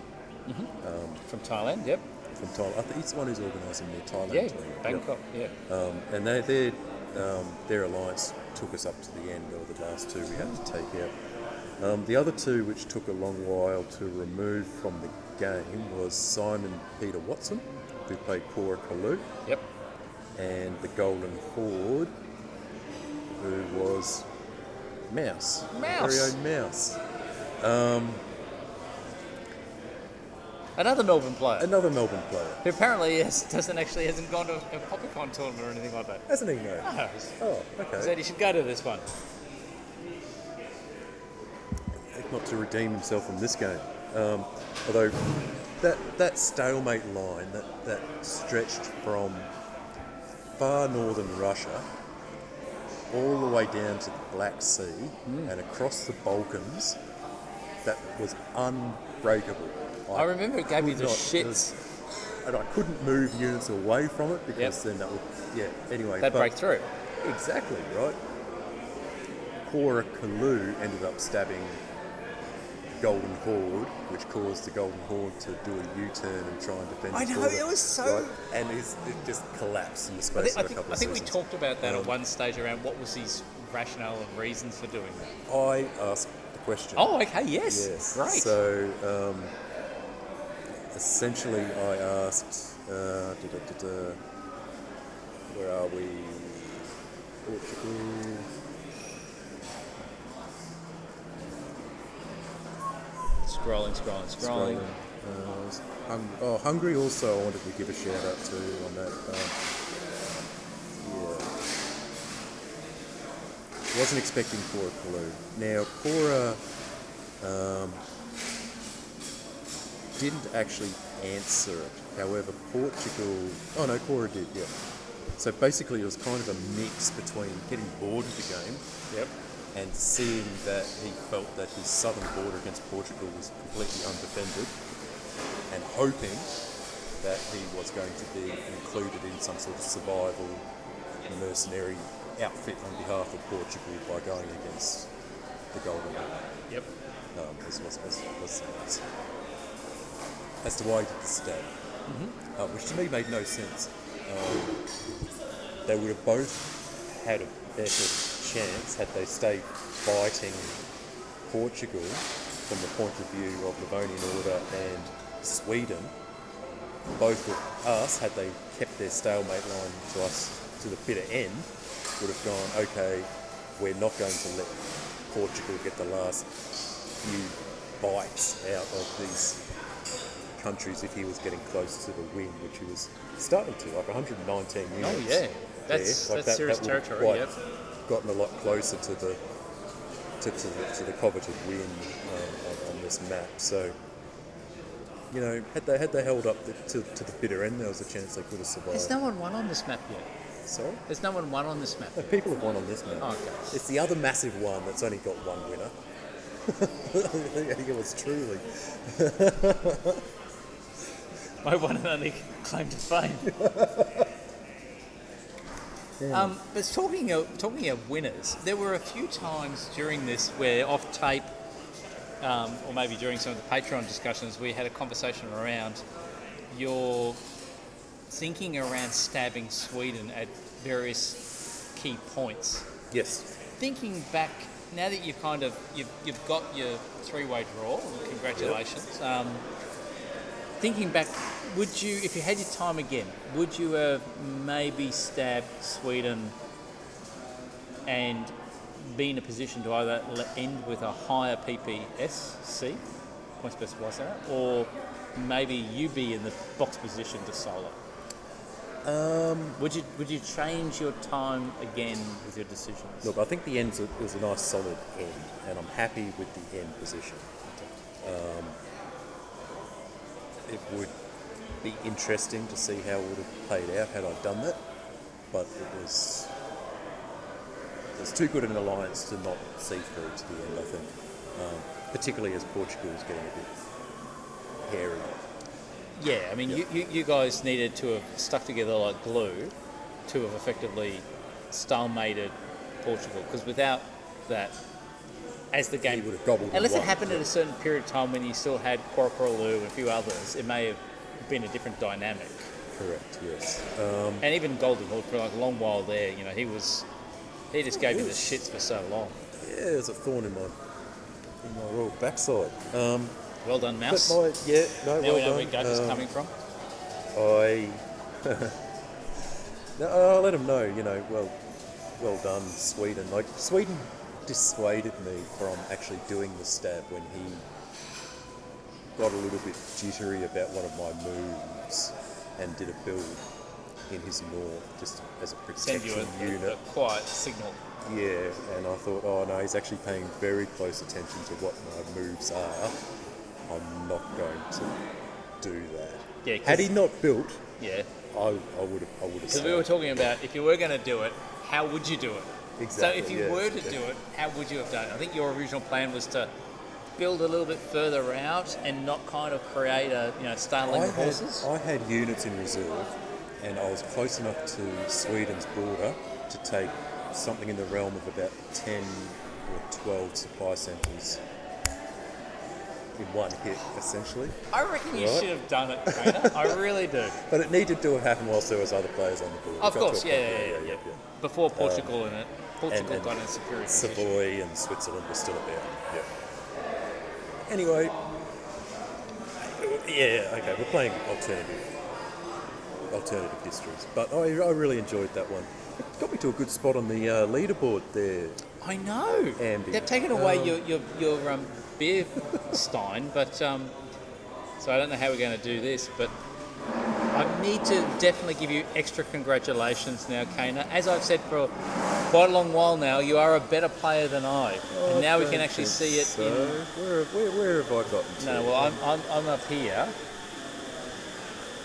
from Thailand. Yep. from Thailand. I think he's the one who's organising the Thailand Yeah, team. Yep. Bangkok. Yeah. Um, and they, their, um, their alliance took us up to the end, or the last two we had to take out. Um, the other two, which took a long while to remove from the game, was Simon Peter Watson, who played Cora Kalu, Yep. and the Golden Horde, who was Mouse. Mouse. Very own Mouse. Um, Another Melbourne player Another Melbourne player. who apparently is, doesn't actually hasn't gone to a Popicon tournament or anything like that. Hasn't he, no? No. Oh, okay. Said he should go to this one. if not to redeem himself from this game. Um, although that that stalemate line that, that stretched from far northern Russia all the way down to the Black Sea and across the Balkans, that was unbreakable. I remember it gave me the shits. and I couldn't move units away from it because Yep. then that would, yeah. Anyway, They'd break through. Exactly right. Cora Kalu ended up stabbing Golden Horde, which caused the Golden Horde to do a U-turn and try and defend. I know, border, it was so- right? and it's, it just collapsed in the I space think, of a think, couple I of I think we talked about that at Um, one stage around what was his rationale and reasons for doing that. I asked the question. Oh, okay, yes. Yes. Great. So um, essentially, I asked, uh, da, da, da, da, where are we? Portugal. Scrolling, scrolling, scrolling. Uh, was Hung- oh, Hungary also I wanted to give a shout out to on that. Um, yeah. Wasn't expecting Cora Kalu. Now, Cora um, didn't actually answer it. However, Portugal. Oh no, Cora did, yeah. So basically, it was kind of a mix between getting bored of the game Yep. And seeing that he felt that his southern border against Portugal was completely undefended and hoping that he was going to be included in some sort of survival mercenary outfit on behalf of Portugal by going against the Golden Horde. Yep. Um, was, was, was, was, was, as to why he did the stab, uh, which to me made no sense. Um, they would have both had a better chance had they stayed fighting Portugal from the point of view of Livonian Order and Sweden. Both of us, had they kept their stalemate line to us to the bitter end, would have gone, okay, we're not going to let Portugal get the last few bites out of these countries if he was getting close to the win, which he was starting to, like 119 units. Oh, yeah. That's- there. that's serious would have territory, quite yep. Gotten a lot closer to the to, to, the, to the coveted win um, on, on this map. So, you know, had they had they held up the, to, to the bitter end, there was a chance they could have survived. There's no one won on this map yet. Sorry, There's no one won on this map. no, people have won on this map. Oh, okay. It's the other massive one that's only got one winner. [LAUGHS] I think it was truly. [LAUGHS] My one and only claim to fame. [LAUGHS] um, but talking of, talking of winners, there were a few times during this where off tape, um, or maybe during some of the Patreon discussions, we had a conversation around your thinking around stabbing Sweden at various key points. Yes. Thinking back, now that you've kind of you've, you've got your three-way draw, congratulations. Um, thinking back, would you, if you had your time again, would you have maybe stabbed Sweden and be in a position to either end with a higher PPSC, points per center, or maybe you be in the box position to solo? Um, Would you would you change your time again with your decisions? look, I think the end is a nice solid end, and I'm happy with the end position. Um, it would be interesting to see how it would have played out had I done that, but it was it's too good an alliance to not see through to the end. I think, um, particularly as Portugal is getting a bit hairy. Yeah, I mean, you, you, you guys needed to have stuck together like glue to have effectively stalemated Portugal, because without that, as the game would have gobbled unless it happened at a certain period of time when you still had Korokoro and a few others, it may have been a different dynamic. Correct. Yes. Um, And even Golden Hood for like a long while there, you know, he was he just gave you the shits for so long. yeah, there's a thorn in my in my royal backside. Um, Well done, Mouse. my yeah, no, now well we know done. where Um, coming from. I. [LAUGHS] no, I'll let him know. You know, well, well done, Sweden. Like Sweden dissuaded me from actually doing the stab when he got a little bit jittery about one of my moves and did a build in his north just as a Send protection you a, a, unit. a quiet signal. Yeah, and I thought, oh no, he's actually paying very close attention to what my moves are. I'm not going to do that. Yeah, Had he not built, Yeah. I, I would have I would have Because we were talking about if you were going to do it, how would you do it? Exactly, So if you yeah, were to yeah. do it, how would you have done it? I think your original plan was to build a little bit further out and not kind of create a you know starling I of had. I had units in reserve, and I was close enough to Sweden's border to take something in the realm of about 10 or 12 supply centres in one hit, essentially. I reckon you Right. should have done it, Trainer. I really do. [LAUGHS] But it needed to have happened whilst there was other players on the board. Of course, yeah, yeah, yeah, yeah. Before Portugal in it, Portugal Um, and- got in a superior position. Savoy and Switzerland were still about. Yeah. Anyway, yeah, okay, we're playing alternative, alternative histories, but I, I really enjoyed that one. It got me to a good spot on the uh, leaderboard there. I know. Andy. They've taken away Um, your your, your um, beer stein, but um, so I don't know how we're going to do this, but I need to definitely give you extra congratulations now, Kaner. As I've said for quite a long while now, you are a better player than I, and now we can actually see it so. in. Where, where, where have I gotten to? No, well, I'm, I'm, I'm up here.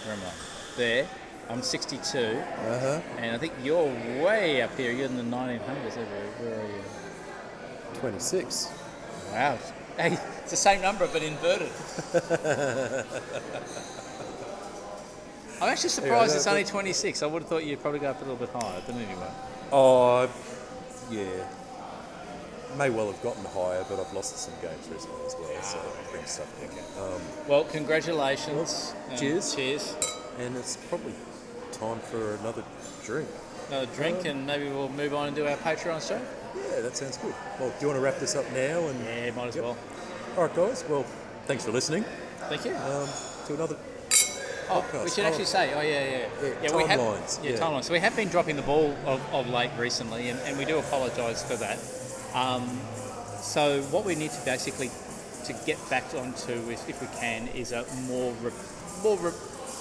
Where am I? There. I'm 62, Uh-huh. and I think you're way up here. You're in the 1900s. Where are you? 26. Wow. Hey, it's the same number but inverted. [LAUGHS] I'm actually surprised it's only 26. I would have thought you'd probably go up a little bit higher, but anyway. Oh, yeah. May well have gotten higher, but I've lost some games recently as well, so it brings stuff down. Um, Well, congratulations. cheers. Cheers. and it's probably time for another drink. Another drink, and maybe we'll move on and do our Patreon show. Yeah, that sounds good. Well, do you want to wrap this up now? And Yeah, might as Yep. well. all right, guys. Well, thanks for listening Thank you. um, to another. Oh, podcast. we should Oh. actually say, oh yeah, yeah, Yeah, we have, timelines, yeah, yeah. timelines. So we have been dropping the ball of, of late recently, and, and we do apologise for that. Um, so what we need to basically to get back onto, if, if we can, is a more re, more re,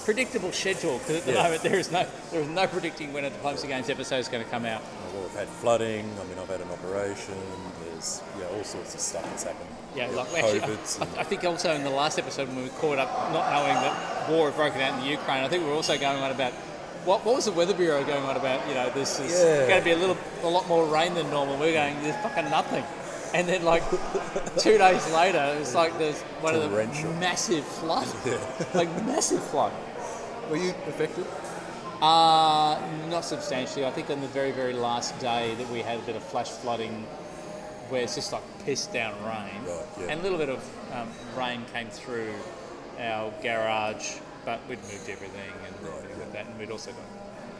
predictable schedule. Because at the Yeah. moment there is no there is no predicting when a Diplomacy Games episode is going to come out. Well, we've had flooding. I mean, I've had an operation. There's yeah, all sorts of stuff that's happened. Yeah, like Yeah, actually, I, I think also in the last episode when we caught up, not knowing that war had broken out in the Ukraine, I think we were also going on about what, what was the weather bureau going on about? You know, this is Yeah. going to be a little, a lot more rain than normal. We're going, there's fucking nothing. And then like [LAUGHS] two days later, it's like there's one of the massive flood, [LAUGHS] like massive flood. Were you affected? Uh, not substantially. I think on the very, very last day that we had a bit of flash flooding where it's just like pissed down rain. Right, yeah. And a little bit of um, rain came through our garage, but we'd moved everything and Right, everything yeah. like that, and we'd also gone.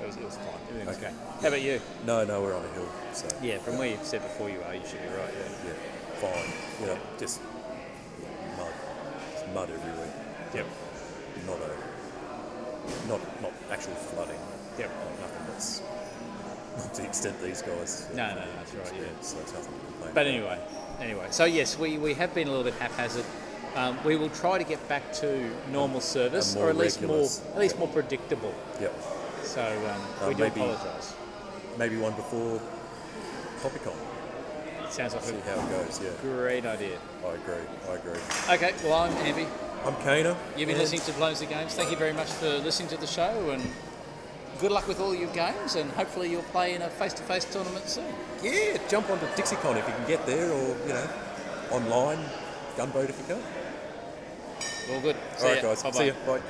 It was, it was fine. Everything was Okay. okay. How about you? No, no, we're on a hill, so Yeah, from where you've said before you are, you should be right. Yeah. yeah, fine. You know, just yeah, mud. It's mud everywhere. Yep. Not a, not not actual flooding. Yep. Not nothing that's not [LAUGHS] to the extent these guys. No, no, no, that's right. Yeah. So it's nothing. But anyway, anyway. So yes, we, we have been a little bit haphazard. Um, we will try to get back to normal service, or at least regular more at least more predictable. Yep. So um, Uh, we do maybe- apologise. Maybe one before Comic-Con. Sounds like See a how it goes. Yeah, great idea. I agree. I agree. Okay, well, I'm Amby. I'm Kaner. You've been and- listening to Diplomacy Games. Thank you very much for listening to the show and good luck with all your games and hopefully you'll play in a face-to-face tournament soon. Yeah, jump onto DixieCon if you can get there, or you know, online, gunboat if you can. All good. All right, guys. Bye-bye. See you. Bye.